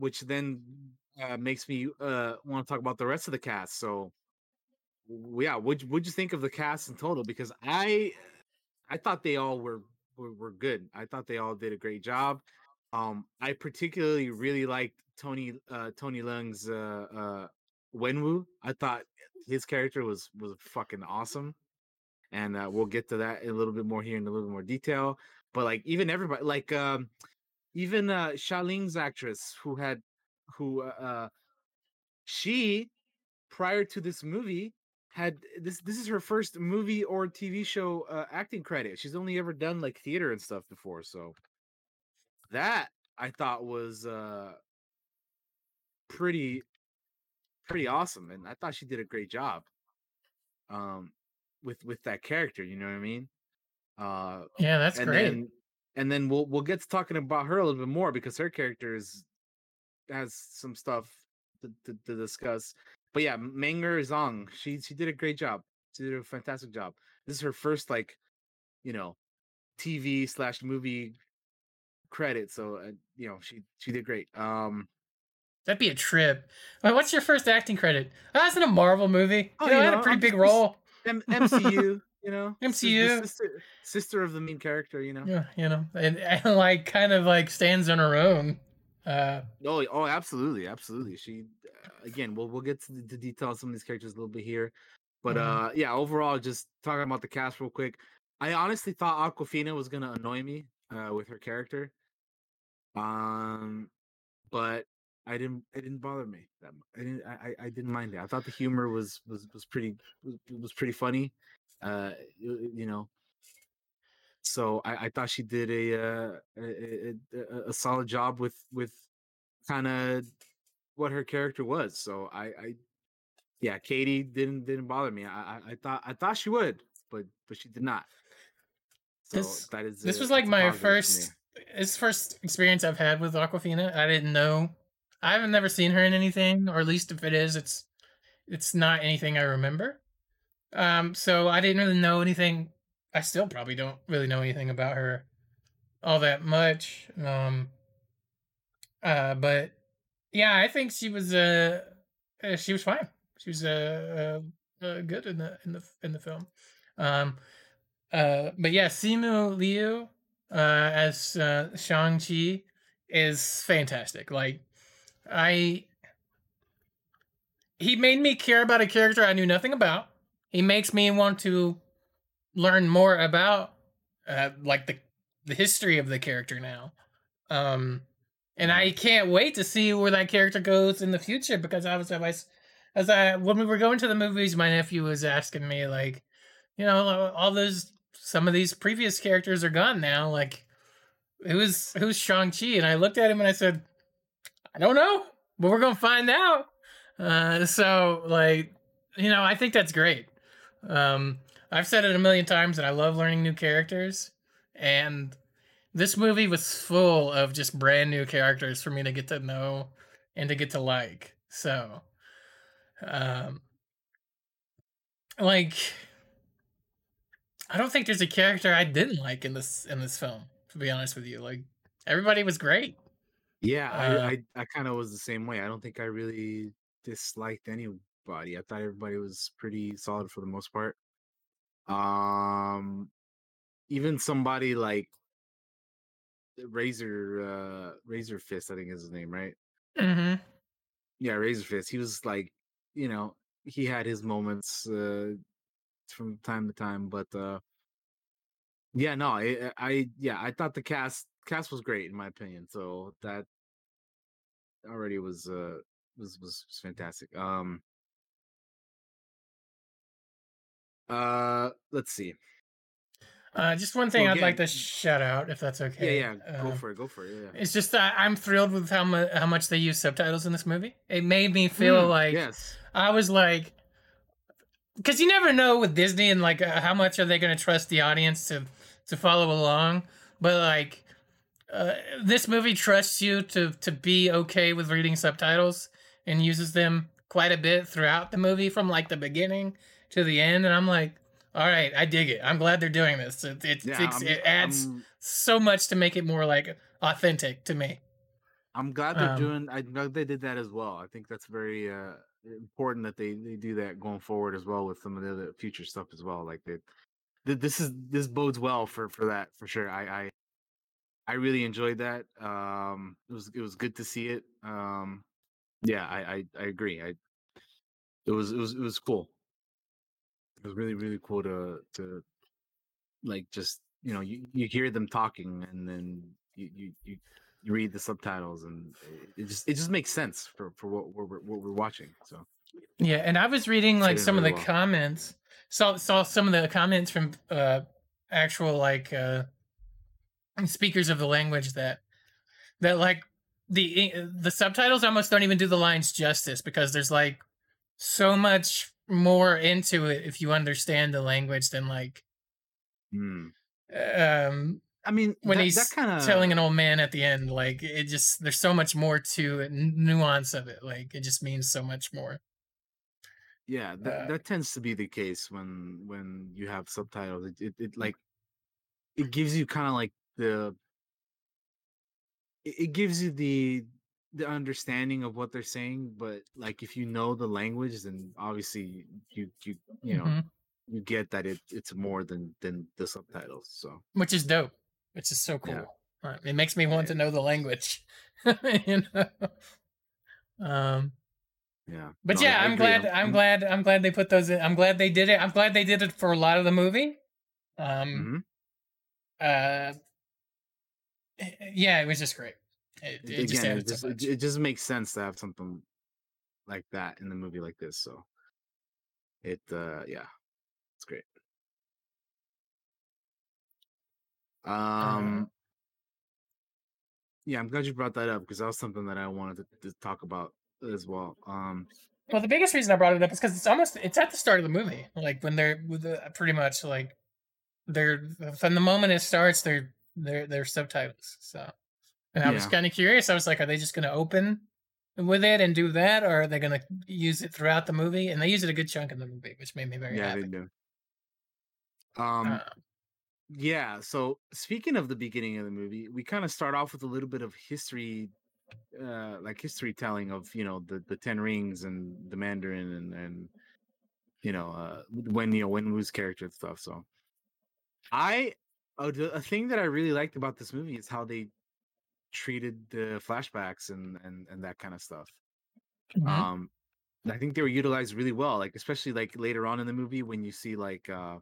B: which then uh, makes me uh want to talk about the rest of the cast. So yeah, what would you think of the cast in total because I I thought they all were were, were good. I thought they all did a great job. Um, I particularly really liked Tony uh, Tony Leung's uh, uh, Wenwu. I thought his character was was fucking awesome, and uh, we'll get to that a little bit more here in a little bit more detail. But like even everybody, like um, even uh, Xialing's actress who had who uh, uh, she prior to this movie had this this is her first movie or TV show uh, acting credit. She's only ever done like theater and stuff before, so that I thought was uh pretty pretty awesome and I thought she did a great job um with with that character, you know what I mean? Uh
A: Yeah, that's great.
B: Then, and then we'll we'll get to talking about her a little bit more because her character is has some stuff to, to, to discuss. But yeah, Meng'er Zhang, she she did a great job. She did a fantastic job. This is her first like, you know, TV slash movie credit. So uh, you know, she she did great. Um,
A: That'd be a trip. Wait, what's your first acting credit? I was in a Marvel movie.
B: Oh,
A: you know,
B: you
A: I had a pretty
B: I'm
A: big
B: just-
A: role.
B: M- MCU, you know, sis-
A: MCU.
B: sister sister of the main character, you know.
A: Yeah, you know, and, and like kind of like stands on her own. Uh,
B: Oh, oh, absolutely, absolutely. She, uh, again, we'll we'll get to the, the detail of some of these characters a little bit here, but
A: Mhm.
B: uh, yeah, overall, just talking about the cast real quick. I honestly thought Awkwafina was gonna annoy me uh, with her character, um, but I didn't. It didn't bother me. That mu- I didn't. I, I- didn't mind it. I thought the humor was was was pretty was, was pretty funny. Uh, you, know. So I, I thought she did a, uh, a, a a- solid job with with kind of what her character was. So I, I, yeah, Katie didn't didn't bother me. I, I, I thought I thought she would, but but she did not. So
A: This-
B: that is
A: This
B: a-
A: was like my
B: positive for me.
A: first this first experience I've had with Awkwafina. I didn't know I haven't never seen her in anything, or at least if it is, it's it's not anything I remember. Um, so I didn't really know anything. I still probably don't really know anything about her all that much. Um, uh, but yeah, I think she was uh, uh she was fine. She was uh, uh, uh good in the in the in the film. Um, uh, but yeah, Simu Liu uh, as uh, Shang Chi is fantastic. Like, I he made me care about a character I knew nothing about. He makes me want to learn more about uh, like the the history of the character now. Um, and I can't wait to see where that character goes in the future because I was as I, as I when we were going to the movies, my nephew was asking me like, you know, all those some of these previous characters are gone now. Like, who's who's Shang Chi? And I looked at him and I said, I don't know, but we're gonna find out. Uh, so like, you know, I think that's great. Um, I've said it a million times that I love learning new characters, and this movie was full of just brand new characters for me to get to know and to get to like. So, um, like, I don't think there's a character I didn't like in this in this film. To be honest with you, like everybody was great.
B: Yeah,
A: Uh,
B: I I, I kind of was the same way. I don't think I really disliked anybody. I thought everybody was pretty solid for the most part. Um, even somebody like Razor uh Razor Fist, I think is his name, right?
A: Mm-hmm.
B: Yeah, Razor Fist. He was like, you know, he had his moments uh from time to time, but uh yeah, no, I, I yeah, I thought the cast cast was great in my opinion. So that already was uh was was, was fantastic. Um uh let's see.
A: Uh, just one thing
B: So
A: I'd like to shout out, if that's okay.
B: Yeah, yeah, go
A: Uh,
B: for it, go for it. Yeah. yeah.
A: It's just that I'm thrilled with how much how much they use subtitles in this movie. It made me feel
B: Mm,
A: like
B: yes.
A: I was like, because you never know with Disney and like uh, how much are they going to trust the audience to to follow along. But like, uh, this movie trusts you to to be okay with reading subtitles and uses them quite a bit throughout the movie from like the beginning to the end. And I'm like, all right, I dig it. I'm glad they're doing this. It it,
B: Yeah,
A: it adds
B: I'm-
A: so much to make it more like authentic to me.
B: I'm glad they're
A: Um,
B: doing. I know they did that as well. I think that's very uh, important that they they do that going forward as well with some of the other future stuff as well. Like they, this is this bodes well for for that for sure. I I, I really enjoyed that. Um, it was it was good to see it. Um, yeah, I I, I agree. I it was it was it was cool. It was really really cool to to like just you know you, you hear them talking and then you you you, you read the subtitles and it- just it just makes sense for for what we're what we're watching so
A: Yeah, and I was reading like some of the
B: well.
A: comments. Saw saw some of the comments from uh actual like uh speakers of the language that that like the eh, the subtitles almost don't even do the lines justice because there's like so much more into it if you understand the language than like um
B: I mean
A: when
B: that-
A: he's
B: that kinda-
A: telling an old man at the end like it just there's so much more to it nuance of it like it just means so much more.
B: Yeah that,
A: Uh,
B: that tends to be the case when when you have subtitles it, it, it like it gives you kind of like the it, gives you the the understanding of what they're saying but like if you know the language then obviously you you you know
A: Mhm.
B: you get that it it's more than than the subtitles so.
A: Which is dope. Which is so cool.
B: Yeah.
A: Uh, it makes me want to know the language you know? Um
B: yeah.
A: but
B: No,
A: yeah
B: I
A: i'm glad
B: I'm-
A: i'm glad i'm glad they put those in i'm glad they did it i'm glad they did it for a lot of the movie.
B: Mm-hmm.
A: um uh eh, yeah it was just great it, it just
B: again,
A: added
B: it just,
A: so
B: it, just makes sense to have something like that in the movie like this. So it, uh, yeah, it's great. Um, yeah, I'm glad you brought that up because that was something that I wanted to, to talk about as well. Um,
A: Well, the biggest reason I brought it up is because it's almost it's at the start of the movie, like when they're with the, pretty much like they're from the moment it starts, they're they're they're subtitles. So, and I was
B: Yeah.
A: kind of curious. I was like, are they just going to open with it and do that, or are they going to use it throughout the movie? And they use it a good chunk in the movie, which made me very
B: yeah,
A: happy.
B: they do. Um,
A: Uh,
B: yeah. So speaking of the beginning of the movie, we kind of start off with a little bit of history, uh, like history telling of you know the the Ten Rings and the Mandarin and and you know uh when you know Wenwu's character and stuff. So I a, a thing that I really liked about this movie is how they treated the flashbacks and and and that kind of stuff.
A: mhm.
B: Um, I think they were utilized really well, like especially like later on in the movie when you see like uh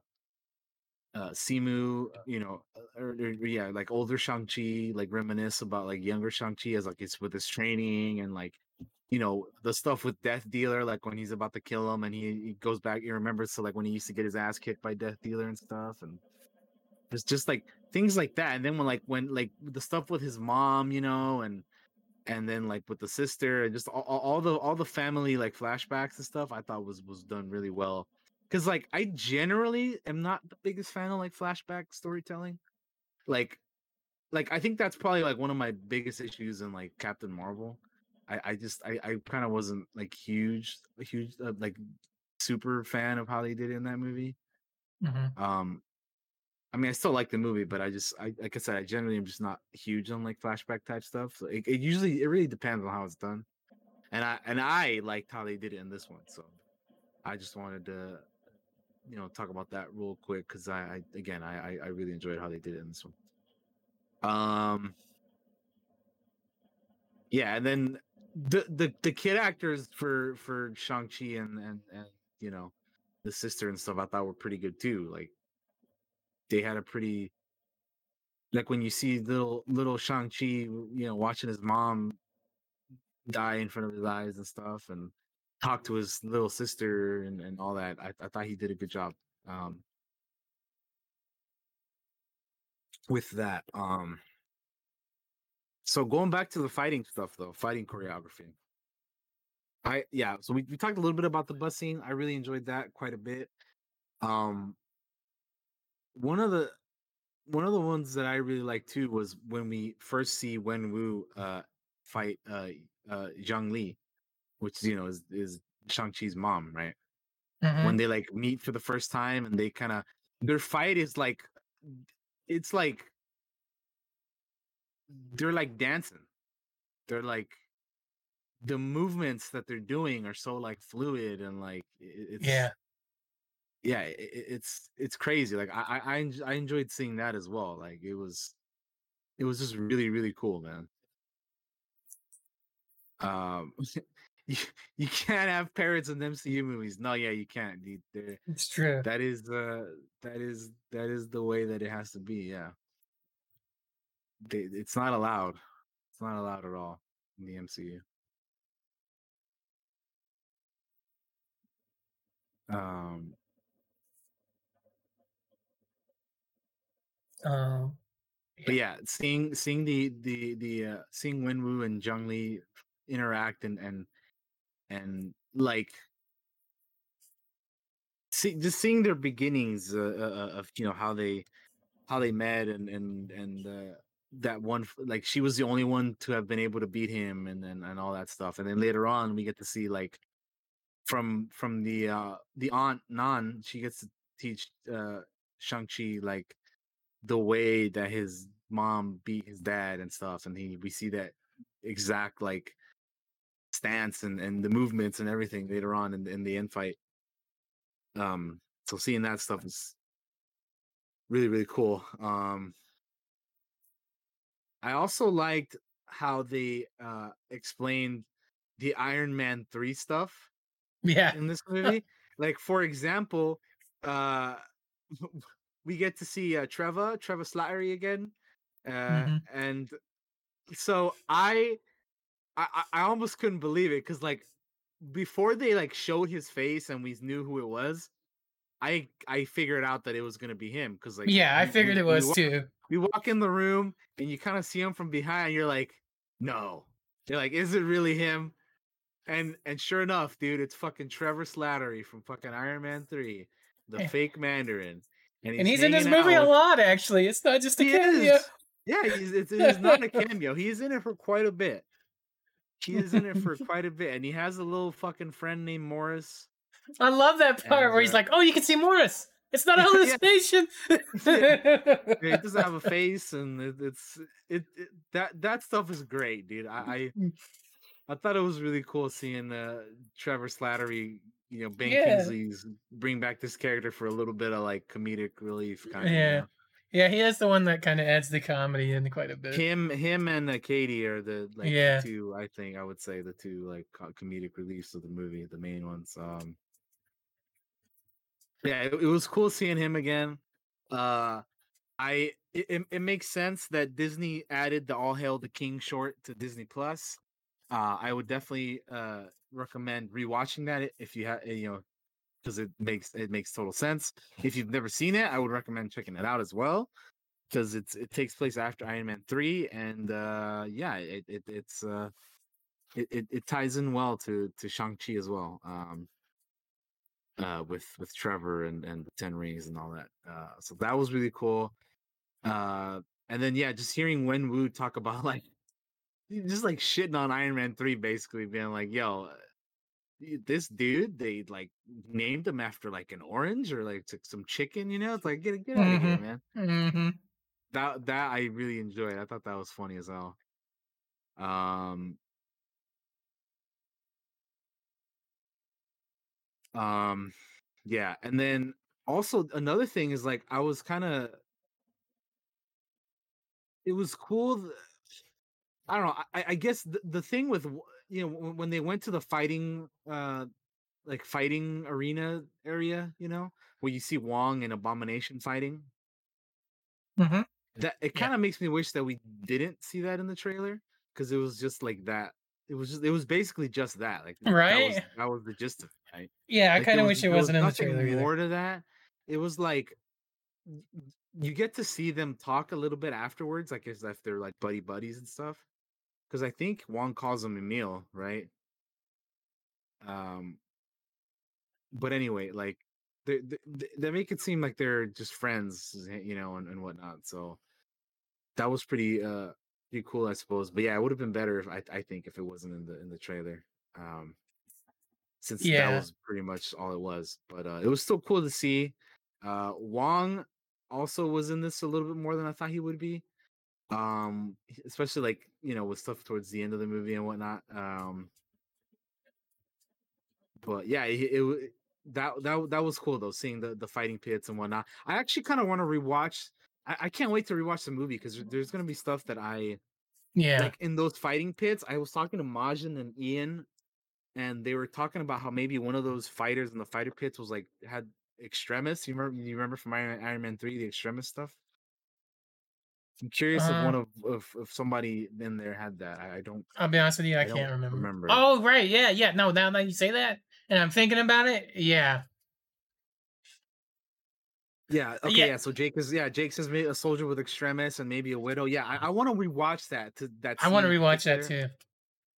B: uh Simu, you know, uh, or, or yeah, like older Shang-Chi, like reminisce about like younger Shang-Chi as like it's with his training and like you know the stuff with Death Dealer, like when he's about to kill him and he, he goes back, he remembers to like when he used to get his ass kicked by Death Dealer and stuff, and there's just like things like that. And then when like when like the stuff with his mom, you know, and and then like with the sister and just all, all the all the family like flashbacks and stuff i thought was was done really well because like i generally am not the biggest fan of like flashback storytelling like like i think that's probably like one of my biggest issues in like captain marvel i i just i i kind of wasn't like huge a huge uh, like super fan of how they did it in that movie
A: Mhm.
B: um I mean, I still like the movie, but I just, I like I said, I generally am just not huge on like flashback type stuff. So it, it usually, it really depends on how it's done. And I, and I liked how they did it in this one. So I just wanted to, you know, talk about that real quick because I, I, again, I, I, really enjoyed how they did it in this one. Um, yeah, and then the the the kid actors for for Shang Chi and and and you know the sister and stuff, I thought were pretty good too. Like they had a pretty like when you see little little Shang Chi, you know, watching his mom die in front of his eyes and stuff, and talk to his little sister and and all that. I, I thought he did a good job um, with that. Um, so going back to the fighting stuff though, fighting choreography. I yeah, so we, we talked a little bit about the bus scene. I really enjoyed that quite a bit. Um one of the one of the ones that I really liked too was when we first see Wen Wu uh fight uh uh Zhang Li, which you know is is Shang-Chi's mom, right?
A: Mhm.
B: When they like meet for the first time and they kind of their fight is like it's like they're like dancing. They're like the movements that they're doing are so like fluid and like it's
A: Yeah.
B: Yeah i- i- it's it's crazy like I, I i enjoyed seeing that as well like it was it was just really really cool man um you, you can't have parrots in mcu movies no yeah you can't dude.
A: It's true.
B: that is uh that is that is the way that it has to be yeah they, it's not allowed it's not allowed at all in the mcu um
A: Um,
B: but yeah, seeing seeing the the the uh, seeing Wenwu and Zhang Li interact and and and like see just seeing their beginnings uh, uh, of you know how they how they met and and and uh, that one like she was the only one to have been able to beat him and and, and all that stuff. And then later on we get to see like from from the uh the aunt Nan she gets to teach uh Shang-Chi like the way that his mom beat his dad and stuff and he we see that exact like stance and and the movements and everything later on in, in the end fight um so seeing that stuff is really really cool. Um i also liked how they uh explained the iron man 3 stuff
A: yeah.
B: in this movie. Like for example uh we get to see uh, Trevor, Trevor Slattery again, uh,
A: Mhm.
B: and so I, I, I- almost couldn't believe it because like before they like showed his face and we knew who it was, I I figured out that it was gonna be him because like
A: yeah, I figured
B: we-
A: it
B: we
A: was too.
B: We walk in the room and you kind of see him from behind. You're like, no. You're like, is it really him? And and sure enough, dude, it's fucking Trevor Slattery from fucking Iron Man Three, the
A: Yeah.
B: fake Mandarin.
A: And he's in this movie
B: out
A: a lot, actually. It's not just a
B: He
A: cameo.
B: is. Yeah, he's, it's, it's not a cameo. He's in it for quite a bit. He is in it for quite a bit, and he has a little fucking friend named Morris.
A: I love that part
B: And,
A: where he's
B: uh,
A: like, "Oh, you can see Morris. It's not a hallucination."
B: He doesn't have a face, and it, it's it, it that that stuff is great, dude. I, I
A: Mm.
B: I thought it was really cool seeing uh, Trevor Slattery, you know, Ben
A: Yeah.
B: Kingsley's bring back this character for a little bit of like comedic relief, kind of.
A: yeah, yeah, he is the one that kind of adds the comedy in quite a bit.
B: Him, him, and uh, Katie are the like
A: Yeah.
B: two. I think I would say the two like comedic reliefs of the movie, the main ones. Um, yeah, it, it was cool seeing him again. Uh, I it, it, it makes sense that Disney added the All Hail the King short to Disney Plus. Uh, I would definitely uh recommend rewatching that if you have you know because it makes it makes total sense. If you've never seen it, I would recommend checking it out as well because it's it takes place after Iron Man three, and uh, yeah, it, it it's uh, it, it it ties in well to to Shang Chi as well. Um, uh, with with Trevor and and the Ten Rings and all that. Uh, so that was really cool. Uh, and then yeah, just hearing Wen Wu talk about like just like shitting on Iron Man three, basically being like, "Yo, uh, this dude, they like named him after like an orange or like some chicken, you know? It's like get get out of here, man."
A: hmm
B: That that I really enjoyed. I thought that was funny as hell. Um. Um, yeah, and then also another thing is like I was kind of. It was cool. th- I don't know. I, I guess the, the thing with you know when, they went to the fighting, uh, like fighting arena area, you know, where you see Wong and Abomination fighting.
A: hmm
B: That it kind of makes me wish that we didn't see that in the trailer because it was just like that. It was just it was basically just that. Like right, that was, that was the gist of it. Right?
A: Yeah, I kind of wish it
B: there was
A: wasn't in the trailer either.
B: More to that, it was like you get to see them talk a little bit afterwards, like as if they're like buddy buddies and stuff. Because I think Wong calls him Emil, right? Um, but anyway, like they they, they make it seem like they're just friends, you know, and, and whatnot. So that was pretty uh pretty cool, I suppose. But yeah, it would have been better if I I think if it wasn't in the in the trailer. Um since
A: Yeah.
B: that was pretty much all it was. But uh it was still cool to see. Uh Wong also was in this a little bit more than I thought he would be. Um especially like, you know, with stuff towards the end of the movie and whatnot. Um but yeah, it, it that that that was cool though, seeing the the fighting pits and whatnot. I actually kind of want to rewatch. I, I can't wait to rewatch the movie because there's gonna be stuff that I
A: Yeah.
B: like in those fighting pits. I was talking to Majin and Ian, and they were talking about how maybe one of those fighters in the fighter pits was like had extremis. You remember? You remember from Iron, Iron Man three the extremis stuff? I'm curious if one
A: Uh,
B: of if, if somebody in there had that. I, I don't.
A: I'll be honest with you, I,
B: I
A: can't remember.
B: remember.
A: Oh, right, yeah, yeah. No, now that you say that, and I'm thinking about it, yeah,
B: Yeah. Okay.
A: Yeah.
B: Yeah. So Jake is yeah. Jake says a soldier with extremis and maybe a widow. Yeah. I, I want to rewatch that. To that.
A: I want to rewatch that too.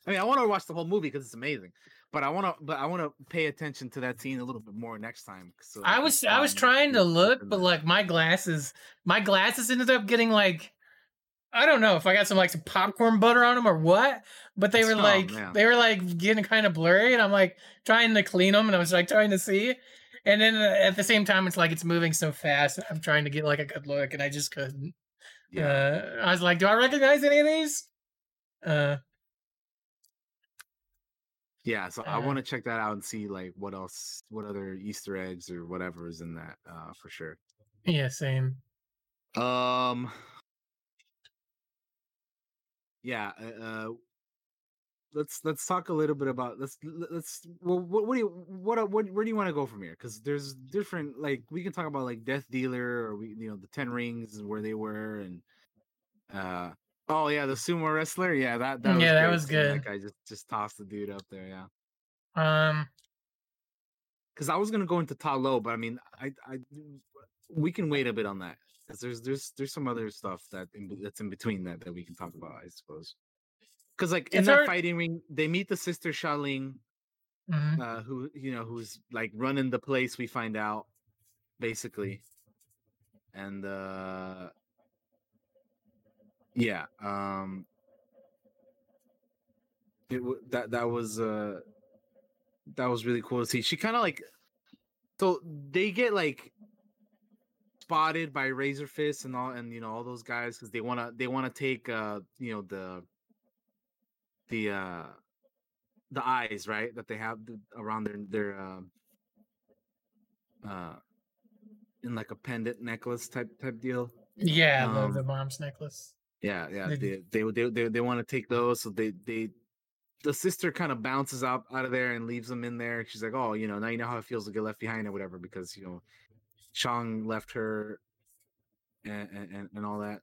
B: I mean, I want to watch the whole movie because it's amazing. But I want to. But I want to pay attention to that scene a little bit more next time. So
A: I
B: can
A: was I was trying to look, but like my glasses, my glasses ended up getting like, I don't know if I got some like some popcorn butter on them or what, but they were
B: Oh,
A: like
B: man.
A: they were like getting kind of blurry, and I'm like trying to clean them, and I was like trying to see, and then uh, at the same time it's like it's moving so fast, I'm trying to get like a good look, and I just couldn't.
B: Yeah.
A: Uh, I was like, do I recognize any of these? Uh,
B: yeah. So I
A: uh,
B: want to check that out and see like what else, what other Easter eggs or whatever is in that uh, for sure.
A: yeah, same.
B: Um. Yeah. uh, Uh. Let's let's talk a little bit about let's let's well what what do you what are- what where do you want to go from here? Because there's different like we can talk about like Death Dealer or we you know the Ten Rings and where they were and uh oh yeah the sumo wrestler yeah that that was
A: Yeah, that was good.
B: That guy just just tossed the dude up there yeah
A: Um,
B: because I was gonna go into Ta Lo, but I mean, I, I, we can wait a bit on that because there's there's there's some other stuff that in, that's in between that that we can talk about, I suppose. Because like in
A: It's
B: that
A: hard-
B: fighting ring, they meet the sister Xialing,
A: Mhm.
B: uh, who you know who's like running the place. We find out basically, and uh, yeah, um, it w- that that was uh that was really cool to see. She kind of like so they get like spotted by Razor Fist and all and you know all those guys because they wanna they wanna take uh you know the the uh the eyes right that they have around their their um uh in like a pendant necklace type type deal.
A: Yeah,
B: Um,
A: the, the mom's necklace.
B: Yeah, yeah.
A: They-
B: They they they they, they want to take those, so they they the sister kind of bounces out out of there and leaves them in there. She's like, oh, you know, now you know how it feels to get left behind or whatever because you know, Shang left her and and, and all that.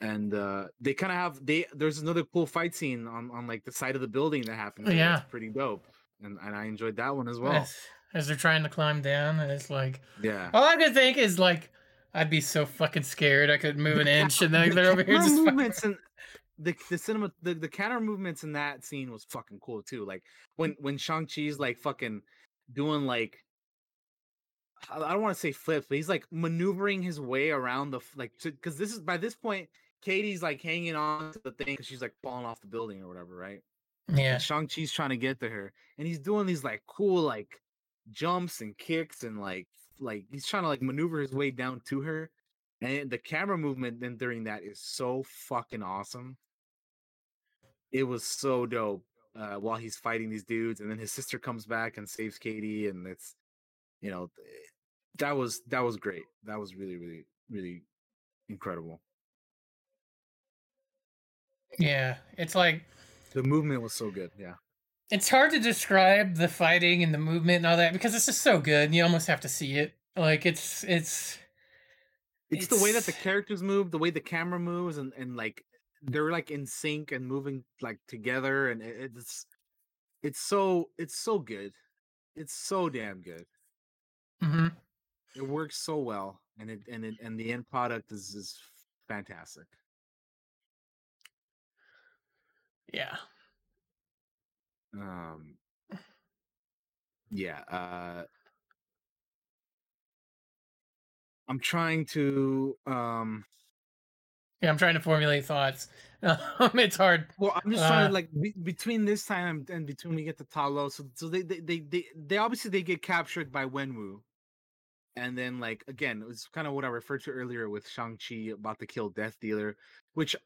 B: And uh they kind of have they there's another cool fight scene on on like the side of the building that happens. there
A: Yeah.
B: that's pretty dope, and and I enjoyed that one as well.
A: As, as they're trying to climb down, and it's like
B: Yeah.
A: all I could think is like I'd be so fucking scared I could move an inch, and then
B: The
A: they're over here just. fucking-
B: movements and the the cinema the, the camera movements in that scene was fucking cool too. Like when when Shang Chi's like fucking doing like I I don't want to say flips, but he's like maneuvering his way around the like because this is by this point Katie's like hanging on to the thing because she's like falling off the building or whatever, right?
A: Yeah.
B: Shang Chi's trying to get to her, and he's doing these like cool like jumps and kicks and like like he's trying to like maneuver his way down to her. And the camera movement then during that is so fucking awesome. It was so dope uh, while he's fighting these dudes, and then his sister comes back and saves Katie, and it's you know that was that was great. That was really really really incredible.
A: Yeah, it's like
B: The movement was so good. Yeah.
A: It's hard to describe the fighting and the movement and all that because it's just so good. and You almost have to see it. Like it's it's
B: it's, the way that the characters move, the way the camera moves, and and like they're like in sync and moving like together, and it, it's it's so it's so good. It's so damn good.
A: Mm-hmm.
B: It works so well, and it and it and the end product is is fantastic.
A: yeah.
B: Um. Yeah. Uh. I'm trying to um
A: Yeah, I'm trying to formulate thoughts. Um, it's hard.
B: Well, I'm just trying
A: Uh,
B: to like be, between this time and between we get to Talo, so so they they, they they they obviously they get captured by Wenwu, and then like again, it was kind of what I referred to earlier with Shang Chi about the kill Death Dealer, which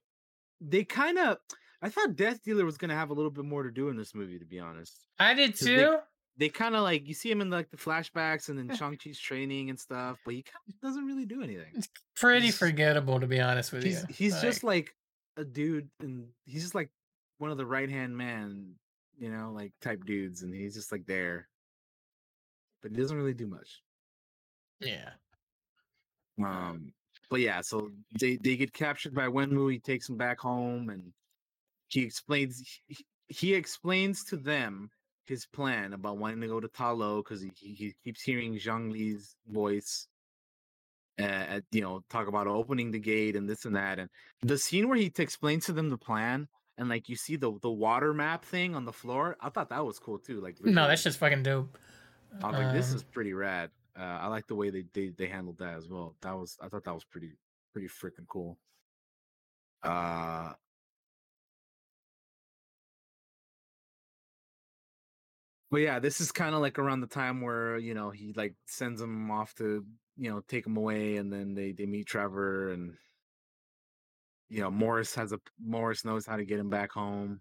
B: they kind of I thought Death Dealer was gonna have a little bit more to do in this movie, to be honest.
A: I did too.
B: They kind of like you see him in like the flashbacks and then Shang Chi's training and stuff, but he kind of doesn't really do anything.
A: Pretty
B: he's-
A: forgettable, to be honest with
B: He's
A: you.
B: he's just like a dude, and he's just like one of the right hand man, you know, like type dudes, and he's just like there, but he doesn't really do much.
A: yeah.
B: Um, but yeah, so they they get captured by Wenwu. He takes them back home, and he explains he, he explains to them his plan about wanting to go to Talo because he, he keeps hearing Jiang Li's voice. Uh, at, you know, talk about opening the gate and this and that, and the scene where he t- explains to them the plan, and like you see the the water map thing on the floor. I thought that was cool too. Like
A: No, that's just fucking dope.
B: I was like, this
A: Um,
B: is pretty rad. Uh, I like the way they, they they handled that as well. That was I thought that was pretty pretty freaking cool. Uh But yeah, this is kind of like around the time where you know he like sends them off to you know take them away, and then they they meet Trevor, and you know Morris has a Morris knows how to get him back home,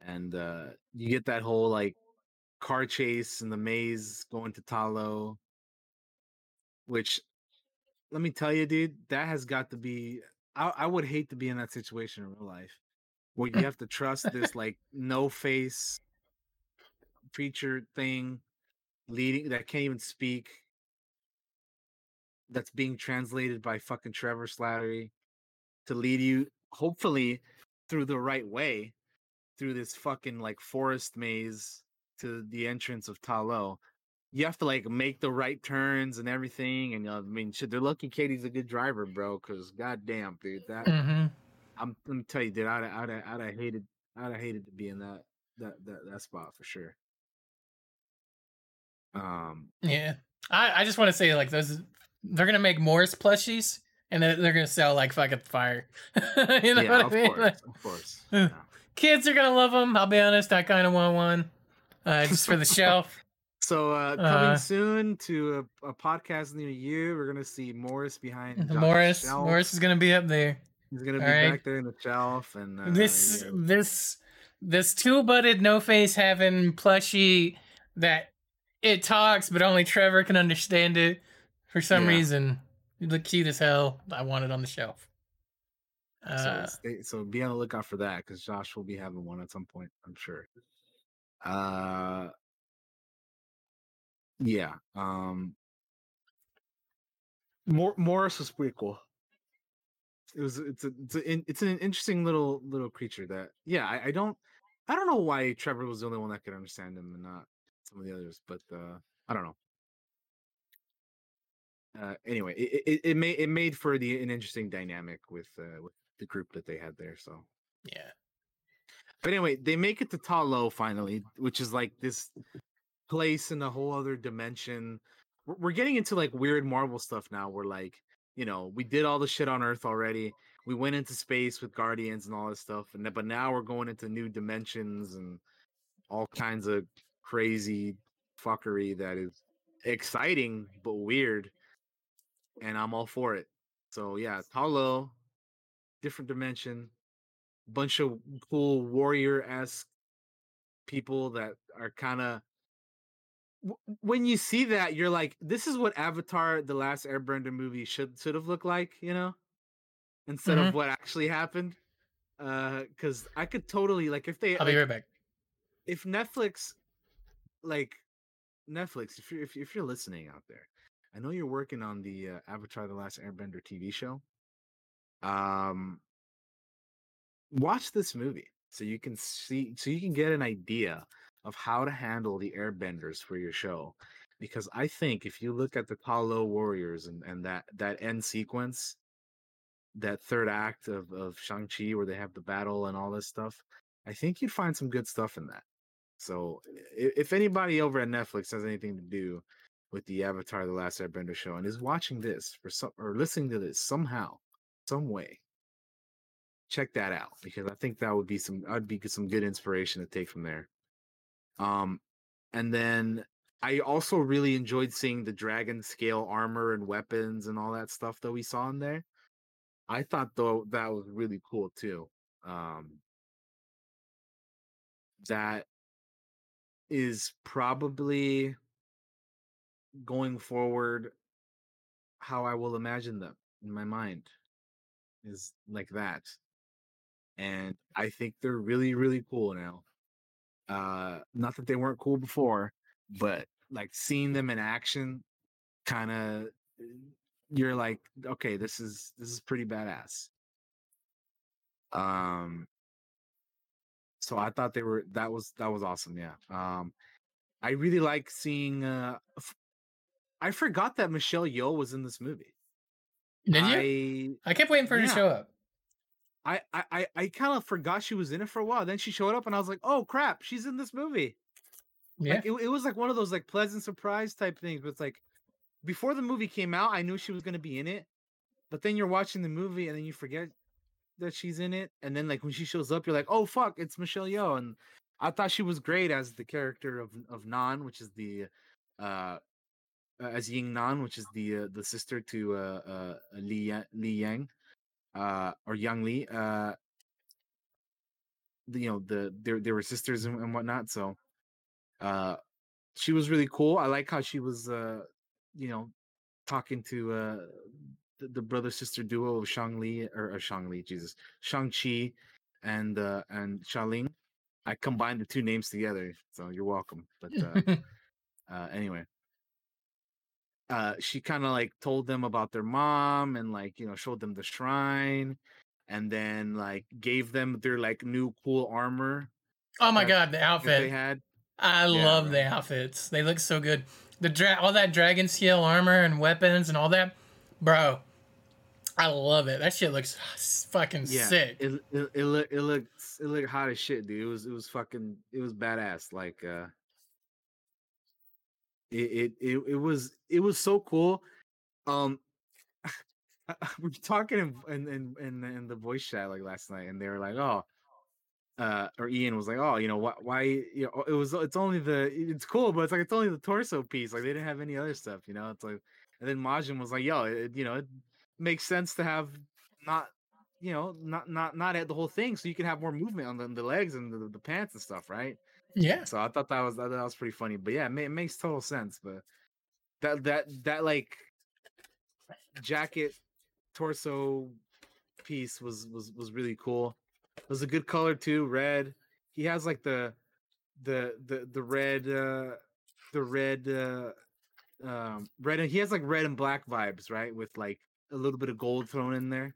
B: and uh you get that whole like car chase in the maze going to Talo, which let me tell you, dude, that has got to be. I, I would hate to be in that situation in real life where you have to trust this like no face preacher thing leading that can't even speak that's being translated by fucking Trevor Slattery to lead you hopefully through the right way through this fucking like forest maze to the entrance of Talo, you have to like make the right turns and everything. And uh, I mean, shit, they're lucky Katie's a good driver, bro. Because goddamn, dude, that
A: Mhm.
B: I'm let me tell you, dude, I'd I'd I'd have hated I'd have hated to be in that that that that spot for sure. Um,
A: Yeah. I, I just want to say like those they're gonna make Morris plushies and they're, they're gonna sell like fucking fire. you know
B: yeah,
A: what I
B: of
A: mean?
B: course,
A: Like,
B: of course.
A: uh, Kids are gonna love them. I'll be honest. I kind of want one, uh, just for the shelf.
B: So uh coming
A: Uh,
B: soon to a, a podcast near you, we're gonna see Morris behind Josh's
A: Morris.
B: shelf.
A: Morris is gonna be up there.
B: He's gonna be
A: right.
B: back there in the shelf, and uh,
A: this
B: yeah.
A: this this two butted no face having plushie that it talks but only Trevor can understand it for some
B: Yeah.
A: reason. You look cute as hell. I want it on the shelf.
B: so,
A: Uh,
B: stay, so be on the lookout for that because Josh will be having one at some point, I'm sure. Uh, yeah. Um, Mor- Morris was pretty cool. It was it's a, it's a, it's an interesting little little creature that yeah I, I don't I don't know why Trevor was the only one that could understand him and not some of the others, but uh I don't know. Uh, anyway, it, it it made it made for the an interesting dynamic with uh, with the group that they had there. So
A: yeah.
B: but anyway, they make it to Talo finally, which is like this place in a whole other dimension. We're, we're getting into like weird Marvel stuff now. We're like, you know, we did all the shit on Earth already. We went into space with Guardians and all this stuff, and but now we're going into new dimensions and all kinds of crazy fuckery that is exciting but weird. And I'm all for it. So yeah, Talo, different dimension, bunch of cool warrior esque people that are kind of when you see that you're like this is what avatar the last airbender movie should should have looked like you know instead
A: Mhm.
B: of what actually happened uh because i could totally like if they
A: I'll be right back.
B: if netflix like netflix if you're if, if you're listening out there i know you're working on the uh, avatar the last airbender tv show. Um watch this movie so you can see so you can get an idea of how to handle the airbenders for your show because i think if you look at the Talo warriors and, and that that end sequence that third act of, of shang-chi where they have the battle and all this stuff i think you'd find some good stuff in that so if anybody over at netflix has anything to do with the avatar the last airbender show and is watching this for some or listening to this somehow some way check that out because I think that would be some I'd be some good inspiration to take from there. Um and then I also really enjoyed seeing the dragon scale armor and weapons and all that stuff that we saw in there. I thought though that was really cool too. Um that is probably going forward how I will imagine them in my mind is like that and I think they're really really cool now. Uh, not that they weren't cool before, but like seeing them in action, kind of, you're like, okay, this is this is pretty badass. Um, so I thought they were that was that was awesome. Yeah. Um, I really like seeing. Uh, f- I forgot that Michelle Yeoh was in this movie.
A: Did you?
B: I
A: I kept waiting for her
B: yeah.
A: to show up.
B: I I I, I kind of forgot she was in it for a while. Then she showed up, and I was like, "Oh crap, she's in this movie!"
A: Yeah.
B: Like it, it was like one of those like pleasant surprise type things. But it's like before the movie came out, I knew she was gonna be in it. But then you're watching the movie, and then you forget that she's in it. And then like when she shows up, you're like, "Oh fuck, it's Michelle Yeoh!" And I thought she was great as the character of of Nan, which is the uh as Ying Nan, which is the uh, the sister to uh, uh Li Li Yang, uh or Yang Li. Uh, the, you know the they they were sisters and, and whatnot. So, uh, she was really cool. I like how she was uh you know talking to uh the, the brother sister duo of Shang Li or, or Shang Li, Jesus, Shang Chi, and uh and Xialing. I combined the two names together, so you're welcome. But uh, uh anyway uh she kind of like told them about their mom and like you know showed them the shrine and then like gave them their like new cool armor
A: oh my
B: that-
A: god, the
B: that they
A: outfit.
B: had
A: I
B: Yeah,
A: love the outfits. They look so good. The dra- all that dragon scale armor and weapons and all that, bro. I love it. That shit looks fucking
B: Yeah,
A: sick.
B: It it it look it looks it looked hot as shit, dude. It was it was fucking it was badass. Like uh, it it it, it was it was so cool. Um, we were talking in in, in in in the voice chat like last night, and they were like, oh. Uh, or Ian was like, "Oh, you know, why? Why? You know, it was. It's only the. It's cool, but it's like it's only the torso piece. Like they didn't have any other stuff, you know. It's like, and then Majin was like, "Yo, it, you know, it makes sense to have not you know, not not not at the whole thing, so you can have more movement on the, the legs and the, the pants and stuff, right?
A: Yeah.
B: So I thought that was that, that was pretty funny, but yeah, it, ma- it makes total sense. But that that that like jacket torso piece was was was really cool. It was a good color too, red. He has like the the the the red uh the red uh um red and he has like red and black vibes, right? With like a little bit of gold thrown in there.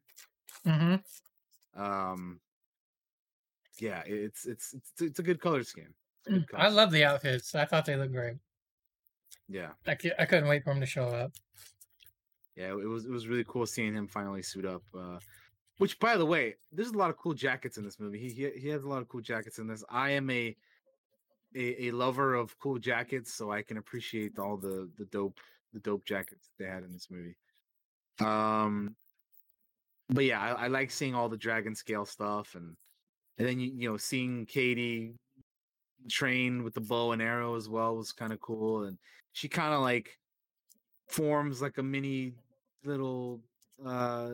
A: Mm-hmm.
B: Um, yeah, it's it's it's it's a good color scheme. Good color
A: I
B: scheme.
A: love the outfits. I thought they looked great.
B: Yeah,
A: I, I couldn't wait for him to show up.
B: yeah, it was it was really cool seeing him finally suit up. Uh, which, by the way, there's a lot of cool jackets in this movie. He he he has a lot of cool jackets in this. I am a a, a lover of cool jackets, so I can appreciate all the the dope the dope jackets they had in this movie. Um, but yeah, I, I like seeing all the dragon scale stuff, and and then you you know seeing Katie train with the bow and arrow as well was kind of cool, and she kind of like forms like a mini little uh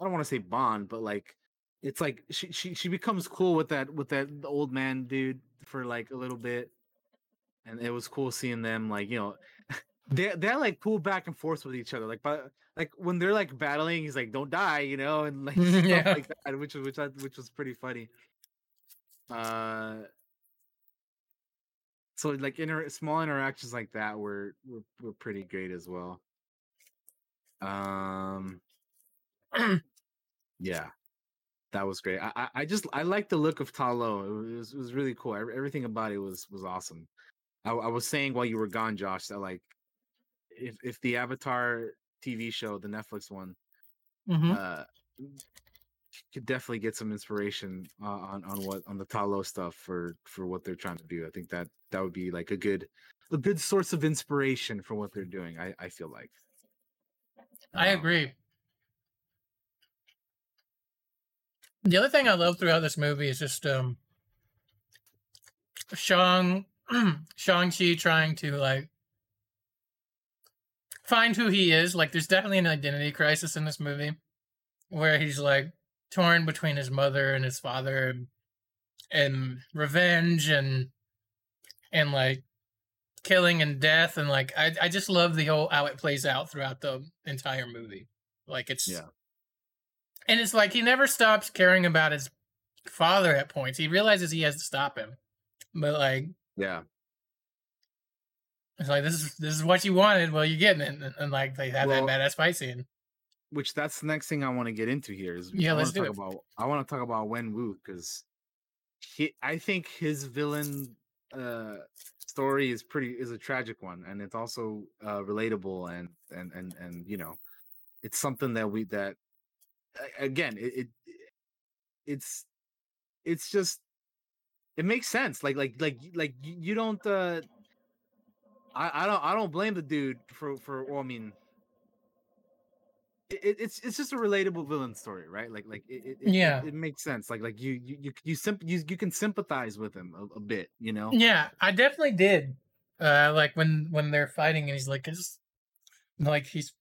B: I don't want to say bond, but like it's like she she she becomes cool with that with that old man dude for like a little bit, and it was cool seeing them like you know they they're like pull back and forth with each other like but like when they're like battling he's like don't die you know and like stuff
A: Yeah.
B: like that which was which I, which was pretty funny. Uh so like inter- small interactions like that were, were were pretty great as well. Um yeah that was great i i, I just i like the look of talo it was, it was really cool everything about it was was awesome I, I was saying while you were gone josh that like if if the avatar tv show the netflix one
A: Mm-hmm.
B: uh could definitely get some inspiration uh, on on what on the Talo stuff for for what they're trying to do. I think that that would be like a good a good source of inspiration for what they're doing. I I feel like.
A: I
B: Um,
A: agree. The other thing I love throughout this movie is just um Shang Shang-Chi trying to like find who he is. Like there's definitely an identity crisis in this movie where he's like torn between his mother and his father and, and revenge and and like killing and death and like I I just love the whole how it plays out throughout the entire movie. Like it's
B: Yeah.
A: And it's like he never stops caring about his father at points. He realizes he has to stop him. But like
B: Yeah.
A: it's like this is this is what you wanted, well you're getting it. And, and like they have
B: Well,
A: that badass fight scene.
B: Which that's the next thing I want to get into here is
A: Yeah,
B: I
A: let's do
B: talk
A: it.
B: about I want to talk about Wen Wu because he I think his villain uh story is pretty is a tragic one and it's also uh relatable and and and and you know it's something that we that again it, it it's it's just it makes sense like like like like you don't uh I, I don't I don't blame the dude for for well, I mean it, it- it's it's just a relatable villain story right like like it, it,
A: Yeah.
B: it, it makes sense like like you you you you, symp- you, you can sympathize with him a, a bit you know
A: Yeah, I definitely did. Uh like when when they're fighting and he's like it's like he's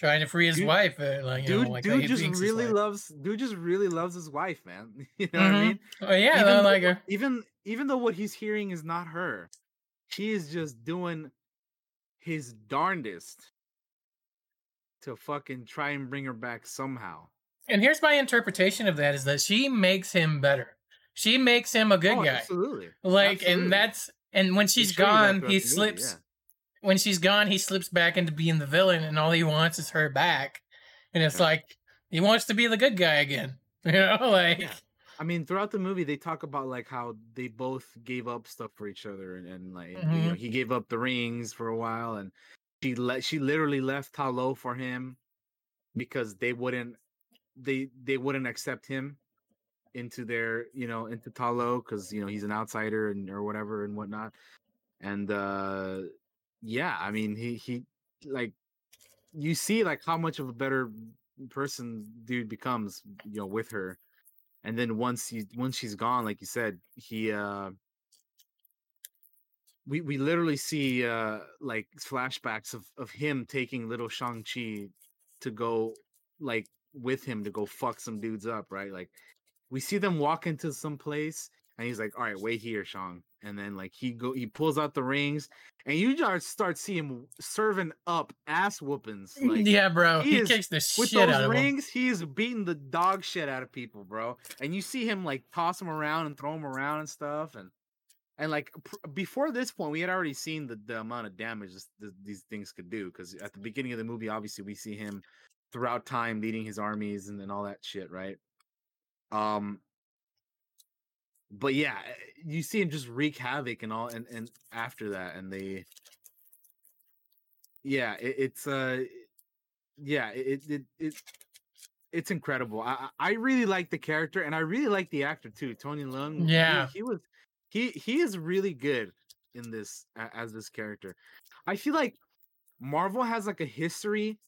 A: trying to free his
B: Dude-
A: wife uh, like
B: dude
A: know like
B: dude just really loves dude just really loves his wife man you know what i
A: Mhm.
B: mean
A: Oh, yeah,
B: even
A: though, like, uh,
B: even even though what he's hearing is not her she is just doing his darndest to fucking try and bring her back somehow
A: And here's my interpretation of that is that she makes him better. She makes him a good
B: Oh,
A: guy.
B: absolutely
A: Like
B: Absolutely.
A: and that's and when she's gone, he slips when she's gone, he slips back into being the villain and all he wants is her back. And it's like he wants to be the good guy again. You know, like
B: I mean, throughout the movie, they talk about like how they both gave up stuff for each other, and, and like you know,
A: Mhm.
B: he gave up the rings for a while, and she let she literally left Ta Lo for him because they wouldn't they they wouldn't accept him into their you know into Ta Lo because you know he's an outsider and or whatever and whatnot, and uh yeah, I mean he he like you see like how much of a better person dude becomes you know with her. And then once he once she's gone like you said he uh we we literally see uh like flashbacks of of him taking little shang-chi to go like with him to go fuck some dudes up right? Like we see them walk into some place and he's like all right wait here shang and then like he go he pulls out the rings and you just start seeing him serving up ass whoopings like
A: yeah, bro. He,
B: is-
A: kicks the
B: with
A: shit
B: those
A: out of him.
B: rings, he is beating the dog shit out of people, bro. And you see him like toss them around and throw them around and stuff, and and like pr- before this point, we had already seen the, the amount of damage this, th- these things could do. Because at the beginning of the movie, obviously, we see him throughout time leading his armies and, and all that shit, right? Um, but yeah, eh, you see him just wreak havoc and all, and and after that, and they, yeah, it, it's uh, yeah, it it it it's incredible. I I really like the character, and I really like the actor too, Tony Leung.
A: Yeah.
B: he, was he he is really good in this as this character. I feel like Marvel has like a history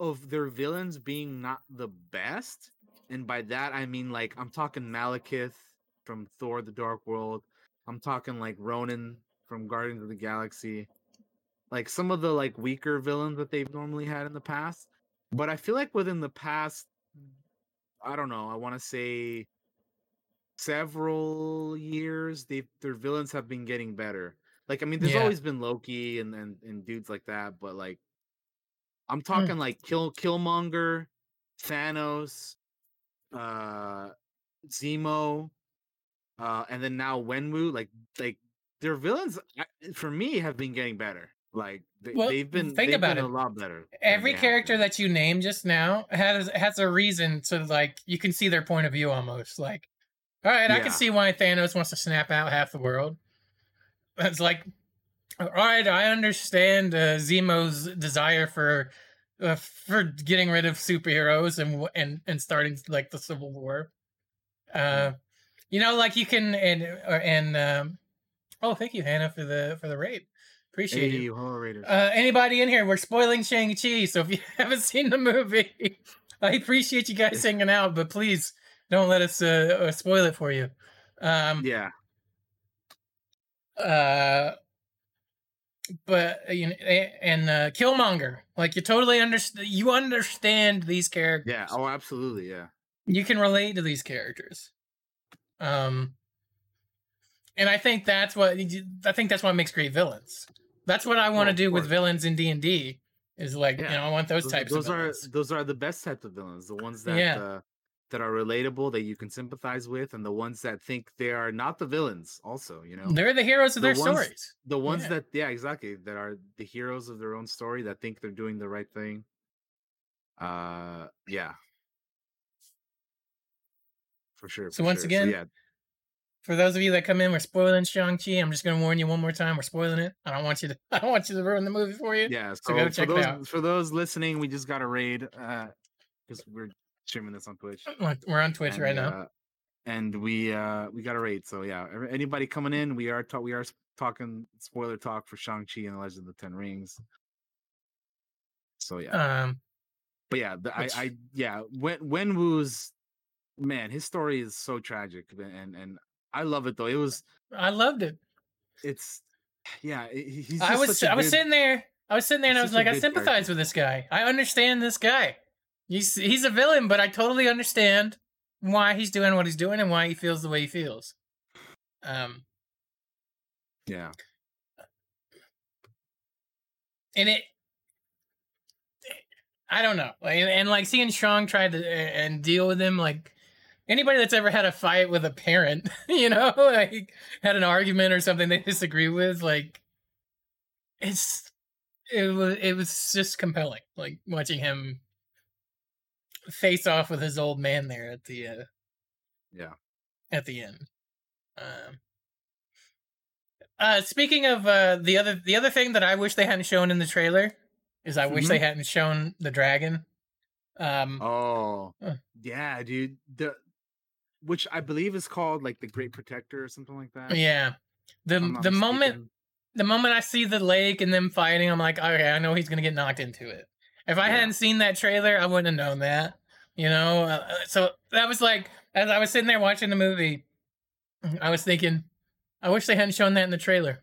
B: of their villains being not the best, and by that I mean like I'm talking Malekith from Thor: The Dark World. I'm talking like Ronan from Guardians of the Galaxy. Like some of the like weaker villains that they've normally had in the past. But I feel like within the past I don't know, I want to say several years, they their villains have been getting better. Like I mean, there's
A: Yeah.
B: always been Loki and, and and dudes like that, but like
A: Hmm.
B: I'm talking like Kill Killmonger, Thanos, uh Zemo, uh, and then now Wenwu, like like their villains for me have been getting better. Like they,
A: Well,
B: they've been
A: think
B: they've
A: about
B: been
A: it.
B: a lot better.
A: Every character that you named just now has has a reason to like you can see their point of view almost. Like, all right, I can see why Thanos wants to snap out half the world. It's like, all right, I understand uh, Zemo's desire for uh, for getting rid of superheroes and and and starting like the Civil War. Uh, you know, like you can and or, and um, oh, thank you, Hannah, for the for the raid. Appreciate it
B: Hey,
A: you.
B: Horror Raiders.
A: Uh, anybody in here? We're spoiling Shang Chi, so if you haven't seen the movie, I appreciate you guys hanging out, but please don't let us uh, uh, spoil it for you. Um,
B: yeah,
A: uh, but uh, you know, and uh, Killmonger, like you totally understand. You understand these characters.
B: yeah. Oh, absolutely. Yeah.
A: You can relate to these characters. Um, and I think that's what I think that's what makes great villains. That's what I want to do with villains in D and D. Is like you
B: Yeah.
A: know I want those,
B: those,
A: types
B: those
A: of
B: are those are the best types of villains the ones that
A: Yeah.
B: uh, that are relatable that you can sympathize with and the ones that think they are not the villains also you know
A: They're the heroes of
B: the
A: their
B: ones-
A: stories.
B: the ones
A: Yeah.
B: that yeah exactly that are the heroes of their own story that think they're doing the right thing uh yeah for sure
A: So
B: for
A: once
B: sure.
A: again,
B: yeah
A: For those of you that come in, we're spoiling Shang Chi. I'm just gonna warn you one more time. We're spoiling it. I don't want you to. I don't want you to ruin the movie for you.
B: yeah
A: So
B: so,
A: go
B: for
A: check it
B: those
A: out.
B: for those listening we just got a raid uh because we're streaming this on twitch
A: We're on Twitch
B: and,
A: right now.
B: uh, and we uh we got a raid so yeah anybody coming in we are ta- we are talking spoiler talk for shang-chi and the legend of the ten rings so yeah
A: Um,
B: but yeah the, i i yeah when Wenwu's man his story is so tragic and and i love it though it was
A: I loved it.
B: it's yeah he's
A: I was I was
B: good-
A: sitting there. I was sitting there and I was like, I sympathize
B: character.
A: with this guy. I understand this guy. He's he's a villain, but I totally understand why he's doing what he's doing and why he feels the way he feels. Um,
B: yeah
A: and it i don't know and, and like seeing strong try to and deal with him like anybody that's ever had a fight with a parent you know like had an argument or something they disagree with like it's it was it was just compelling like watching him face off with his old man there at the uh
B: yeah
A: at the end. Um, uh, speaking of uh, the other the other thing that I wish they hadn't shown in the trailer is I wish they
B: Mhm.
A: hadn't shown the dragon. Um,
B: Oh,
A: Uh.
B: yeah, dude. The which I believe is called like the Great Protector or something like that.
A: yeah, the the moment the moment I see the lake and them fighting, I'm like, okay, I know he's gonna get knocked into it. If I
B: Yeah.
A: hadn't seen that trailer, I wouldn't have known that. You know, uh, uh, so that was like as I was sitting there watching the movie, I was thinking, I wish they hadn't shown that in the trailer.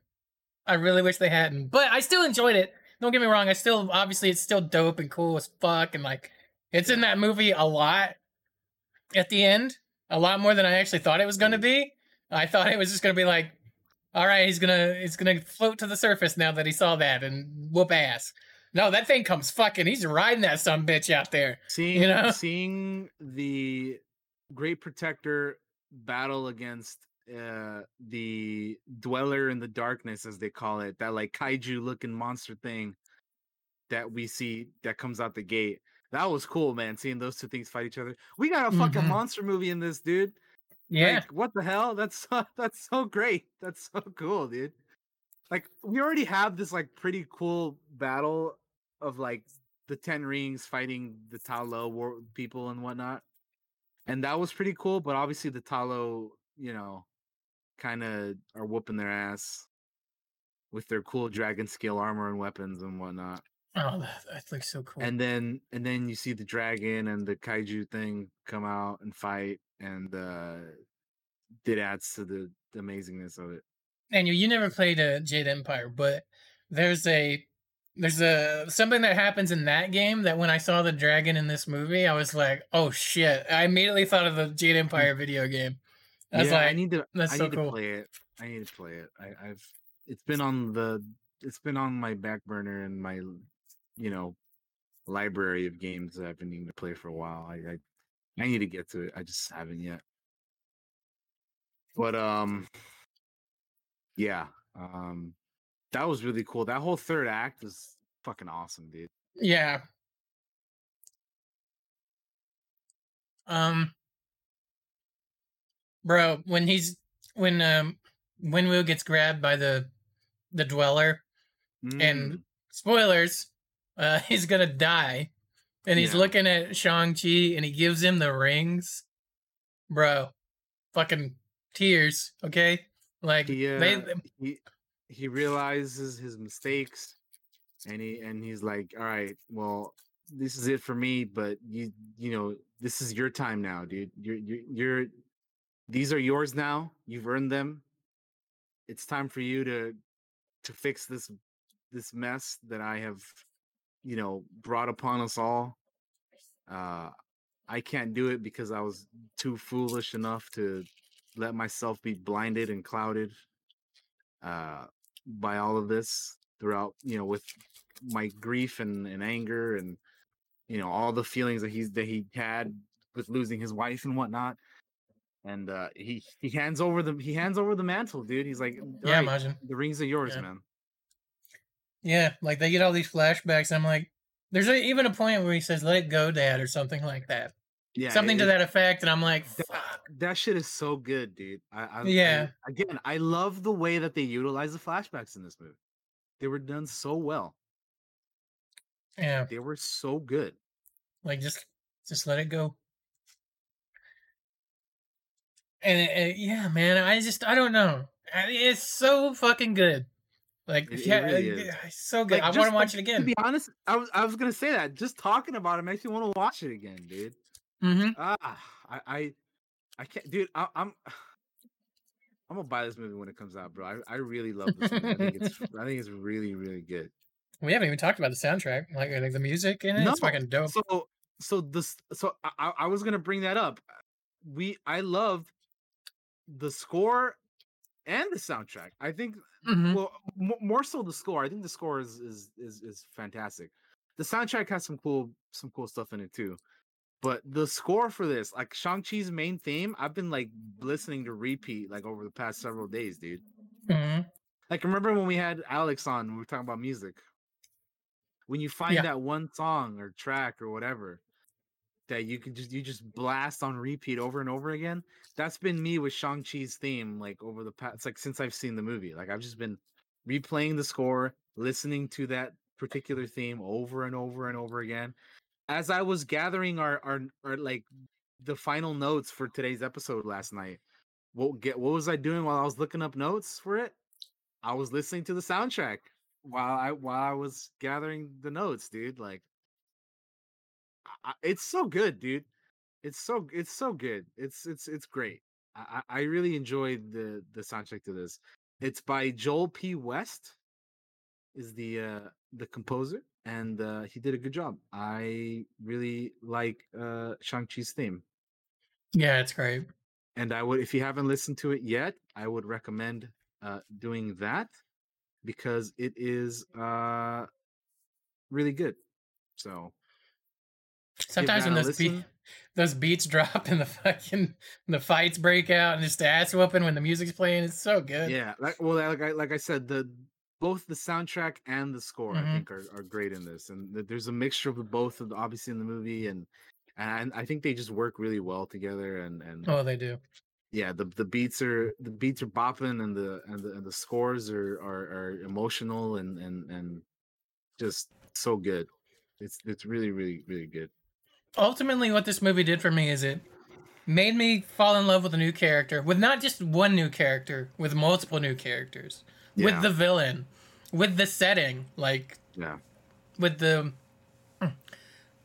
A: I really wish they hadn't, but I still enjoyed it. Don't get me wrong, I still obviously it's still dope and cool as fuck, and like it's in that movie a lot at the end, a lot more than I actually thought it was gonna be. I thought it was just gonna be like, all right, he's gonna he's gonna float to the surface now that he saw that and whoop ass. No, that thing comes fucking. He's riding that some bitch out there.
B: Seeing
A: You know?
B: seeing the Great Protector battle against uh the Dweller in the Darkness, as they call it, that like kaiju looking monster thing that we see that comes out the gate. That was cool, man. Seeing those two things fight each other. We got a fucking
A: Mhm.
B: monster movie in this, dude.
A: Yeah,
B: Like, what the hell? That's so, that's so great. That's so cool, dude. Like we already have this like pretty cool battle of like the Ten Rings fighting the Talo war people and whatnot, and that was pretty cool. But obviously the Talo, you know, kind of are whooping their ass with their cool dragon scale armor and weapons and whatnot.
A: Oh, that, looks so cool.
B: And then and then you see the dragon and the kaiju thing come out and fight, and uh it adds to the, the amazingness of it.
A: and you, you never played a Jade Empire, but there's a there's a something that happens in that game that when I saw the dragon in this movie, I was like, oh shit! I immediately thought of the Jade Empire video game. I was
B: yeah,
A: like,
B: I need to
A: that's
B: I
A: so
B: need
A: cool.
B: to play it. I need to play it. I, I've it's been on the it's been on my back burner and my you know library of games that I've been needing to play for a while. I I, I need to get to it. I just haven't yet. But um yeah. Um that was really cool. That whole third act was fucking awesome, dude.
A: yeah. Um, bro, when he's when um when Will gets grabbed by the the dweller,
B: Mm,
A: and spoilers, uh, he's gonna die. And he's
B: Yeah.
A: looking at Shang-Chi and he gives him the rings. Bro, fucking tears, okay? Like
B: he, uh,
A: they
B: he he realizes his mistakes and he and he's like all right well this is it for me but you you know this is your time now dude you're you're, you're these are yours now you've earned them it's time for you to to fix this this mess that i have you know brought upon us all uh i can't do it because i was too foolish enough to let myself be blinded and clouded uh by all of this throughout you know with my grief and, and anger and you know all the feelings that he's that he had with losing his wife and whatnot and uh he he hands over the he hands over the mantle dude he's like
A: Yeah,
B: "Right,
A: imagine.
B: the rings are yours
A: Yeah.
B: man
A: yeah, like they get all these flashbacks. I'm like, there's a, even a point where he says, "Let it go, Dad," or something like that.
B: yeah
A: something
B: it-
A: to that effect, and I'm like,
B: that, that shit is so good dude I, I I-
A: Yeah.
B: again i love the way that they utilize the flashbacks in this movie they were done so well
A: yeah,
B: they were so good
A: like just just let it go. And yeah, man, I just I don't know. I- It's so fucking good. Like
B: It- it
A: yeah,
B: really
A: uh,
B: is.
A: so good.
B: Like,
A: I want to watch it again.
B: To be honest, I was I was gonna say that. Just talking about it makes me want to watch it again, dude.
A: hmm
B: Ah, I I, I can't, dude. I, am I'm I'm gonna buy this movie when it comes out, bro. I, I really love this movie. I think it's I think it's really really good.
A: We haven't even talked about the soundtrack, like, like the music in it. It's fucking dope.
B: So so this so I, I I was gonna bring that up. We I love the score and the soundtrack. I think
A: Mhm.
B: well mo- more so the score. I think the score is is is is fantastic. The soundtrack has some cool some cool stuff in it too. But the score for this, like Shang-Chi's main theme, I've been like listening to repeat like over the past several days, dude.
A: Mhm.
B: Like remember when we had Alex on, we were talking about music. When you find
A: Yeah.
B: that one song or track or whatever, that you can just you just blast on repeat over and over again. That's been me with Shang Chi's theme, like over the past, like since I've seen the movie. Like I've just been replaying the score, listening to that particular theme over and over and over again. As I was gathering our our, our like the final notes for today's episode last night, what get what was I doing while I was looking up notes for it? I was listening to the soundtrack while I while I was gathering the notes, dude. Like I, it's so good, dude. It's so it's so good. It's it's it's great. I I really enjoyed the the soundtrack to this. It's by Joel P. West, is the uh the composer, and uh he did a good job. I really like uh Shang Chi's theme,
A: Yeah, it's great.
B: and I would if you haven't listened to it yet, I would recommend uh doing that because it is uh really good. So
A: Sometimes when those be- those beats drop and the fucking the fights break out and just the ass whooping when the music's playing, it's so good.
B: Yeah, like well, like I like I said, the both the soundtrack and the score I
A: Mhm.
B: think are, are great in this, and th- there's a mixture of both of the, obviously in the movie, and and I think they just work really well together, and and
A: Oh, they do.
B: yeah, the the beats are the beats are bopping, and the and the, and the scores are, are are emotional and and and just so good. It's it's really really really good.
A: Ultimately what this movie did for me is it made me fall in love with a new character with not just one new character with multiple new characters. With the villain. With the setting like
B: Yeah.
A: with the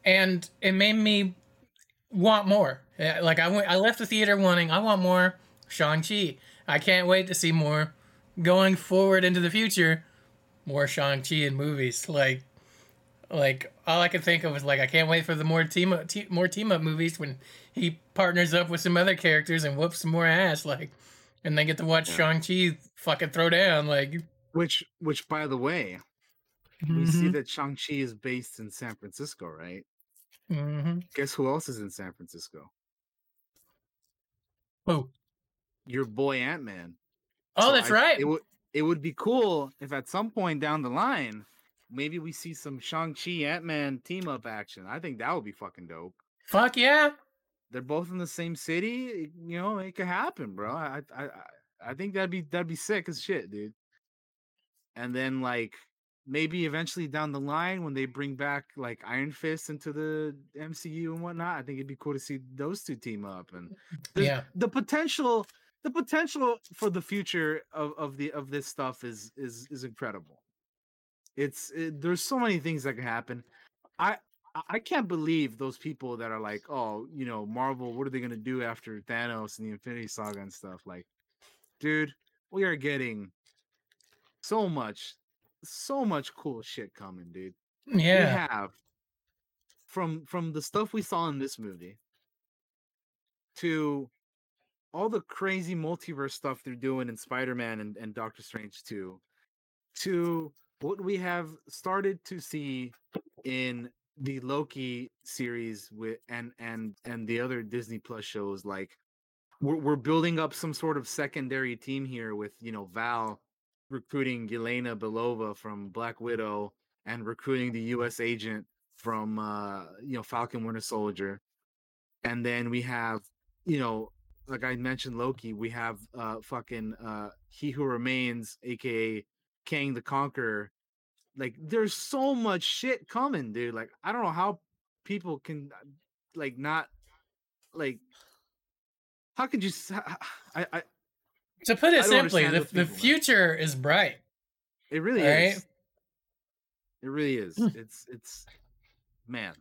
A: and it made me want more. Like i went i left the theater wanting i want more shang-chi. I can't wait to see more going forward into the future more shang-chi in movies. Like like all I could think of was like I can't wait for the more team up te- more team up movies when he partners up with some other characters and whoops some more ass like and they get to watch Shang Chi fucking throw down like
B: Which which by the way, we see
A: Mhm.
B: that Shang Chi is based in San Francisco, right?
A: Mm-hmm.
B: Guess who else is in San Francisco?
A: Who?
B: Your boy Ant Man.
A: Oh, that's right.
B: It would it would be cool if at some point down the line, maybe we see some Shang Chi Ant Man team up action. I think that would be fucking dope.
A: Fuck yeah.
B: They're both in the same city. You know, it could happen, bro. I I I, think that'd be that'd be sick as shit, dude. And then like maybe eventually down the line when they bring back like Iron Fist into the MCU and whatnot, I think it'd be cool to see those two team up and
A: Yeah.
B: the potential the potential for the future of, of the of this stuff is is is incredible. It's it, there's so many things that can happen. I I- I can't believe those people that are like, oh, you know, Marvel, what are they gonna do after Thanos and the Infinity Saga and stuff? Like, dude, we are getting so much, so much cool shit coming, dude.
A: Yeah, we
B: have from from the stuff we saw in this movie to all the crazy multiverse stuff they're doing in Spider-Man and, and Doctor Strange 2 to what we have started to see in the Loki series with and and and the other Disney Plus shows like we're we're building up some sort of secondary team here with you know Val recruiting Yelena Belova from Black Widow and recruiting the US agent from uh you know Falcon Winter Soldier. And then we have you know like I mentioned Loki we have uh fucking uh He Who Remains aka Kang the Conqueror like there's so much shit coming dude like I don't know how people can uh, like not like how could you I I
A: To put it simply, the, the future is bright.
B: It really
A: Right?
B: is. It really is.
A: Hmm.
B: It's it's man.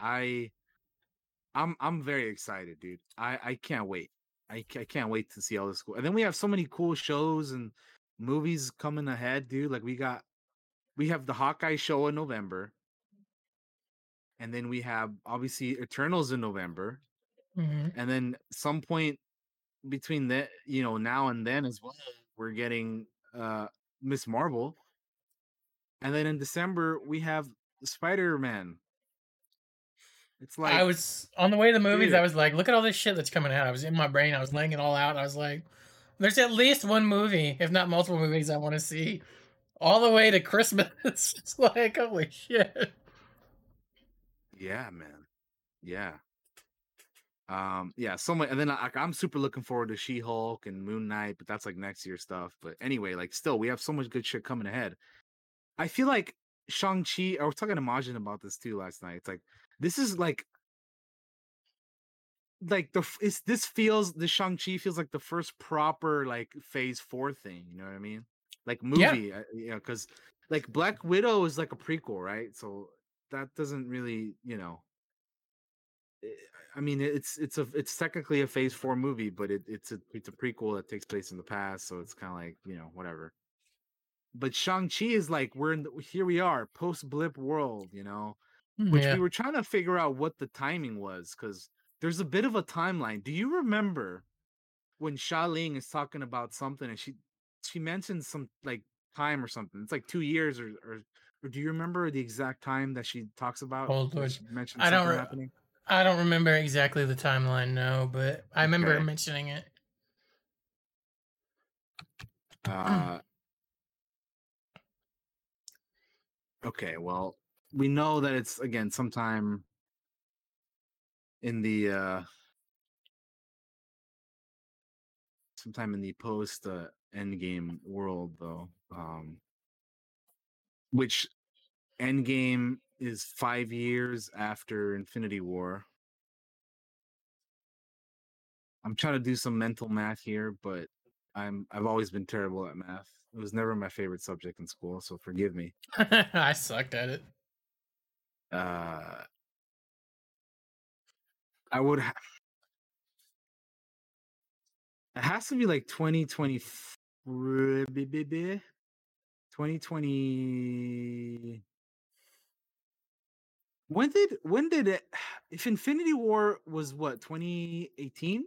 B: I I'm I'm very excited, dude. I I can't wait. I, I can't wait to see all this cool. And then we have so many cool shows and movies coming ahead, dude. Like we got we have the Hawkeye show in November. And then we have obviously Eternals in November.
A: Mhm.
B: And then some point between that, you know, now and then as well, we're getting uh Miss Marvel. And then in December we have Spider-Man. It's like
A: I was on the way to the movies. I was like, look at all this shit that's coming out. I was in my brain. I was laying it all out. I was like, there's at least one movie, if not multiple movies, I want to see all the way to Christmas. it's like, holy shit.
B: Yeah, man. Yeah. Um, yeah, so much, and then like I'm super looking forward to She Hulk and Moon Knight, but that's like next year stuff. But anyway, like still, we have so much good shit coming ahead. I feel like Shang Chi. I was talking to Majin about this too last night. It's like this is like like the it's this feels the Shang Chi feels like the first proper like Phase Four thing. You know what I mean? Like
A: Yeah.
B: movie, uh, you know, because like Black Widow is like a prequel, right? So that doesn't really, you know. eh, I mean, it's it's a it's technically a Phase Four movie, but it, it's a it's a prequel that takes place in the past, so it's kind of like you know whatever. But Shang Chi is like we're in the, here we are post blip world, you know, which
A: Yeah.
B: we were trying to figure out what the timing was because there's a bit of a timeline. Do you remember when Xialing is talking about something and she she mentions some like time or something? It's like two years or or, or do you remember the exact time that she talks about?
A: Hold
B: when
A: on.
B: she mentioned
A: I don't. Re-
B: happening?
A: I don't remember exactly the timeline. No, but I remember
B: Okay.
A: mentioning it.
B: Uh, okay, well, we know that it's again sometime in the uh sometime in the post uh, endgame world though. Um which endgame is 5 years after Infinity War. I'm trying to do some mental math here, but I'm I've always been terrible at math. It was never my favorite subject in school, so forgive me.
A: I sucked at it.
B: uh I would ha- it has to be like 2020 2020 when did when did it if infinity war was what 2018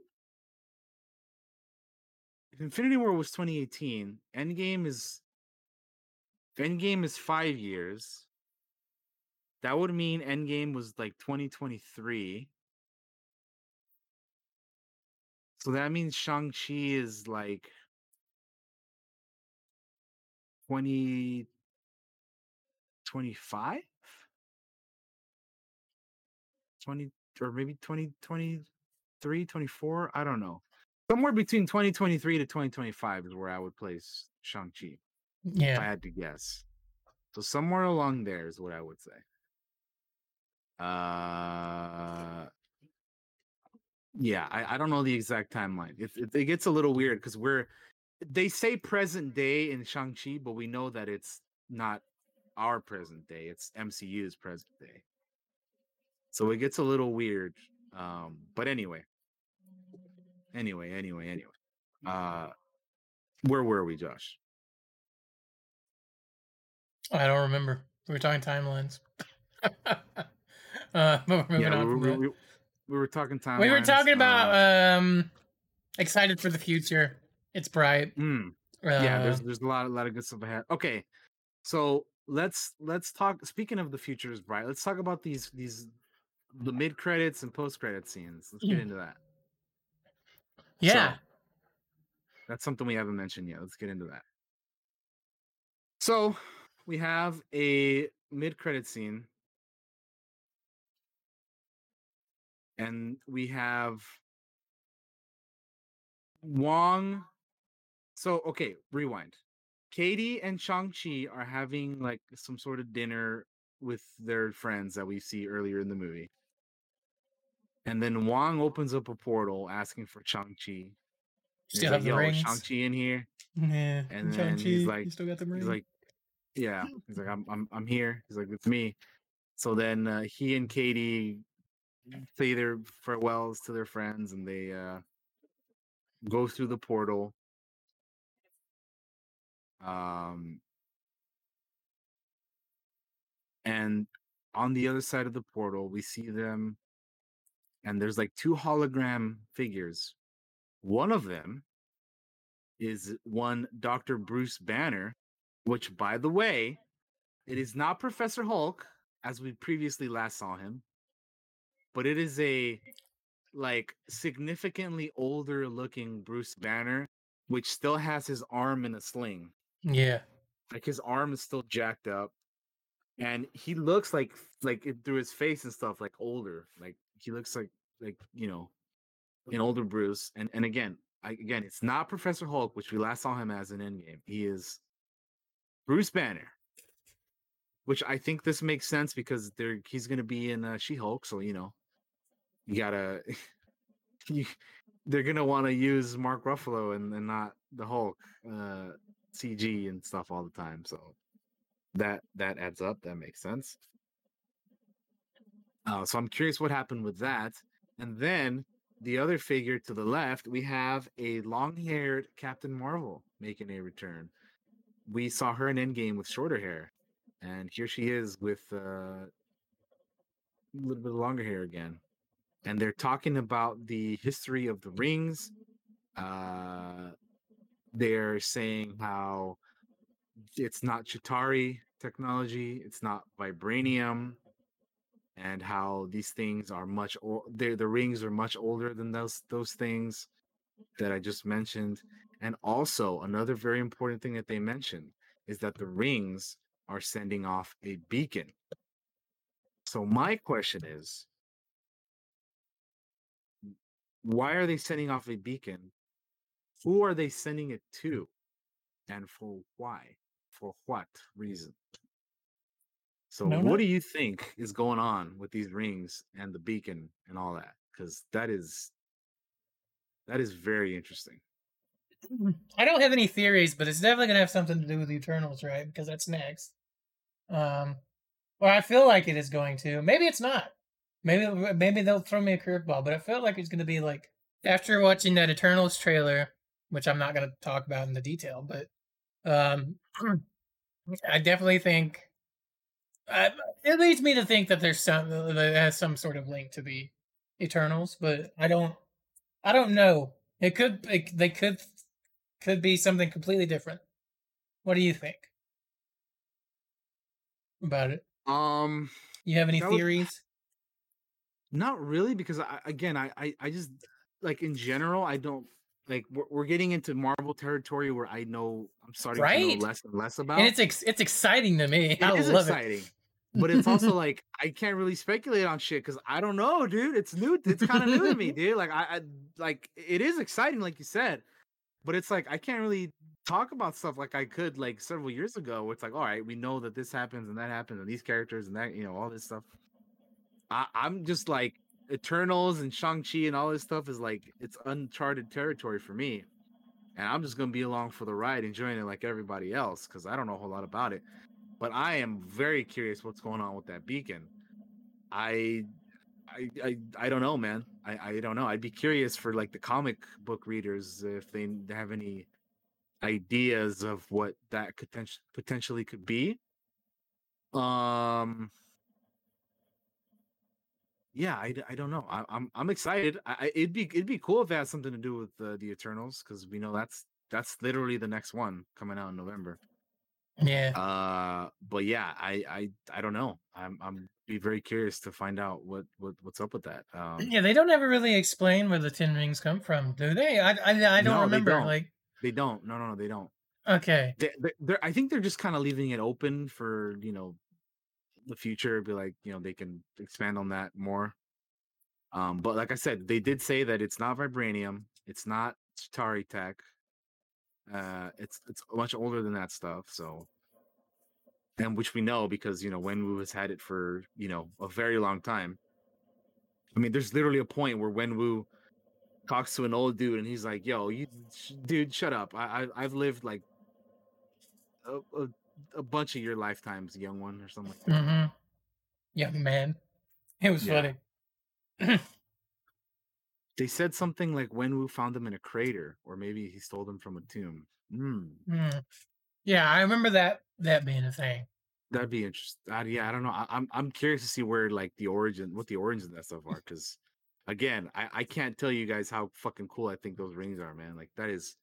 B: if infinity war was 2018 endgame is endgame is five years that would mean endgame was like 2023 so that means shang-chi is like 20 25 20 or maybe 2023 24 i don't know. Somewhere between 2023 to 2025 is where i would place shang-chi
A: yeah if
B: i had to guess. So somewhere along there is what i would say. Uh yeah i, I don't know the exact timeline it, it, it gets a little weird because we're they say present day in shang-chi but we know that it's not our present day it's mcu's present day. So it gets a little weird um but anyway. Anyway anyway anyway. Uh where were we josh?
A: I don't remember. We were talking timelines. uh, but we're moving
B: yeah
A: on
B: we,
A: from
B: we, we, we were talking time
A: we were talking about um excited for the future. It's bright.
B: Mm.
A: Uh,
B: yeah there's there's a lot a lot of good stuff ahead okay so let's let's talk speaking of the future is bright let's talk about these these the mid credits and post credit scenes let's get
A: Mm.
B: into that
A: yeah.
B: So, that's something we haven't mentioned yet let's get into that so we have a mid credit scene and we have Wong. So okay, rewind. Katie and Shang-Chi are having like some sort of dinner with their friends that we see earlier in the movie. And then Wong opens up a portal asking for Shang-Chi. He's
A: Still
B: like,
A: have the
B: Yo, is
A: rings.
B: Shang-Chi in here?
A: Yeah.
B: And then
A: Shang-Chi,
B: he's
A: you
B: like,
A: still got the
B: he's like, yeah. He's like, I'm, I'm, I'm here. He's like, it's me. So then uh, he and Katie say their farewells to their friends, and they uh, go through the portal. Um, and on the other side of the portal, we see them, and there's like two hologram figures. One of them is one Dr. Bruce Banner, which, by the way, it is not Professor Hulk, as we previously last saw him, but it is a like significantly older looking Bruce Banner, which still has his arm in a sling.
A: yeah.
B: Like his arm is still jacked up. and he looks like like through his face and stuff like older. Like he looks like like you know an older Bruce. And and again, I, again, it's not Professor Hulk, which we last saw him as in Endgame. He is Bruce Banner, which I think this makes sense because they're he's going to be in uh, She Hulk, so you know you gotta you, they're gonna want to use Mark Ruffalo and, and not the Hulk uh, CG and stuff all the time. So that that adds up. That makes sense. Uh, so I'm curious what happened with that. And then the other figure to the left, we have a long-haired Captain Marvel making a return. We saw her in Endgame with shorter hair, and here she is with uh, a little bit longer hair again. And they're talking about the history of the rings. Uh, they're saying how it's not Chitauri technology, it's not vibranium, and how these things are much o- the the rings are much older than those those things that I just mentioned. And also another very important thing that they mentioned is that the rings are sending off a beacon. So my question is why are they sending off a beacon? Who are they sending it to? And for why? For what reason? So,
A: No,
B: what
A: no.
B: do you think is going on with these rings and the beacon and all that? Because that is that is very interesting.
A: I don't have any theories, but it's definitely gonna have something to do with the Eternals, right? Because that's next. Um, or I feel like it is going to. Maybe it's not. Maybe maybe they'll throw me a curveball, but I felt like it was gonna be like after watching that Eternals trailer, which I'm not gonna talk about in the detail, but um, I definitely think uh, it leads me to think that there's some that has some sort of link to the Eternals, but I don't I don't know. It could it, they could could be something completely different. What do you think about it?
B: Um,
A: You have any theories?
B: Not really, because I again, I I, I just like in general, I don't like we're, we're getting into Marvel territory where I know I'm starting to know less and less about.
A: And it's ex- it's exciting to me. I
B: It is
A: love
B: exciting.
A: it.
B: but it's also like I can't really speculate on shit because I don't know, dude. It's new. It's kind of new to me, dude. Like I, I like it is exciting, like you said, but it's like I can't really talk about stuff like I could like several years ago. Where it's like, all right, we know that this happens and that happens and these characters and that you know all this stuff. I, I'm just like Eternals and Shang Chi and all this stuff is like it's uncharted territory for me, and I'm just gonna be along for the ride, enjoying it like everybody else because I don't know a whole lot about it but I am very curious what's going on with that beacon. I, I, I, I don't know, man. I, I don't know. I'd be curious for like the comic book readers if they have any ideas of what that potential potentially could be. Um. Yeah, I, I don't know. I, I'm I'm excited. I, it'd be it'd be cool if it had something to do with uh, the Eternals because we know that's that's literally the next one coming out in November.
A: Yeah.
B: Uh, but yeah, I I I don't know. I'm I'm be very curious to find out what what what's up with that. Um,
A: Yeah, they don't ever really explain where the Ten Rings come from, do they? I I, I don't
B: no, they
A: remember.
B: don't.
A: Like,
B: they don't. No, no, no, they don't.
A: okay,
B: They, they, they're, I think they're just kind of leaving it open for you know the future. Be like you know they can expand on that more. Um, but like I said, they did say that it's not vibranium. It's not Chitauri tech. Uh, it's it's much older than that stuff. So, and which we know because you know Wenwu has had it for you know a very long time. I mean, there's literally a point where Wenwu talks to an old dude and he's like, "Yo, you dude, shut up. I, I I've lived like a, a, a bunch of your lifetimes, young one, or something like that."
A: mm-hmm. young man, it was
B: Yeah.
A: funny.
B: They said something like Wenwu found him in a crater, or maybe he stole them from a tomb. Hmm.
A: Mm. Yeah, I remember that that being a thing.
B: That'd be interesting. Uh, yeah, I don't know. I, I'm I'm curious to see where like the origin, what the origins of that stuff are, because again, I I can't tell you guys how fucking cool I think those rings are, man. Like that is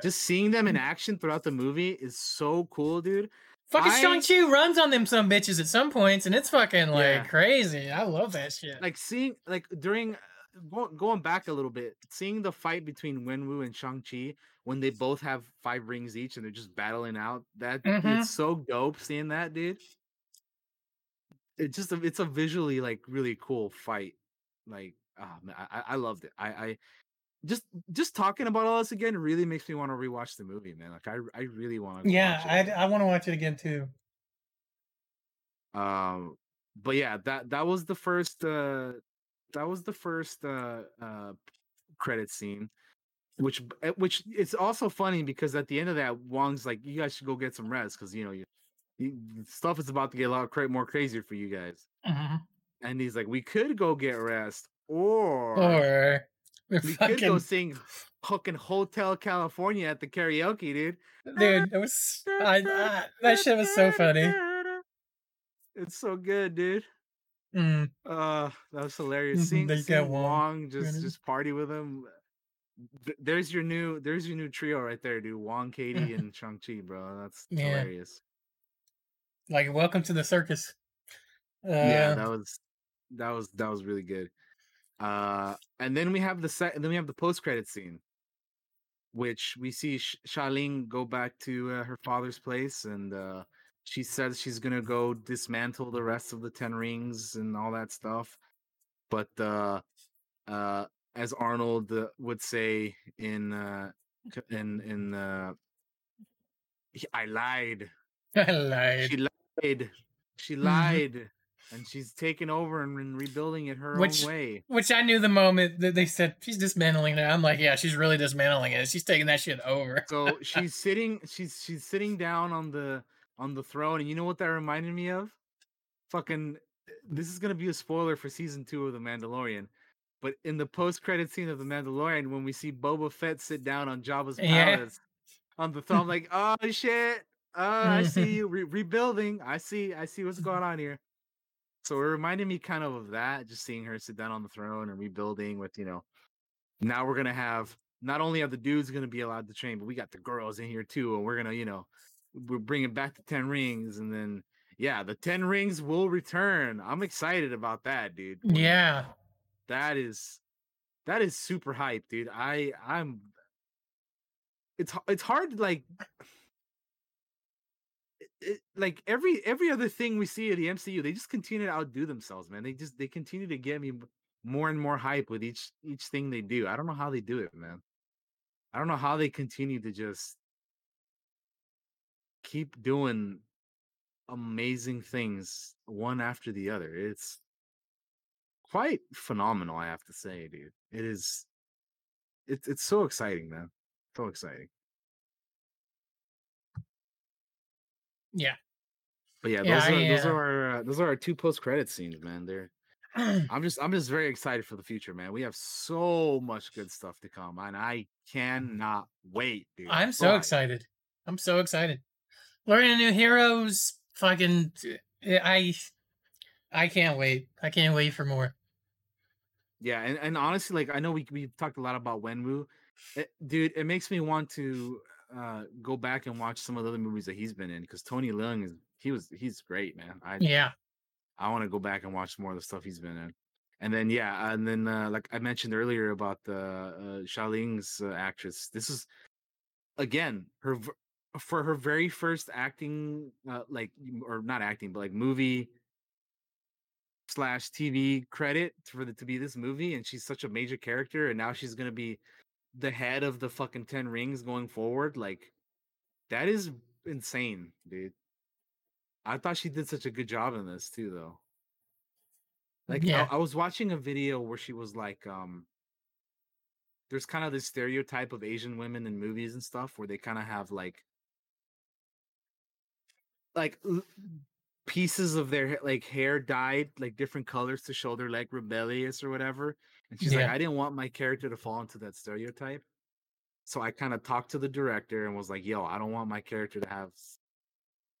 B: just seeing them in action throughout the movie is so cool, dude.
A: Fucking
B: I-
A: Shang-Chi runs on them some bitches at some points, and it's fucking like
B: Yeah.
A: crazy. I love that shit.
B: like seeing like during going back a little bit, seeing the fight between Wenwu and Shang Chi when they both have five rings each and they're just battling out. That
A: Mhm.
B: it's so dope seeing that, dude. it's just a, it's a visually like really cool fight. Like, ah, man, I- I loved it. I, I just just talking about all this again really makes me want to rewatch the movie, man. Like, I I really want to.
A: Yeah, I I want to watch it again too.
B: Um, but yeah, that that was the first. uh That was the first uh uh credit scene. Which, uh, which it's also funny because at the end of that, Wong's like, "You guys should go get some rest because you know you, you stuff is about to get a lot cra- more crazier for you guys."
A: Mhm.
B: And he's like, "We could go get rest, or
A: Or we
B: we could go
A: fucking
B: sing fucking Hotel California at the karaoke, dude."
A: dude, it was I, I, that shit was so funny.
B: It's so good, dude.
A: Mm.
B: Uh, that was hilarious. Seeing,
A: They got
B: seeing
A: Wong
B: Wong just just party with him. There's your new there's your new trio right there, dude. Wong, Katie, and Shang Chi, bro. That's
A: Yeah.
B: hilarious.
A: Like, welcome to the circus. Uh,
B: yeah, that was that was that was really good. Uh, and then we have the set, and then we have the post credit scene, which we see Sh- Xialing go back to uh, her father's place, and uh, she says she's gonna go dismantle the rest of the Ten Rings and all that stuff. But uh, uh, as Arnold uh, would say in uh, in in uh, I lied.
A: I lied.
B: She lied. She
A: Mhm.
B: lied. And she's taking over and, rebuilding it her
A: Which-
B: own way.
A: Which I knew the moment that they said she's dismantling it. I'm like, yeah, she's really dismantling it. She's taking that shit over.
B: So she's sitting she's she's sitting down on the on the throne and you know what that reminded me of? Fucking this is gonna be a spoiler for season two of The Mandalorian. But in the post credit scene of The Mandalorian, when we see Boba Fett sit down on Jabba's
A: Yeah.
B: palace on the throne, I'm like, oh shit. Oh, I see mm-hmm. you re- rebuilding. I see, I see what's mm-hmm. going on here. So it reminded me kind of of that, just seeing her sit down on the throne and rebuilding with, you know, now we're gonna have not only are the dudes gonna be allowed to train, but we got the girls in here too, and we're gonna, you know, we're bringing back the ten rings, and then yeah, the ten rings will return. I'm excited about that, dude.
A: Yeah.
B: That is that is super hype, dude. I I'm it's it's hard to like like every every other thing we see at the MCU, they just continue to outdo themselves, man. They just they continue to get me more and more hype with each each thing they do. I don't know how they do it, man. I don't know how they continue to just keep doing amazing things one after the other. It's quite phenomenal, I have to say, dude. It is it's it's so exciting, man. So exciting.
A: Yeah.
B: But yeah,
A: Yeah,
B: those are those are our uh, those are our two post credit scenes, man. They're I'm just I'm just very excited for the future, man. We have so much good stuff to come, and I cannot wait, dude.
A: I'm so excited. I'm so excited. Learning new heroes. Fucking. I. I can't wait. I can't wait for more.
B: Yeah, and, and honestly, like I know we we talked a lot about Wenwu, it, dude. It makes me want to uh go back and watch some of the other movies that he's been in because Tony Leung is he was he's great, man. I
A: Yeah.
B: I want to go back and watch more of the stuff he's been in. And then yeah, and then uh, like I mentioned earlier about the uh, Xialing's uh, actress. This is again her for her very first acting, uh, like or not acting, but like movie slash TV credit for the to be this movie, and she's such a major character, and now she's gonna be the head of the fucking Ten Rings going forward. Like that is insane, dude. I thought she did such a good job in this too, though. Like
A: Yeah.
B: I, I was watching a video where she was like, um, there's kind of this stereotype of Asian women in movies and stuff where they kind of have like, like l- pieces of their like hair dyed like different colors to show they're like rebellious or whatever. And she's like, I didn't want my character to fall into that stereotype. So I kind of talked to the director and was like, yo, I don't want my character to have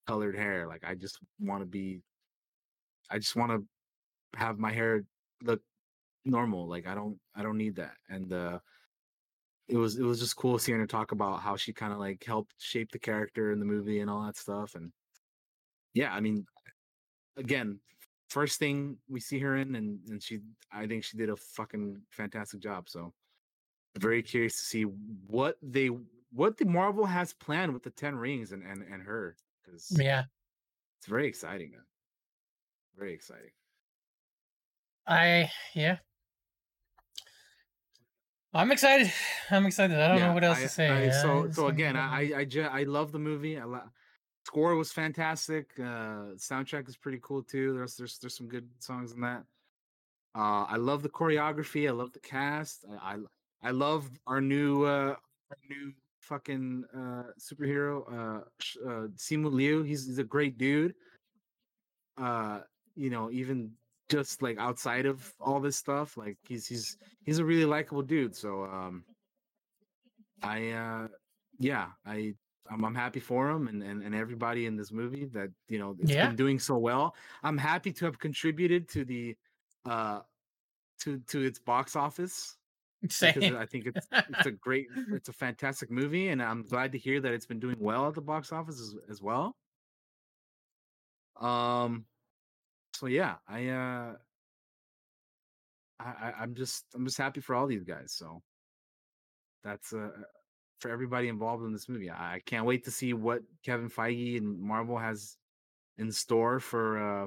B: colored hair. Like I just want to be I just want to have my hair look normal. Like I don't I don't need that. And uh it was it was just cool seeing her talk about how she kind of like helped shape the character in the movie and all that stuff. And yeah, I mean again, first thing we see her in and, and she I think she did a fucking fantastic job. So very curious to see what they what the Marvel has planned with the Ten Rings and and, and her because
A: Yeah.
B: it's very exciting. Man. very exciting.
A: I yeah. I'm excited. I'm excited. I don't know what else
B: I-
A: to say.
B: I-
A: Yeah,
B: so so again. I I ju- I love the movie. I lo- score was fantastic. Uh, soundtrack is pretty cool too. There's there's there's some good songs in that. Uh, I love the choreography. I love the cast. I I, I love our new uh our new fucking uh superhero uh, uh Simu Liu. He's he's a great dude. Uh, you know, even just like outside of all this stuff, like he's he's he's a really likable dude. So um I uh yeah, I I'm, I'm happy for him and, and and everybody in this movie that you know it's
A: Yeah.
B: been doing so well. I'm happy to have contributed to the uh to to its box office because
A: Same.
B: I think it's it's a great it's a fantastic movie and I'm glad to hear that it's been doing well at the box office as, as well. Um so yeah, I uh I, I I'm just I'm just happy for all these guys. So that's uh for everybody involved in this movie. I, can't wait to see what Kevin Feige and Marvel has in store for uh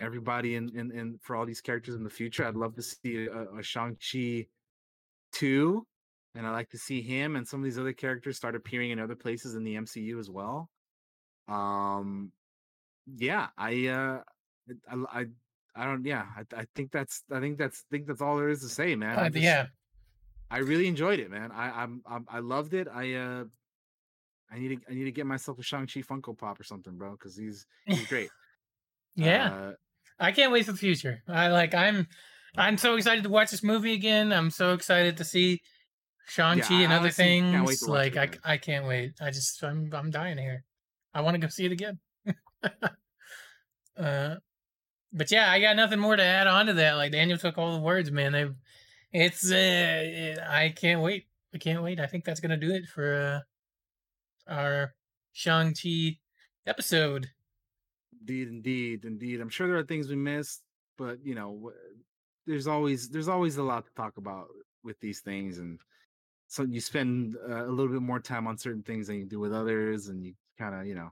B: everybody in in, in for all these characters in the future. I'd love to see a, a Shang Chi two, and I like to see him and some of these other characters start appearing in other places in the MCU as well. Um, yeah, I uh, I I, I don't yeah, I, I think that's I think that's I think that's all there is to say, man.
A: Uh,
B: just-
A: yeah.
B: I really enjoyed it, man. I I'm, I'm I loved it. I uh I need to I need to get myself a Shang Chi Funko Pop or something, bro, because he's he's great.
A: Yeah.
B: Uh,
A: I can't wait for the future. I like I'm I'm so excited to watch this movie again. I'm so excited to see Shang-Chi
B: I
A: and other
B: honestly can't wait
A: things.
B: to watch it
A: Like I I can't wait. I just I'm I'm dying here. I want to go see it again. uh but yeah, I got nothing more to add on to that. Like Daniel took all the words, man. They it's uh I can't wait. I can't wait. I think that's gonna do it for uh our Shang-Chi episode.
B: Indeed, indeed, indeed. I'm sure there are things we missed, but you know, there's always there's always a lot to talk about with these things, and so you spend uh, a little bit more time on certain things than you do with others, and you kind of you know,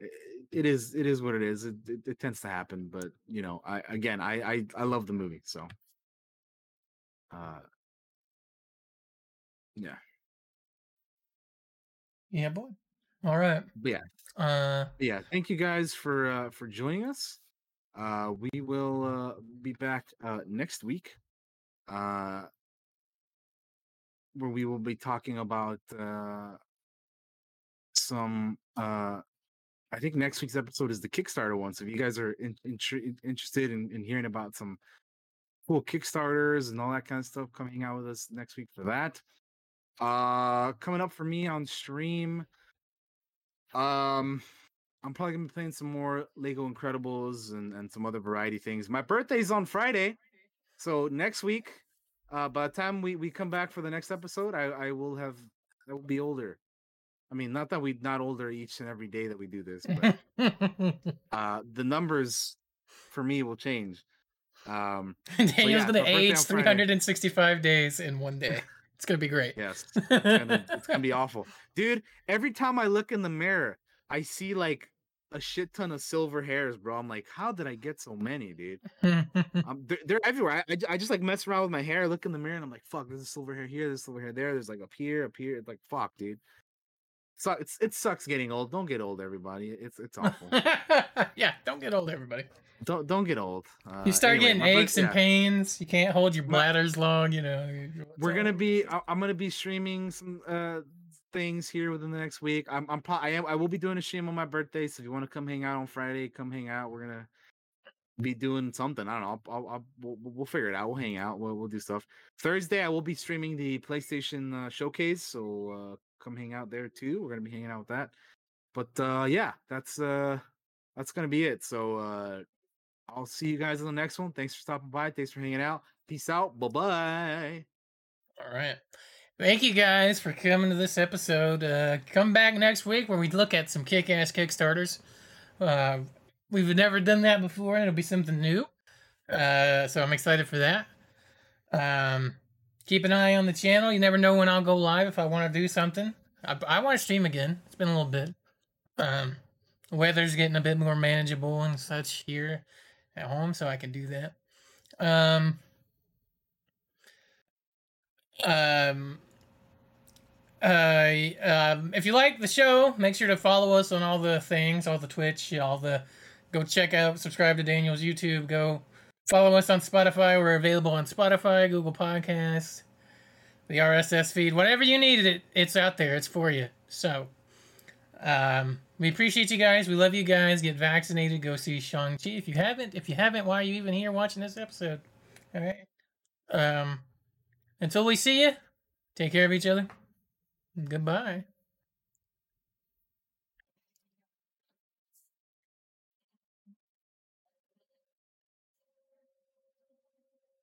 B: it, it is it is what it is. It, it, it tends to happen, but you know, I again, I I I love the movie, so uh, yeah,
A: Yeah, boy. All right.
B: but yeah.
A: Uh
B: yeah thank you guys for uh for joining us uh we will uh be back uh next week uh where we will be talking about uh some uh i think next week's episode is the kickstarter one so if you guys are in, intri- interested in, in hearing about some cool kickstarters and all that kind of stuff coming out with us next week for that uh coming up for me on stream um, I'm probably gonna be playing some more Lego Incredibles and, and some other variety things. My birthday's on Friday, so next week, uh, by the time we, we come back for the next episode, I, I will have I will be older. I mean, not that we not older each and every day that we do this, but uh, the numbers for me will change. Um,
A: Daniel's
B: yeah,
A: gonna age
B: on Friday.
A: 365 days in one day. It's gonna be great.
B: Yes, it's gonna, it's gonna be awful, dude. Every time I look in the mirror, I see like a shit ton of silver hairs, bro. I'm like, how did I get so many, dude? um, they're, they're everywhere. I, I, I just like mess around with my hair, look in the mirror, and I'm like, fuck, there's a silver hair here, there's silver hair there, there's like up here, up here. It's like, fuck, dude. So it's it sucks getting old. Don't get old, everybody. It's it's awful.
A: yeah, don't get old, everybody.
B: don't don't get old. Uh,
A: You start
B: anyway,
A: getting
B: my
A: aches and
B: yeah.
A: pains. You can't hold your bladders long. You know.
B: we're gonna be i'm gonna be streaming some uh things here within the next week i'm i'm pro- i am i will be doing a stream on my birthday so if you want to come hang out on friday come hang out we're gonna be doing something i don't know i'll, I'll, I'll we'll, we'll figure it out we'll hang out we'll, we'll do stuff thursday i will be streaming the playstation uh, showcase so uh come hang out there too we're gonna be hanging out with that but uh yeah that's uh that's gonna be it so uh i'll see you guys in the next one thanks for stopping by thanks for hanging out peace out bye bye
A: All right. Thank you guys for coming to this episode. Uh, come back next week where we look at some kick ass Kickstarters. Uh, we've never done that before, and it'll be something new. Uh, so I'm excited for that. Um, keep an eye on the channel. You never know when I'll go live if I want to do something. I, I want to stream again. It's been a little bit. Um, The weather's getting a bit more manageable and such here at home, so I can do that. Um, um, uh, um, if you like the show, make sure to follow us on all the things, all the Twitch, all the. Go check out, subscribe to Daniel's YouTube. Go follow us on Spotify. We're available on Spotify, Google Podcasts, the RSS feed, whatever you need. It it's out there. It's for you. So, um, we appreciate you guys. We love you guys. Get vaccinated. Go see Shang Chi. If you haven't, if you haven't, why are you even here watching this episode? All right. Um, until we see you, take care of each other. Goodbye.